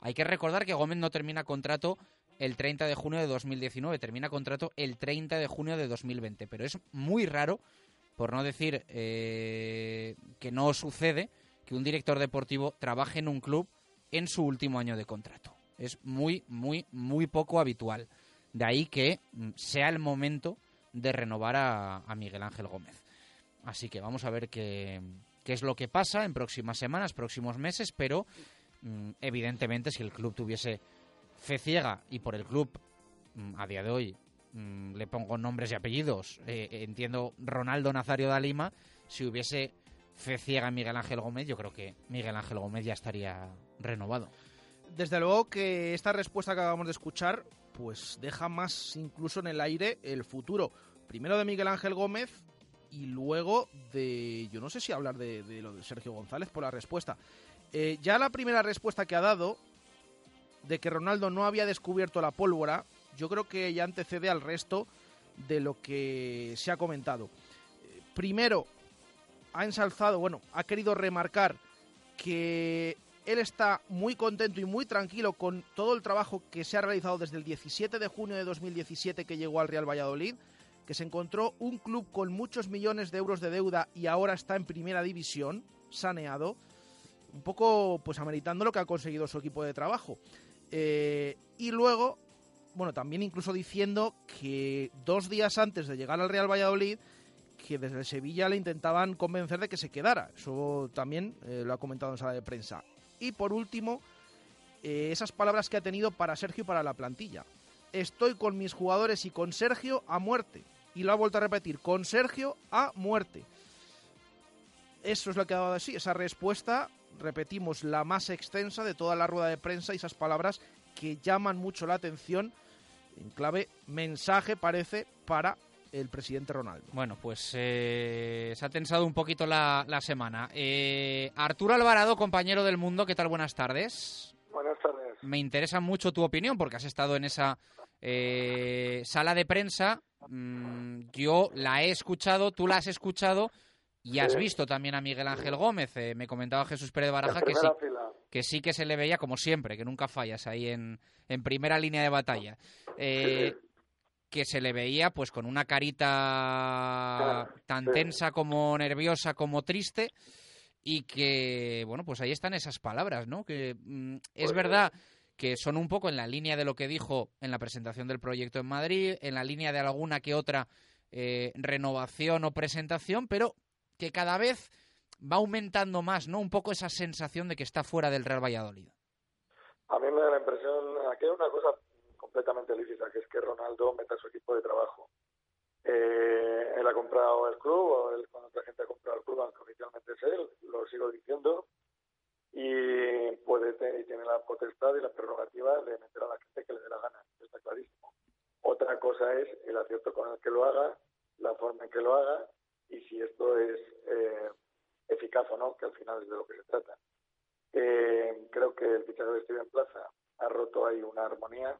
Hay que recordar que Gómez no termina contrato el 30 de junio de 2019, termina contrato el 30 de junio de 2020, pero es muy raro, por no decir eh, que no sucede, que un director deportivo trabaje en un club en su último año de contrato. Es muy, muy, muy poco habitual. De ahí que mm, sea el momento de renovar a, a Miguel Ángel Gómez. Así que vamos a ver qué, qué es lo que pasa en próximas semanas, próximos meses, pero mm, evidentemente si el club tuviese fe ciega y por el club mm, a día de hoy mm, le pongo nombres y apellidos, eh, entiendo Ronaldo Nazario da Lima, si hubiese fe ciega en Miguel Ángel Gómez, yo creo que Miguel Ángel Gómez ya estaría renovado. Desde luego que esta respuesta que acabamos de escuchar, pues deja más incluso en el aire el futuro. Primero de Miguel Ángel Gómez y luego de. Yo no sé si hablar de, lo de Sergio González por la respuesta. Eh, ya la primera respuesta que ha dado de que Ronaldo no había descubierto la pólvora, yo creo que ya antecede al resto de lo que se ha comentado. Eh, Primero, ha ensalzado, bueno, ha querido remarcar que él está muy contento y muy tranquilo con todo el trabajo que se ha realizado desde el 17 de junio de 2017 que llegó al Real Valladolid, que se encontró un club con muchos millones de euros de deuda y ahora está en primera división, saneado, un poco pues ameritando lo que ha conseguido su equipo de trabajo. Eh, y luego, bueno, también incluso diciendo que dos días antes de llegar al Real Valladolid, que desde Sevilla le intentaban convencer de que se quedara. Eso también eh, lo ha comentado en sala de prensa. Y por último, eh, esas palabras que ha tenido para Sergio y para la plantilla. Estoy con mis jugadores y con Sergio a muerte. Y lo ha vuelto a repetir, con Sergio a muerte. Eso es lo que ha dado así, esa respuesta, repetimos, la más extensa de toda la rueda de prensa y esas palabras que llaman mucho la atención en clave mensaje, parece, para el presidente Ronaldo. Bueno, pues eh, se ha tensado un poquito la, la semana. Eh, Arturo Alvarado, compañero del mundo, ¿qué tal? Buenas tardes. Buenas tardes. Me interesa mucho tu opinión porque has estado en esa eh, sala de prensa. Mm, yo la he escuchado, tú la has escuchado y has visto también a Miguel Ángel Gómez. Eh, me comentaba Jesús Pérez Baraja que sí, fila. que sí que se le veía como siempre, que nunca fallas ahí en, en primera línea de batalla. Eh, que se le veía pues con una carita tan tensa como nerviosa como triste y que bueno pues ahí están esas palabras no que mm, es Pues, verdad que son un poco en la línea de lo que dijo en la presentación del proyecto en Madrid en la línea de alguna que otra eh, renovación o presentación pero que cada vez va aumentando más no un poco esa sensación de que está fuera del Real Valladolid A mí me da la impresión, aquí hay una cosa completamente lícita, que es que Ronaldo meta su equipo de trabajo. Eh, él ha comprado el club o él con otra gente ha comprado el club, aunque oficialmente es él, lo sigo diciendo, y puede te- y tiene la potestad y la prerrogativa de meter a la gente que le dé la gana, está clarísimo. Otra cosa es el acierto con el que lo haga, la forma en que lo haga y si esto es eh, eficaz o no, que al final es de lo que se trata. Eh, creo que el fichaje de Steven Plaza ha roto ahí una armonía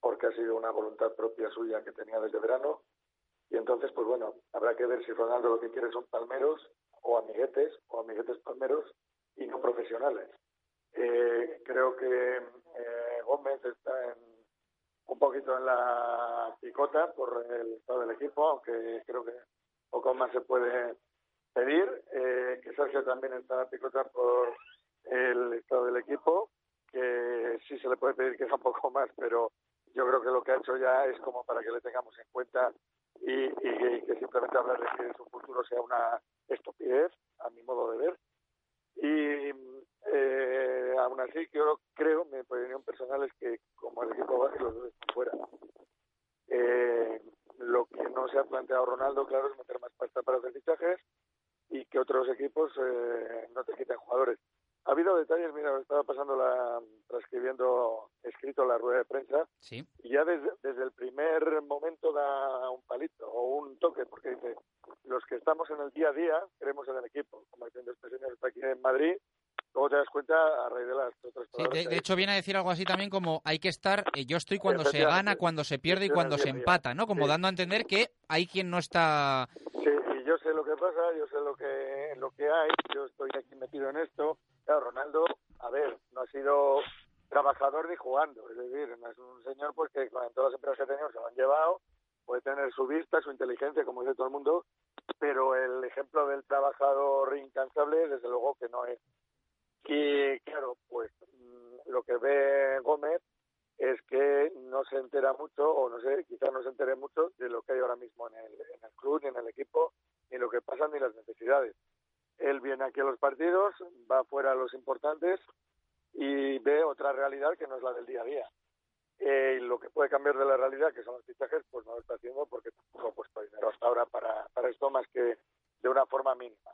porque ha sido una voluntad propia suya que tenía desde verano y entonces pues bueno habrá que ver si Ronaldo lo que quiere son palmeros o amiguetes o amiguetes palmeros y no profesionales Eh, creo que eh, Gómez está en, un poquito en la picota por el estado del equipo aunque creo que poco más se puede pedir eh, que Sergio también está en la picota por el estado del equipo que sí se le puede pedir que sea un poco más pero yo creo que lo que ha hecho ya es como para que le tengamos en cuenta y, y y que simplemente hablar de que su futuro sea una estupidez, a mi modo de ver. Y eh, aún así, yo creo, mi opinión personal es que como el equipo baje, los dos están fuera. Eh, lo que no se ha planteado Ronaldo, claro, es meter más pasta para hacer fichajes y que otros equipos eh, no te quiten jugadores. Ha habido detalles, mira, estaba pasando la, transcribiendo escrito la rueda de prensa Sí. y ya desde, desde el primer momento da un palito o un toque, porque dice, los que estamos en el día a día creemos en el equipo, como diciendo este señor está aquí en Madrid, luego te das cuenta a raíz de las otras Sí, de, hecho viene a decir algo así también como hay que estar, eh, yo estoy cuando se gana, cuando se pierde y cuando se empata, ¿no? Como Sí. dando a entender que hay quien no está... Sí, y yo sé lo que pasa, yo sé lo que lo que hay, yo estoy aquí metido en esto. Ronaldo, a ver, no ha sido trabajador ni jugando, es decir, no es un señor pues que con todas las empresas que ha tenido se lo han llevado, puede tener su vista, su inteligencia, como dice todo el mundo, pero el ejemplo del trabajador incansable, desde luego que no es. Y claro, pues mm, lo que ve Gómez es que no se entera mucho, o no sé, quizás no se entere mucho de lo que hay ahora mismo en el, en el club, ni en el equipo, ni lo que pasa, ni las necesidades. Él viene aquí a los partidos, va fuera a los importantes y ve otra realidad que no es la del día a día. Eh, y lo que puede cambiar de la realidad, que son los fichajes, pues no lo está haciendo porque tampoco ha puesto dinero hasta ahora para, para esto más que de una forma mínima.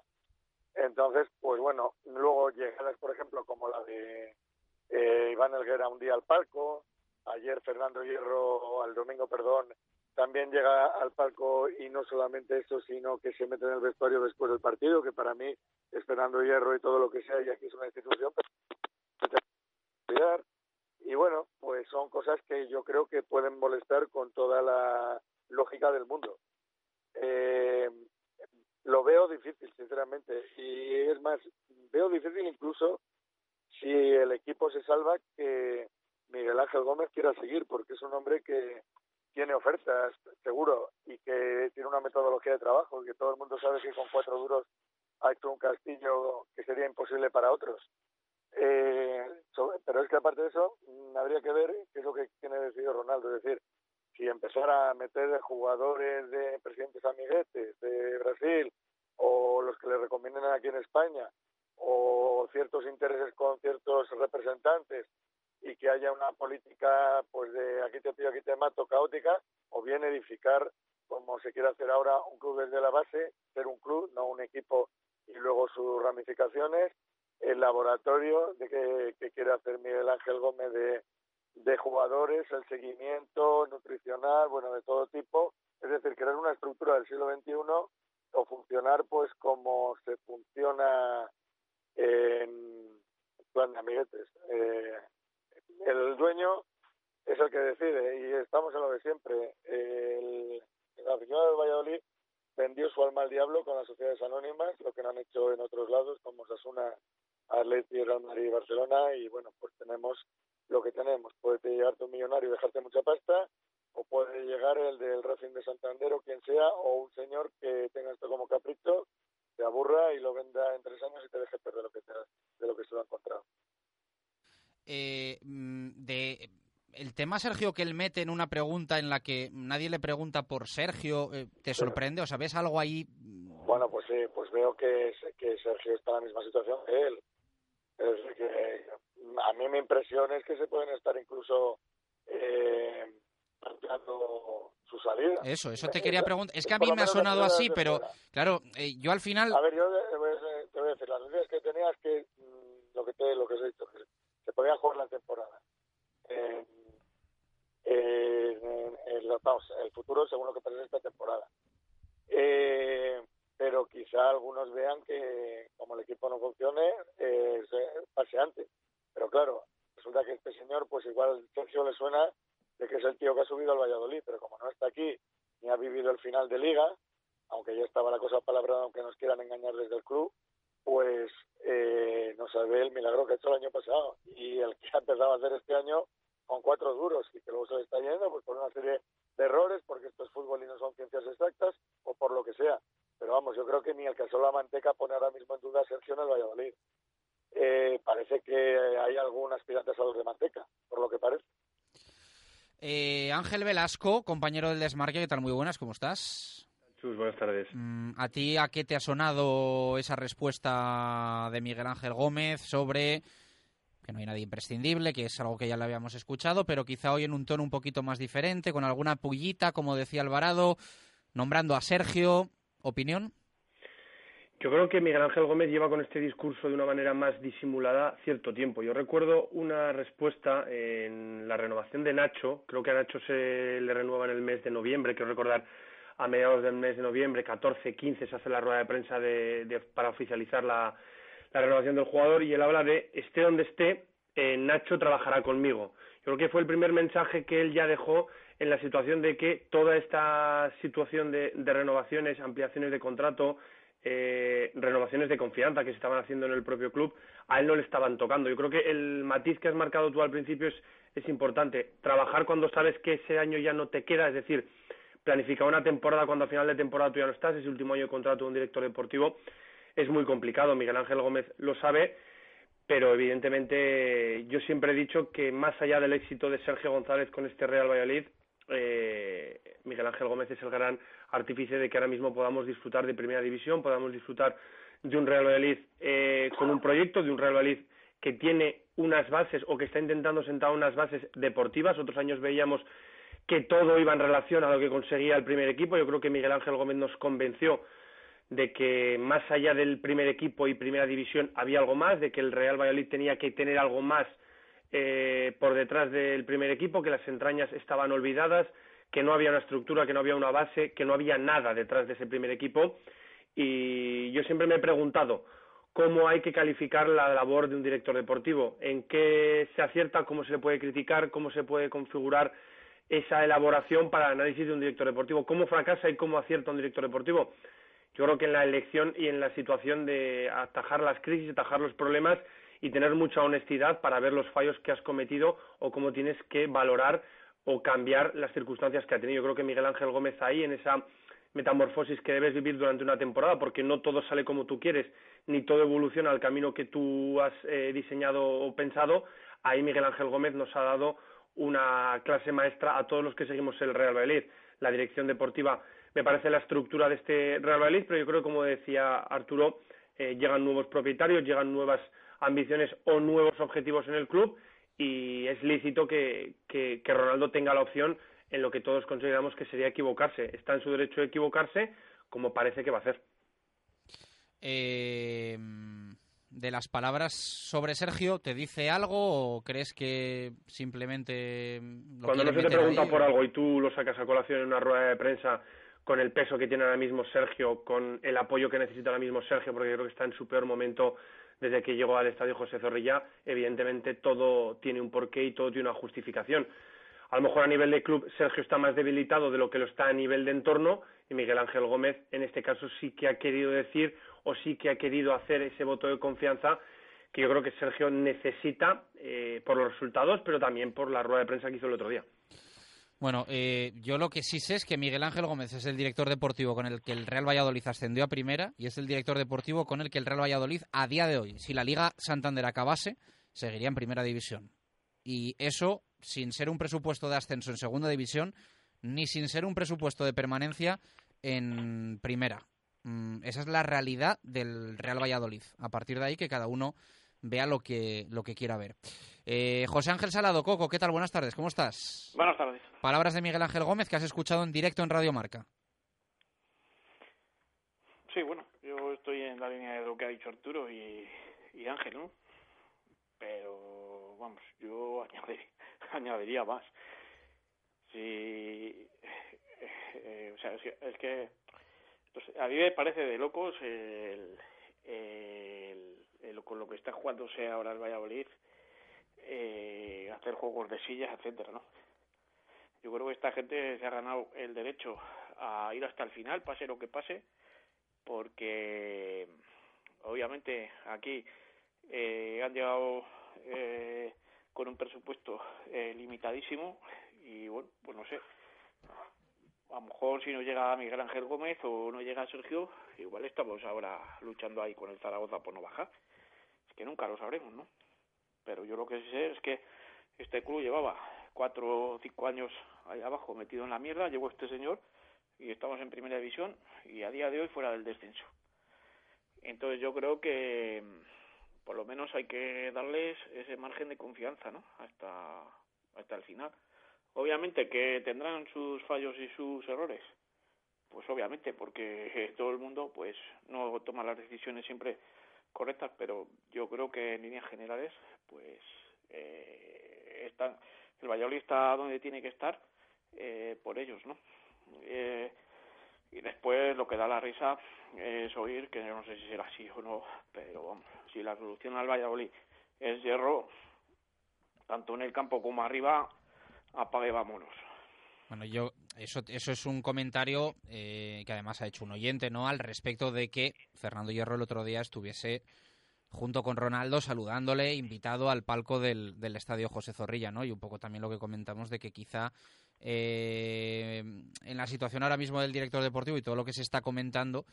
Entonces, pues bueno, luego llegadas, por ejemplo, como la de eh, Iván Elguera un día al palco, ayer Fernando Hierro, al domingo, perdón, también llega al palco y no solamente eso, sino que se mete en el vestuario después del partido, que para mí es Fernando Hierro y todo lo que sea, y aquí es una institución, pero y bueno, pues son cosas que yo creo que pueden molestar con toda la lógica del mundo. Eh, lo veo difícil, sinceramente, y es más, veo difícil incluso si el equipo se salva que Miguel Ángel Gómez quiera seguir, porque es un hombre que tiene ofertas, seguro, y que tiene una metodología de trabajo, que todo el mundo sabe que con cuatro duros ha hecho un castillo que sería imposible para otros. Eh, sobre- pero es que aparte de eso, mm, habría que ver qué es lo que tiene decidido Ronaldo. Es decir, si empezara a meter jugadores de presidentes amiguetes de Brasil o los que le recomienden aquí en España o ciertos intereses con ciertos representantes y que haya una política pues de aquí te pido, aquí te mato caótica o bien edificar como se quiere hacer ahora un club desde la base, ser un club, no un equipo y luego sus ramificaciones, el laboratorio de que, quiere hacer Miguel Ángel Gómez de, de jugadores, el seguimiento nutricional, bueno, de todo tipo, es decir, crear una estructura del siglo XXI o funcionar pues como se funciona en plan de amiguetes. Eh, el dueño es el que decide y estamos en lo de siempre. El, el aficionado del Valladolid vendió su alma al diablo con las sociedades anónimas, lo que no han hecho en otros lados como Sasuna, Atleti, Real Madrid y Barcelona y bueno, pues tenemos lo que tenemos. Puede llegarte un millonario y dejarte mucha pasta o puede llegar el del Racing de Santander o quien sea o un señor que tenga esto como capricho, te aburra y lo venda en tres años y te deje perder lo que te, de lo que se lo ha encontrado. Eh, mm, de el tema Sergio que él mete en una pregunta en la que nadie le pregunta por Sergio, eh, ¿te sorprende? O sea, ¿ves algo ahí? Bueno, pues sí, pues veo que, que Sergio está en la misma situación que él. Es decir, que a mí mi impresión es que se pueden estar incluso eh, su salida. Eso, eso te quería preguntar. Es que a mí me ha sonado así, pero claro, eh, yo al final... A ver, yo te voy a decir, las noticias que tenía es que mm, lo que te, lo que he dicho, se podía jugar la temporada. En, en, en, vamos, el futuro según lo que pasa esta temporada. Eh, pero quizá algunos vean que como el equipo no funcione, eh, pase antes. Pero claro, resulta que este señor, pues igual Sergio le suena de que es el tío que ha subido al Valladolid, pero como no está aquí ni ha vivido el final de liga, aunque ya estaba la cosa palabrada, aunque nos quieran engañar desde el club, pues eh, no sabe el milagro que ha hecho el año pasado y el que ha empezado a hacer este año con cuatro duros y que luego se le está yendo pues por una serie de errores, porque esto es fútbol y no son ciencias exactas o por lo que sea. Pero vamos, yo creo que ni el caso de la manteca pone ahora mismo en duda a Sergio en el Valladolid. Eh, parece que hay algún aspirante a los de manteca, por lo que parece. Eh, Ángel Velasco, compañero del Desmarque, ¿qué tal? Muy buenas, ¿cómo estás? Chus, buenas tardes. Mm, ¿A ti a qué te ha sonado esa respuesta de Miguel Ángel Gómez sobre que no hay nadie imprescindible, que es algo que ya le habíamos escuchado, pero quizá hoy en un tono un poquito más diferente, con alguna pullita, como decía Alvarado, nombrando a Sergio? ¿Opinión? Yo creo que Miguel Ángel Gómez lleva con este discurso de una manera más disimulada cierto tiempo. Yo recuerdo una respuesta en la renovación de Nacho, creo que a Nacho se le renueva en el mes de noviembre, quiero recordar a mediados del mes de noviembre, 14, 15, se hace la rueda de prensa de, para oficializar la, renovación del jugador y él habla de esté donde esté, eh, Nacho trabajará conmigo. Yo creo que fue el primer mensaje que él ya dejó en la situación de que toda esta situación de renovaciones, ampliaciones de contrato, eh, renovaciones de confianza que se estaban haciendo en el propio club, a él no le estaban tocando. Yo creo que el matiz que has marcado tú al principio es, es importante. Trabajar cuando sabes que ese año ya no te queda, es decir, planificar una temporada cuando al final de temporada tú ya no estás, ese último año de contrato de un director deportivo, es muy complicado. Miguel Ángel Gómez lo sabe, pero evidentemente yo siempre he dicho que más allá del éxito de Sergio González con este Real Valladolid, eh, Miguel Ángel Gómez es el gran artífice de que ahora mismo podamos disfrutar de primera división, podamos disfrutar de un Real Valladolid eh, con un proyecto, de un Real Valladolid que tiene unas bases o que está intentando sentar unas bases deportivas. Otros años veíamos que todo iba en relación a lo que conseguía el primer equipo. Yo creo que Miguel Ángel Gómez nos convenció de que más allá del primer equipo y primera división había algo más, de que el Real Valladolid tenía que tener algo más eh, por detrás del primer equipo, que las entrañas estaban olvidadas, que no había una estructura, que no había una base, que no había nada detrás de ese primer equipo. Y yo siempre me he preguntado cómo hay que calificar la labor de un director deportivo, en qué se acierta, cómo se le puede criticar, cómo se puede configurar esa elaboración para el análisis de un director deportivo, cómo fracasa y cómo acierta un director deportivo. Yo creo que en la elección y en la situación de atajar las crisis, atajar los problemas y tener mucha honestidad para ver los fallos que has cometido o cómo tienes que valorar o cambiar las circunstancias que ha tenido. Yo creo que Miguel Ángel Gómez ahí, en esa metamorfosis que debes vivir durante una temporada, porque no todo sale como tú quieres, ni todo evoluciona al camino que tú has eh, diseñado o pensado, ahí Miguel Ángel Gómez nos ha dado una clase maestra a todos los que seguimos el Real Valladolid. La dirección deportiva me parece la estructura de este Real Valladolid, pero yo creo que, como decía Arturo, eh, llegan nuevos propietarios, llegan nuevas ambiciones o nuevos objetivos en el club y es lícito que, que, Ronaldo tenga la opción en lo que todos consideramos que sería equivocarse. Está en su derecho de equivocarse, como parece que va a hacer. Eh, de las palabras sobre Sergio, ¿te dice algo o crees que simplemente... Cuando no se te pregunta por algo y tú lo sacas a colación en una rueda de prensa con el peso que tiene ahora mismo Sergio, con el apoyo que necesita ahora mismo Sergio, porque yo creo que está en su peor momento desde que llegó al estadio José Zorrilla, evidentemente todo tiene un porqué y todo tiene una justificación. A lo mejor a nivel de club Sergio está más debilitado de lo que lo está a nivel de entorno y Miguel Ángel Gómez en este caso sí que ha querido decir o sí que ha querido hacer ese voto de confianza que yo creo que Sergio necesita eh, por los resultados, pero también por la rueda de prensa que hizo el otro día. Bueno, eh, yo lo que sí sé es que Miguel Ángel Gómez es el director deportivo con el que el Real Valladolid ascendió a primera y es el director deportivo con el que el Real Valladolid a día de hoy, si la Liga Santander acabase, seguiría en primera división. Y eso sin ser un presupuesto de ascenso en segunda división, ni sin ser un presupuesto de permanencia en primera. Mm, esa es la realidad del Real Valladolid. A partir de ahí que cada uno vea lo que, lo que quiera ver. Eh, José Ángel Salado, Coco, ¿qué tal? Buenas tardes, ¿cómo estás? Buenas tardes. Palabras de Miguel Ángel Gómez que has escuchado en directo en Radio Marca. Sí, bueno, yo estoy en la línea de lo que ha dicho Arturo y, y Ángel, ¿no? Pero, vamos, yo añadiría, *laughs* añadiría más. Si, eh, o sea, es que, es que entonces, a mí me parece de locos el- con lo que está jugándose ahora el Valladolid, eh, hacer juegos de sillas, etcétera, ¿no? Yo creo que esta gente se ha ganado el derecho a ir hasta el final, pase lo que pase, porque obviamente aquí eh, han llegado eh, con un presupuesto eh, limitadísimo y bueno, pues no sé, a lo mejor si no llega Miguel Ángel Gómez o no llega Sergio, igual estamos ahora luchando ahí con el Zaragoza por no bajar. Es que nunca lo sabremos, ¿no? Pero yo lo que sé es que este club llevaba cuatro o cinco años ahí abajo metido en la mierda, llegó este señor y estamos en primera división y a día de hoy fuera del descenso. Entonces yo creo que mm, por lo menos hay que darles ese margen de confianza, ¿no? Hasta, hasta el final. Obviamente que tendrán sus fallos y sus errores. Pues obviamente, porque *laughs* todo el mundo pues no toma las decisiones siempre correctas, pero yo creo que en líneas generales pues eh, están, el Valladolid está donde tiene que estar eh, por ellos, ¿no? Eh, y después lo que da la risa es oír, que yo no sé si será así o no, pero si la solución al Valladolid es hierro, tanto en el campo como arriba, apague vámonos. Bueno, yo eso, eso es un comentario eh, que además ha hecho un oyente, ¿no? Al respecto de que Fernando Hierro el otro día estuviese junto con Ronaldo saludándole, invitado al palco del, del estadio José Zorrilla, ¿no? Y un poco también lo que comentamos de que quizá eh, en la situación ahora mismo del director deportivo y todo lo que se está comentando,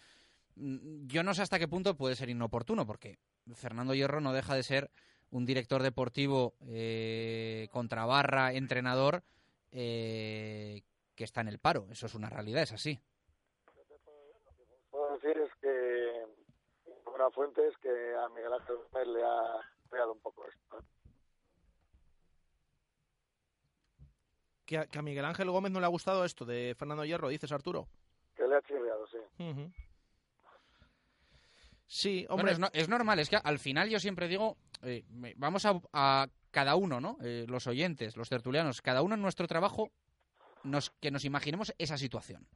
mm, yo no sé hasta qué punto puede ser inoportuno, porque Fernando Hierro no deja de ser un director deportivo eh, contra barra, entrenador, eh, que está en el paro. Eso es una realidad, es así. puedo decir es que una fuente es que a Miguel Ángel Gómez le ha creado un poco esto. Que a, que a Miguel Ángel Gómez no le ha gustado esto de Fernando Hierro, dices Arturo. Que le ha chirriado, sí. Ujú. Sí, Bueno, hombre. es, no- es normal, es que al final yo siempre digo, eh, vamos a, a cada uno, ¿no? Eh, los oyentes, los tertulianos, cada uno en nuestro trabajo, nos, que nos imaginemos esa situación.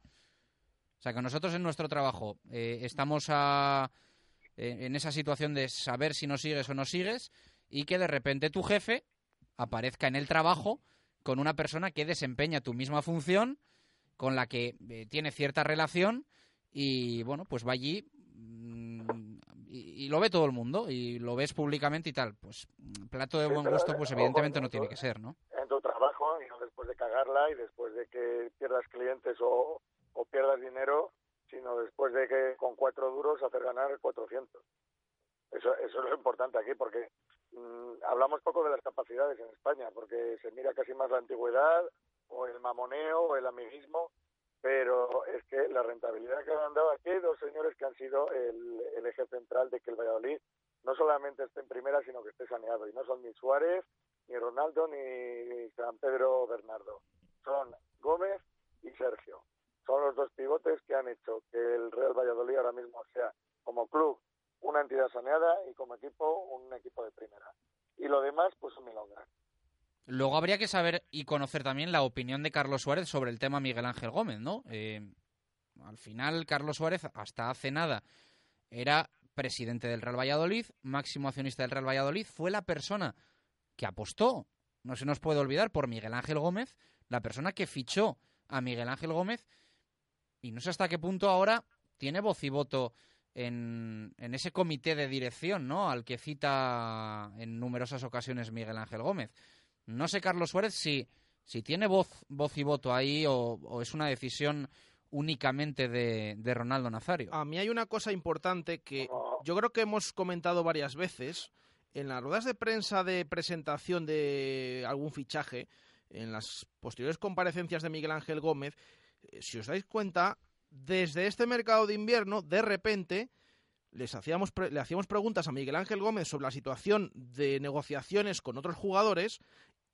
O sea, que nosotros en nuestro trabajo eh, estamos a, eh, en esa situación de saber si nos sigues o no sigues y que de repente tu jefe aparezca en el trabajo con una persona que desempeña tu misma función, con la que tiene cierta relación y, bueno, pues va allí mm, y, y lo ve todo el mundo y lo ves públicamente y tal. Pues mm, plato de Sí, buen gusto, pues evidentemente en no tiene que ser, ¿no? En tu trabajo y no después de cagarla y después de que pierdas clientes o, o pierdas dinero, sino después de que con cuatro duros hacer ganar 400. Eso, eso es lo importante aquí, porque mm, hablamos poco de las capacidades en España, porque se mira casi más la antigüedad o el mamoneo o el amiguismo, pero es que la rentabilidad que han dado aquí dos señores que han sido el, el eje central de que el Valladolid no solamente esté en primera, sino que esté saneado, y no son ni Suárez, ni Ronaldo, ni San Pedro Bernardo, son Gómez y Sergio. Son los dos pivotes que han hecho que el Real Valladolid ahora mismo sea como club una entidad saneada y como equipo un equipo de primera. Y lo demás, pues un milonga. Luego habría que saber y conocer también la opinión de Carlos Suárez sobre el tema Miguel Ángel Gómez, ¿no? Eh, al final, Carlos Suárez, hasta hace nada, era presidente del Real Valladolid, máximo accionista del Real Valladolid, fue la persona que apostó, no se nos puede olvidar, por Miguel Ángel Gómez, la persona que fichó a Miguel Ángel Gómez, y no sé hasta qué punto ahora tiene voz y voto en, en ese comité de dirección, ¿no? Al que cita en numerosas ocasiones Miguel Ángel Gómez. No sé, Carlos Suárez, si, si tiene voz, voz y voto ahí o, o es una decisión únicamente de, de Ronaldo Nazario. A mí hay una cosa importante que yo creo que hemos comentado varias veces en las ruedas de prensa de presentación de algún fichaje, en las posteriores comparecencias de Miguel Ángel Gómez, eh, si os dais cuenta, desde este mercado de invierno, de repente, les hacíamos le hacíamos preguntas a Miguel Ángel Gómez sobre la situación de negociaciones con otros jugadores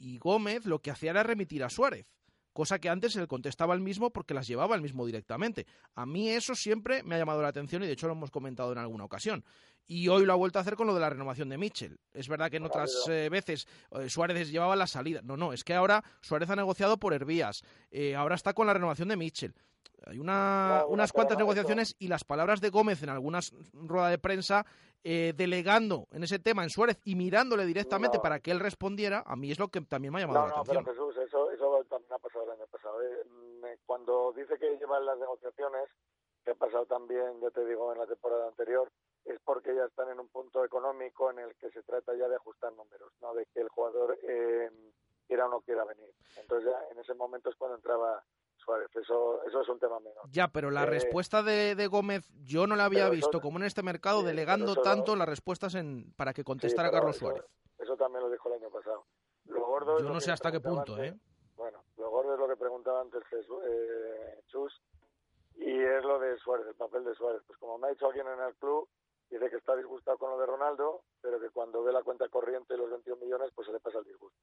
y Gómez lo que hacía era remitir a Suárez cosa que antes él contestaba el mismo porque las llevaba el mismo directamente. A mí eso siempre me ha llamado la atención y de hecho lo hemos comentado en alguna ocasión. Y hoy lo ha vuelto a hacer con lo de la renovación de Mitchell. Es verdad que en otras eh, veces eh, Suárez llevaba la salida. No, no, es que ahora Suárez ha negociado por Hervías. Eh, ahora está con la renovación de Mitchell. Hay una, unas cuantas negociaciones y las palabras de Gómez en algunas ruedas de prensa delegando en ese tema en Suárez y mirándole directamente para que él respondiera, a mí es lo que también me ha llamado la atención. eso, eso también ha pasado el año pasado. Cuando dice que lleva las negociaciones, que ha pasado también, ya te digo, en la temporada anterior, es porque ya están en un punto económico en el que se trata ya de ajustar números, no de que el jugador eh, quiera o no quiera venir. Entonces ya en ese momento es cuando entraba Suárez. Eso, eso es un tema menor. Ya, pero la eh, respuesta de, de, Gómez yo no la había visto como en este mercado delegando tanto las respuestas en para que contestara Carlos Suárez. Eso también lo dijo el año pasado. Lo gordo yo no sé hasta qué punto, ¿eh? Bueno, lo gordo es lo que preguntaba antes Jesús, eh, Chus y es lo de Suárez, el papel de Suárez. Pues como me ha dicho alguien en el club, dice que está disgustado con lo de Ronaldo, pero que cuando ve la cuenta corriente y los 21 millones, pues se le pasa el disgusto.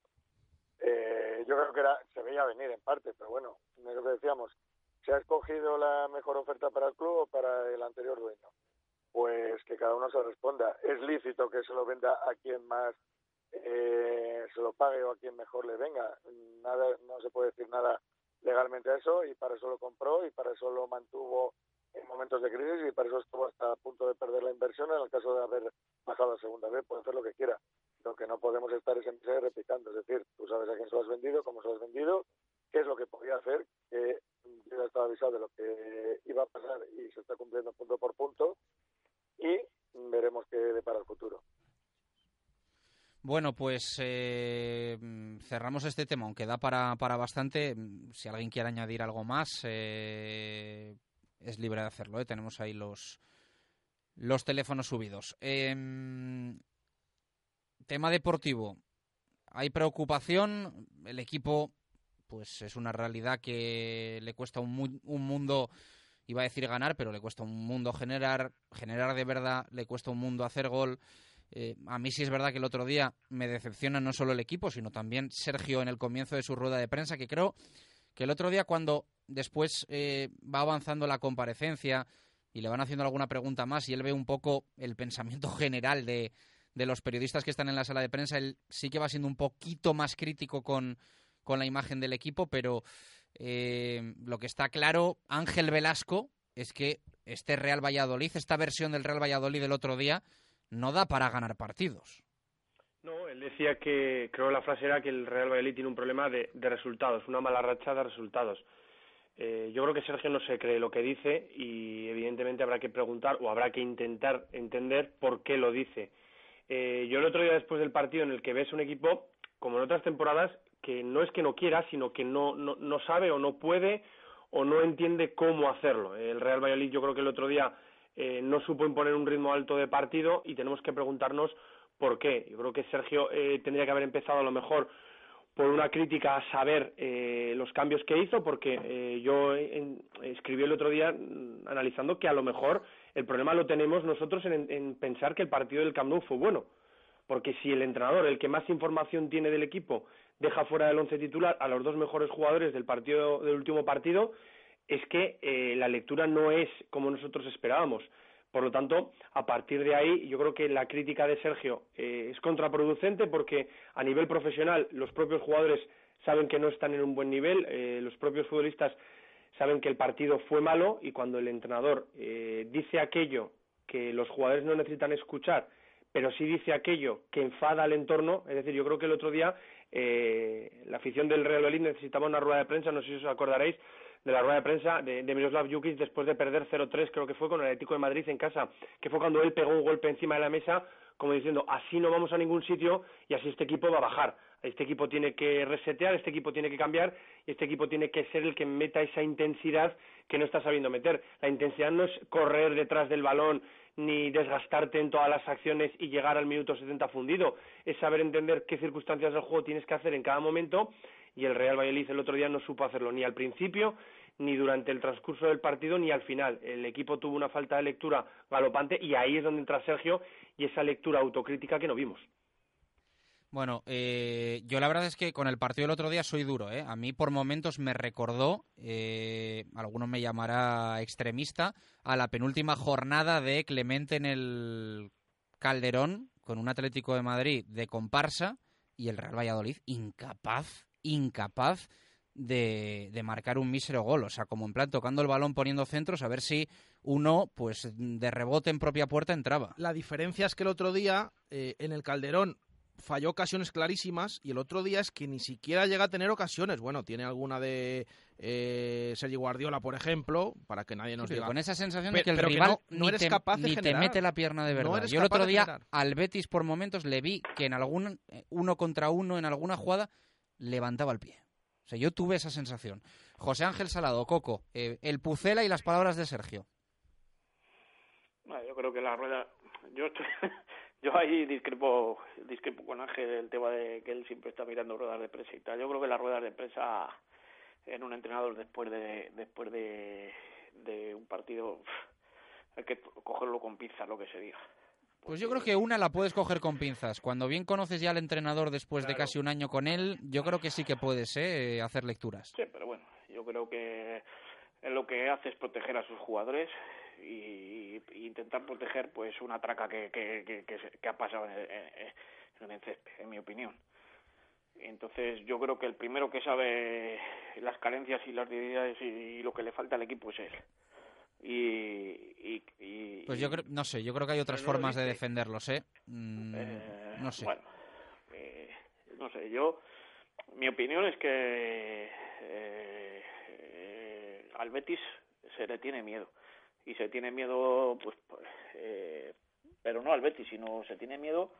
Eh, yo creo que era, se veía venir en parte, pero bueno, es lo que decíamos, ¿se ha escogido la mejor oferta para el club o para el anterior dueño? Pues que cada uno se responda. Es lícito que se lo venda a quien más eh, se lo pague o a quien mejor le venga. Nada, no se puede decir nada legalmente a eso y para eso lo compró y para eso lo mantuvo en momentos de crisis y para eso estuvo hasta a punto de perder la inversión en el caso de haber bajado a segunda vez, puede hacer lo que quiera. Lo que no podemos estar es siempre replicando, es decir, tú sabes a quién se lo has vendido, cómo se lo has vendido, qué es lo que podía hacer, que yo ya estaba avisado de lo que iba a pasar y se está cumpliendo punto por punto y veremos qué depara el futuro. Bueno, pues eh, cerramos este tema, aunque da para, para bastante. Si alguien quiere añadir algo más, eh, es libre de hacerlo. ¿eh? Tenemos ahí los, los teléfonos subidos. Em, tema deportivo. Hay preocupación. El equipo, pues es una realidad que le cuesta un, un mundo, iba a decir ganar, pero le cuesta un mundo generar, generar de verdad, le cuesta un mundo hacer gol. Eh, a mí sí es verdad que el otro día me decepciona no solo el equipo, sino también Sergio en el comienzo de su rueda de prensa, que creo que el otro día cuando después eh, va avanzando la comparecencia y le van haciendo alguna pregunta más y él ve un poco el pensamiento *laughs* general de, de los periodistas que están en la sala de prensa, él sí que va siendo un poquito más crítico con, con la imagen del equipo, pero eh, lo que está claro, Ángel Velasco, es que este Real Valladolid, esta versión del Real Valladolid del otro día, no da para ganar partidos. No, él decía que, creo la frase era que el Real Valladolid tiene un problema de, de resultados, una mala racha de resultados. Eh, yo creo que Sergio no se cree lo que dice y evidentemente habrá que preguntar o habrá que intentar entender por qué lo dice. Eh, yo el otro día después del partido en el que ves un equipo, como en otras temporadas, que no es que no quiera, sino que no, no, no sabe o no puede o no entiende cómo hacerlo. El Real Valladolid yo creo que el otro día eh, no supo imponer un ritmo alto de partido y tenemos que preguntarnos por qué. Yo creo que Sergio eh, tendría que haber empezado a lo mejor por una crítica a saber eh, los cambios que hizo, porque eh, yo escribí el otro día mm, analizando que a lo mejor el problema lo tenemos nosotros en, pensar que el partido del Camp Nou fue bueno, porque si el entrenador, el que más información tiene del equipo, deja fuera del once titular a los dos mejores jugadores del partido del último partido, es que eh, la lectura no es como nosotros esperábamos. Por lo tanto, a partir de ahí, yo creo que la crítica de Sergio eh, es contraproducente porque a nivel profesional los propios jugadores saben que no están en un buen nivel, eh, los propios futbolistas saben que el partido fue malo y cuando el entrenador eh, dice aquello que los jugadores no necesitan escuchar, pero sí dice aquello que enfada al entorno, es decir, yo creo que el otro día la afición del Real Madrid necesitaba una rueda de prensa, no sé si os acordaréis, de la rueda de prensa de, de Miroslav después de perder 0-3, creo que fue con el Atlético de Madrid en casa, que fue cuando él pegó un golpe encima de la mesa, como diciendo, así no vamos a ningún sitio y así este equipo va a bajar. Este equipo tiene que resetear, este equipo tiene que cambiar y este equipo tiene que ser el que meta esa intensidad que no está sabiendo meter. La intensidad no es correr detrás del balón ni desgastarte en todas las acciones y llegar al minuto 70 fundido. Es saber entender qué circunstancias del juego tienes que hacer en cada momento y el Real Valladolid el otro día no supo hacerlo ni al principio ni durante el transcurso del partido ni al final. El equipo tuvo una falta de lectura galopante y ahí es donde entra Sergio y esa lectura autocrítica que no vimos. Bueno, eh, yo la verdad es que con el partido del otro día soy duro. ¿eh? A mí por momentos me recordó, eh, alguno me llamará extremista, a la penúltima jornada de Clemente en el Calderón con un Atlético de Madrid de comparsa y el Real Valladolid incapaz, incapaz de, de, marcar un mísero gol. O sea, como en plan tocando el balón, poniendo centros, a ver si uno, pues de rebote en propia puerta entraba. La diferencia es que el otro día eh, en el Calderón falló ocasiones clarísimas y el otro día es que ni siquiera llega a tener ocasiones. Bueno, tiene alguna de eh, Sergio Guardiola, por ejemplo, para que nadie nos sí, diga. Con esa sensación de que el rival no, no ni, eres te, capaz de ni te mete la pierna de verdad. No Yo el otro día al Betis por momentos le vi que en algún uno contra uno en alguna jugada levantaba el pie. O sea, yo tuve esa sensación. José Ángel Salado, Coco, eh, el Pucela y las palabras de Sergio. Bueno, yo creo que la rueda. Yo estoy... *laughs* Yo ahí discrepo, discrepo con Ángel el tema de que él siempre está mirando ruedas de prensa y tal. Yo creo que las ruedas de prensa en un entrenador después de después de, de un partido hay que cogerlo con pinzas lo que se diga. Pues yo creo que una la puedes coger con pinzas. Cuando bien conoces ya al entrenador después claro. de casi un año con él, yo creo que sí que puedes ¿eh? hacer lecturas. Sí, pero bueno, yo creo que lo que hace es proteger a sus jugadores y, y intentar proteger pues una traca que, que, que, que, que ha pasado en el, en el césped, en mi opinión. Entonces yo creo que el primero que sabe las carencias y las debilidades y, y lo que le falta al equipo es él. Y, y, y, pues yo creo, no sé, yo creo que hay otras formas de defenderlos, ¿eh? Mm, eh, no sé. Bueno, eh, no sé, yo, mi opinión es que eh, al Betis se le tiene miedo y se tiene miedo, pues, pues eh, pero no al Betis, sino se tiene miedo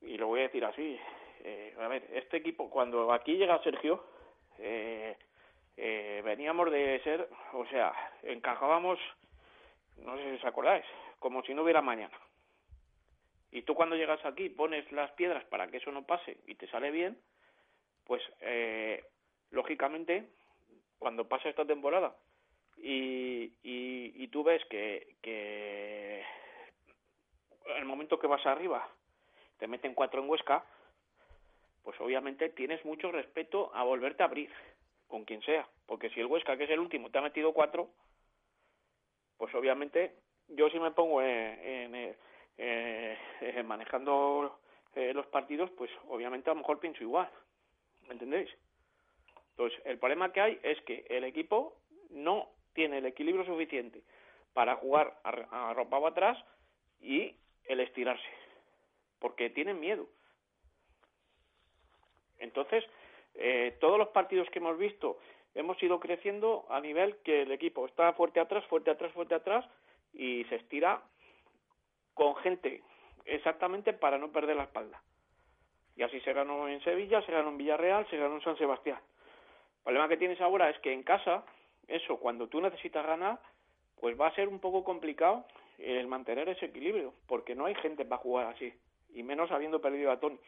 y lo voy a decir así. Eh, a ver, este equipo cuando aquí llega Sergio. Eh, eh, veníamos de ser, o sea, encajábamos, no sé si os acordáis, como si no hubiera mañana. Y tú cuando llegas aquí pones las piedras para que eso no pase y te sale bien, pues eh, lógicamente cuando pasa esta temporada y, y, y tú ves que, que el momento que vas arriba te meten cuatro en Huesca, pues obviamente tienes mucho respeto a volverte a abrir con quien sea, porque si el Huesca, que es el último, te ha metido cuatro, pues obviamente yo si me pongo en, en, en *laughs* manejando eh, los partidos, pues obviamente a lo mejor pienso igual, ¿me entendéis? Entonces, el problema que hay es que el equipo no tiene el equilibrio suficiente para jugar arropado atrás y el estirarse, porque tienen miedo. Entonces, eh, todos los partidos que hemos visto hemos ido creciendo a nivel que el equipo está fuerte atrás, fuerte atrás, fuerte atrás y se estira con gente exactamente para no perder la espalda. Y así se ganó en Sevilla, se ganó en Villarreal, se ganó en San Sebastián. El problema que tienes ahora es que en casa, eso, cuando tú necesitas ganar, pues va a ser un poco complicado el mantener ese equilibrio, porque no hay gente para jugar así, y menos habiendo perdido a Tony.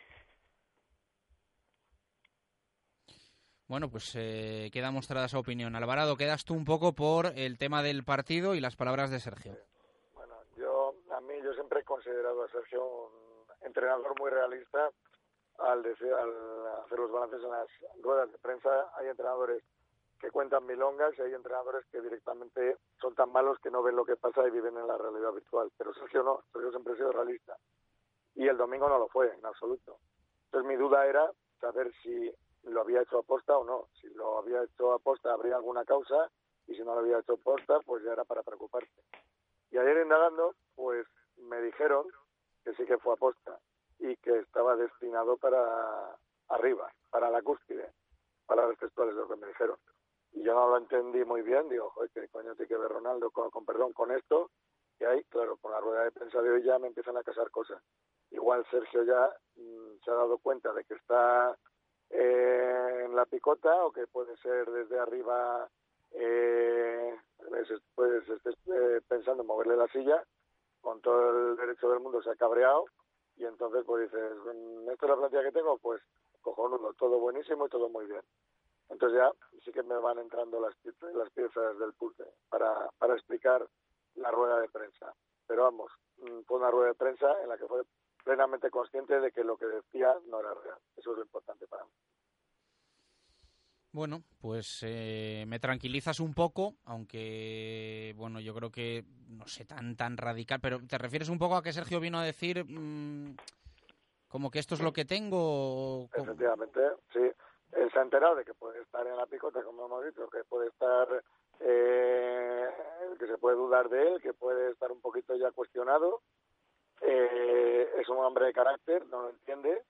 Bueno, pues eh, queda mostrada esa opinión. Alvarado, quedas tú un poco por el tema del partido y las palabras de Sergio. Bueno, yo a mí yo siempre he considerado a Sergio un entrenador muy realista al, decir, al hacer los balances en las ruedas de prensa. Hay entrenadores que cuentan milongas y hay entrenadores que directamente son tan malos que no ven lo que pasa y viven en la realidad virtual. Pero Sergio no, Sergio siempre ha sido realista. Y el domingo no lo fue, en absoluto. Entonces mi duda era saber si lo había hecho aposta o no. Si lo había hecho aposta habría alguna causa y si no lo había hecho aposta pues ya era para preocuparse. Y ayer indagando pues me dijeron que sí que fue aposta y que estaba destinado para arriba, para la cúspide, para las textuales de lo que me dijeron. Y yo no lo entendí muy bien, digo, joder, ¿qué coño tiene que ver Ronaldo con, perdón con esto? Y ahí, claro, con la rueda de prensa de hoy ya me empiezan a casar cosas. Igual Sergio ya mmm, se ha dado cuenta de que está eh, en la picota o que puede ser desde arriba eh, pues estés eh, pensando en moverle la silla con todo el derecho del mundo se ha cabreado y entonces pues dices esta es la plantilla que tengo pues cojonudo todo buenísimo y todo muy bien Entonces ya sí que me van entrando las, las piezas del puzzle para, para explicar la rueda de prensa. Pero vamos, mm, fue una rueda de prensa en la que fue plenamente consciente de que lo que decía no era real. Eso es lo importante para mí. Bueno, pues eh, me tranquilizas un poco, aunque, bueno, yo creo que, no sé, tan, tan radical, pero ¿te refieres un poco a que Sergio vino a decir mm, como que esto es lo que tengo? Efectivamente, sí. Él se ha enterado de que puede estar en la picota, como hemos dicho, que puede estar, eh, que se puede dudar de él, que puede estar un poquito ya cuestionado. Eh, es un hombre de carácter, no lo entiende.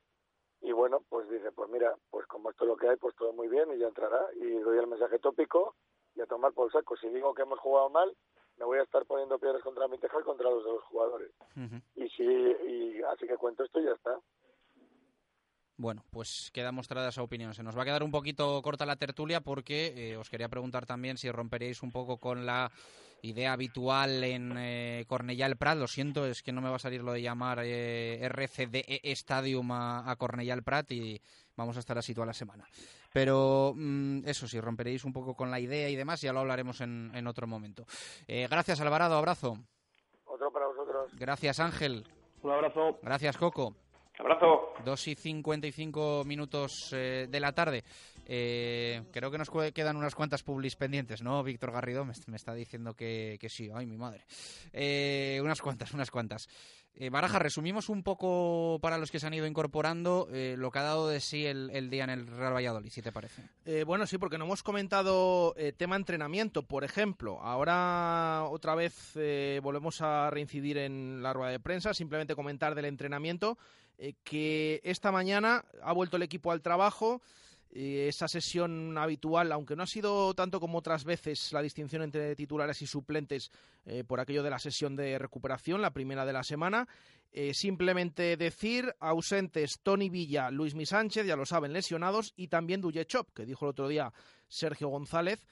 Y bueno, pues dice, pues mira, pues como esto es lo que hay, pues todo muy bien y ya entrará. Y doy el mensaje tópico y a tomar por saco. Si digo que hemos jugado mal, me voy a estar poniendo piedras contra mi tejado y contra los de los jugadores. Y si, y así que cuento esto y ya está. Bueno, pues queda mostrada esa opinión. Se nos va a quedar un poquito corta la tertulia porque eh, os quería preguntar también si romperíais un poco con la idea habitual en eh, Cornellà el Prat. Lo siento, es que no me va a salir lo de llamar eh, RCDE Stadium a, a Cornellà el Prat y vamos a estar así toda la semana. Pero mm, eso sí, romperéis un poco con la idea y demás, ya lo hablaremos en, en otro momento. Eh, gracias Alvarado, abrazo. Otro para vosotros. Gracias Ángel. Un abrazo. Gracias Coco. Abrazo. 2 y 55 minutos eh, de la tarde. Eh, creo que nos quedan unas cuantas publis pendientes, ¿no? Víctor Garrido me, me está diciendo que, que sí. Ay, mi madre. Eh, unas cuantas, unas cuantas. Eh, Baraja, resumimos un poco para los que se han ido incorporando eh, lo que ha dado de sí el, el día en el Real Valladolid, si te parece. Eh, bueno, sí, porque no hemos comentado eh, tema entrenamiento, por ejemplo. Ahora otra vez eh, volvemos a reincidir en la rueda de prensa, simplemente comentar del entrenamiento, eh, que esta mañana ha vuelto el equipo al trabajo. eh, esa sesión habitual, aunque no ha sido tanto como otras veces la distinción entre titulares y suplentes eh, por aquello de la sesión de recuperación, la primera de la semana, simplemente decir ausentes Tony Villa, Luis Mi Sánchez, ya lo saben, lesionados, y también Chop, que dijo el otro día Sergio González,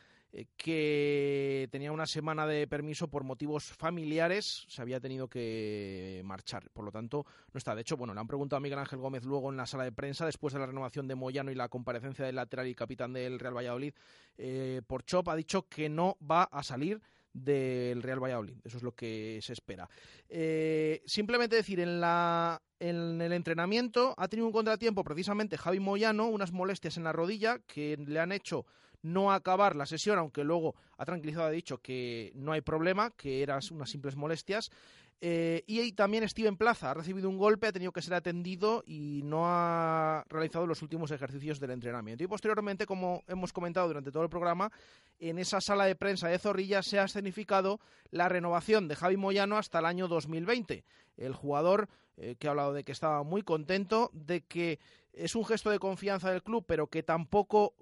que tenía una semana de permiso por motivos familiares, se había tenido que marchar, por lo tanto no está. De hecho, bueno, le han preguntado a Miguel Ángel Gómez luego en la sala de prensa, después de la renovación de Moyano y la comparecencia del lateral y capitán del Real Valladolid, eh, por Chop ha dicho que no va a salir del Real Valladolid. Eso es lo que se espera. Eh, simplemente decir, en, la, en el entrenamiento ha tenido un contratiempo precisamente Javi Moyano, unas molestias en la rodilla que le han hecho no acabar la sesión, aunque luego ha tranquilizado, ha dicho que no hay problema, que eran unas simples molestias. Eh, y también Steven Plaza ha recibido un golpe, ha tenido que ser atendido y no ha realizado los últimos ejercicios del entrenamiento. Y posteriormente, como hemos comentado durante todo el programa, en esa sala de prensa de Zorrilla se ha escenificado la renovación de Javi Moyano hasta el año 2020. El jugador eh, que ha hablado de que estaba muy contento, de que es un gesto de confianza del club, pero que tampoco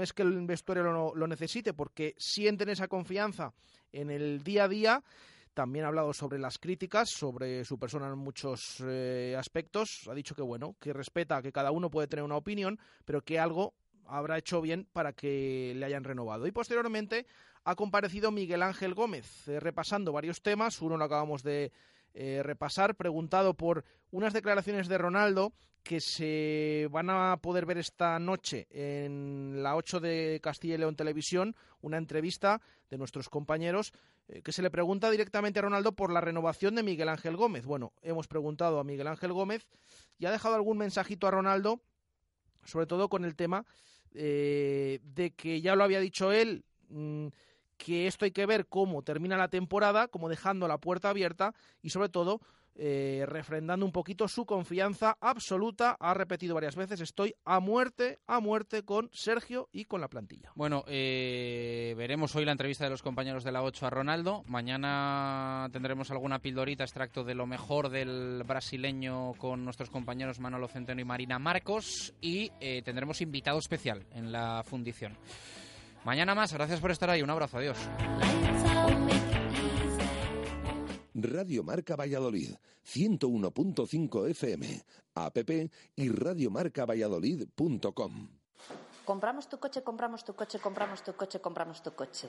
es que el vestuario lo, lo necesite, porque sienten esa confianza en el día a día. También ha hablado sobre las críticas, sobre su persona en muchos eh, aspectos. Ha dicho que bueno, que respeta que cada uno puede tener una opinión, pero que algo habrá hecho bien para que le hayan renovado. Y posteriormente ha comparecido Miguel Ángel Gómez, eh, repasando varios temas. Uno lo acabamos de eh, repasar, preguntado por unas declaraciones de Ronaldo que se van a poder ver esta noche en la 8 de Castilla y León Televisión, una entrevista de nuestros compañeros eh, que se le pregunta directamente a Ronaldo por la renovación de Miguel Ángel Gómez. Bueno, hemos preguntado a Miguel Ángel Gómez y ha dejado algún mensajito a Ronaldo, sobre todo con el tema eh, de que ya lo había dicho él, mmm, que esto hay que ver cómo termina la temporada, como dejando la puerta abierta y sobre todo eh, refrendando un poquito su confianza absoluta. Ha repetido varias veces, estoy a muerte, a muerte con Sergio y con la plantilla. Bueno, eh, veremos hoy la entrevista de los compañeros de la 8 a Ronaldo. Mañana tendremos alguna pildorita, extracto de lo mejor del brasileño con nuestros compañeros Manolo Centeno y Marina Marcos. Y eh, tendremos invitado especial en la fundición. Mañana más, gracias por estar ahí. Un abrazo, adiós. Radio Marca Valladolid, 101.5 FM, app y radiomarcavalladolid.com. Compramos tu coche, compramos tu coche, compramos tu coche, compramos tu coche.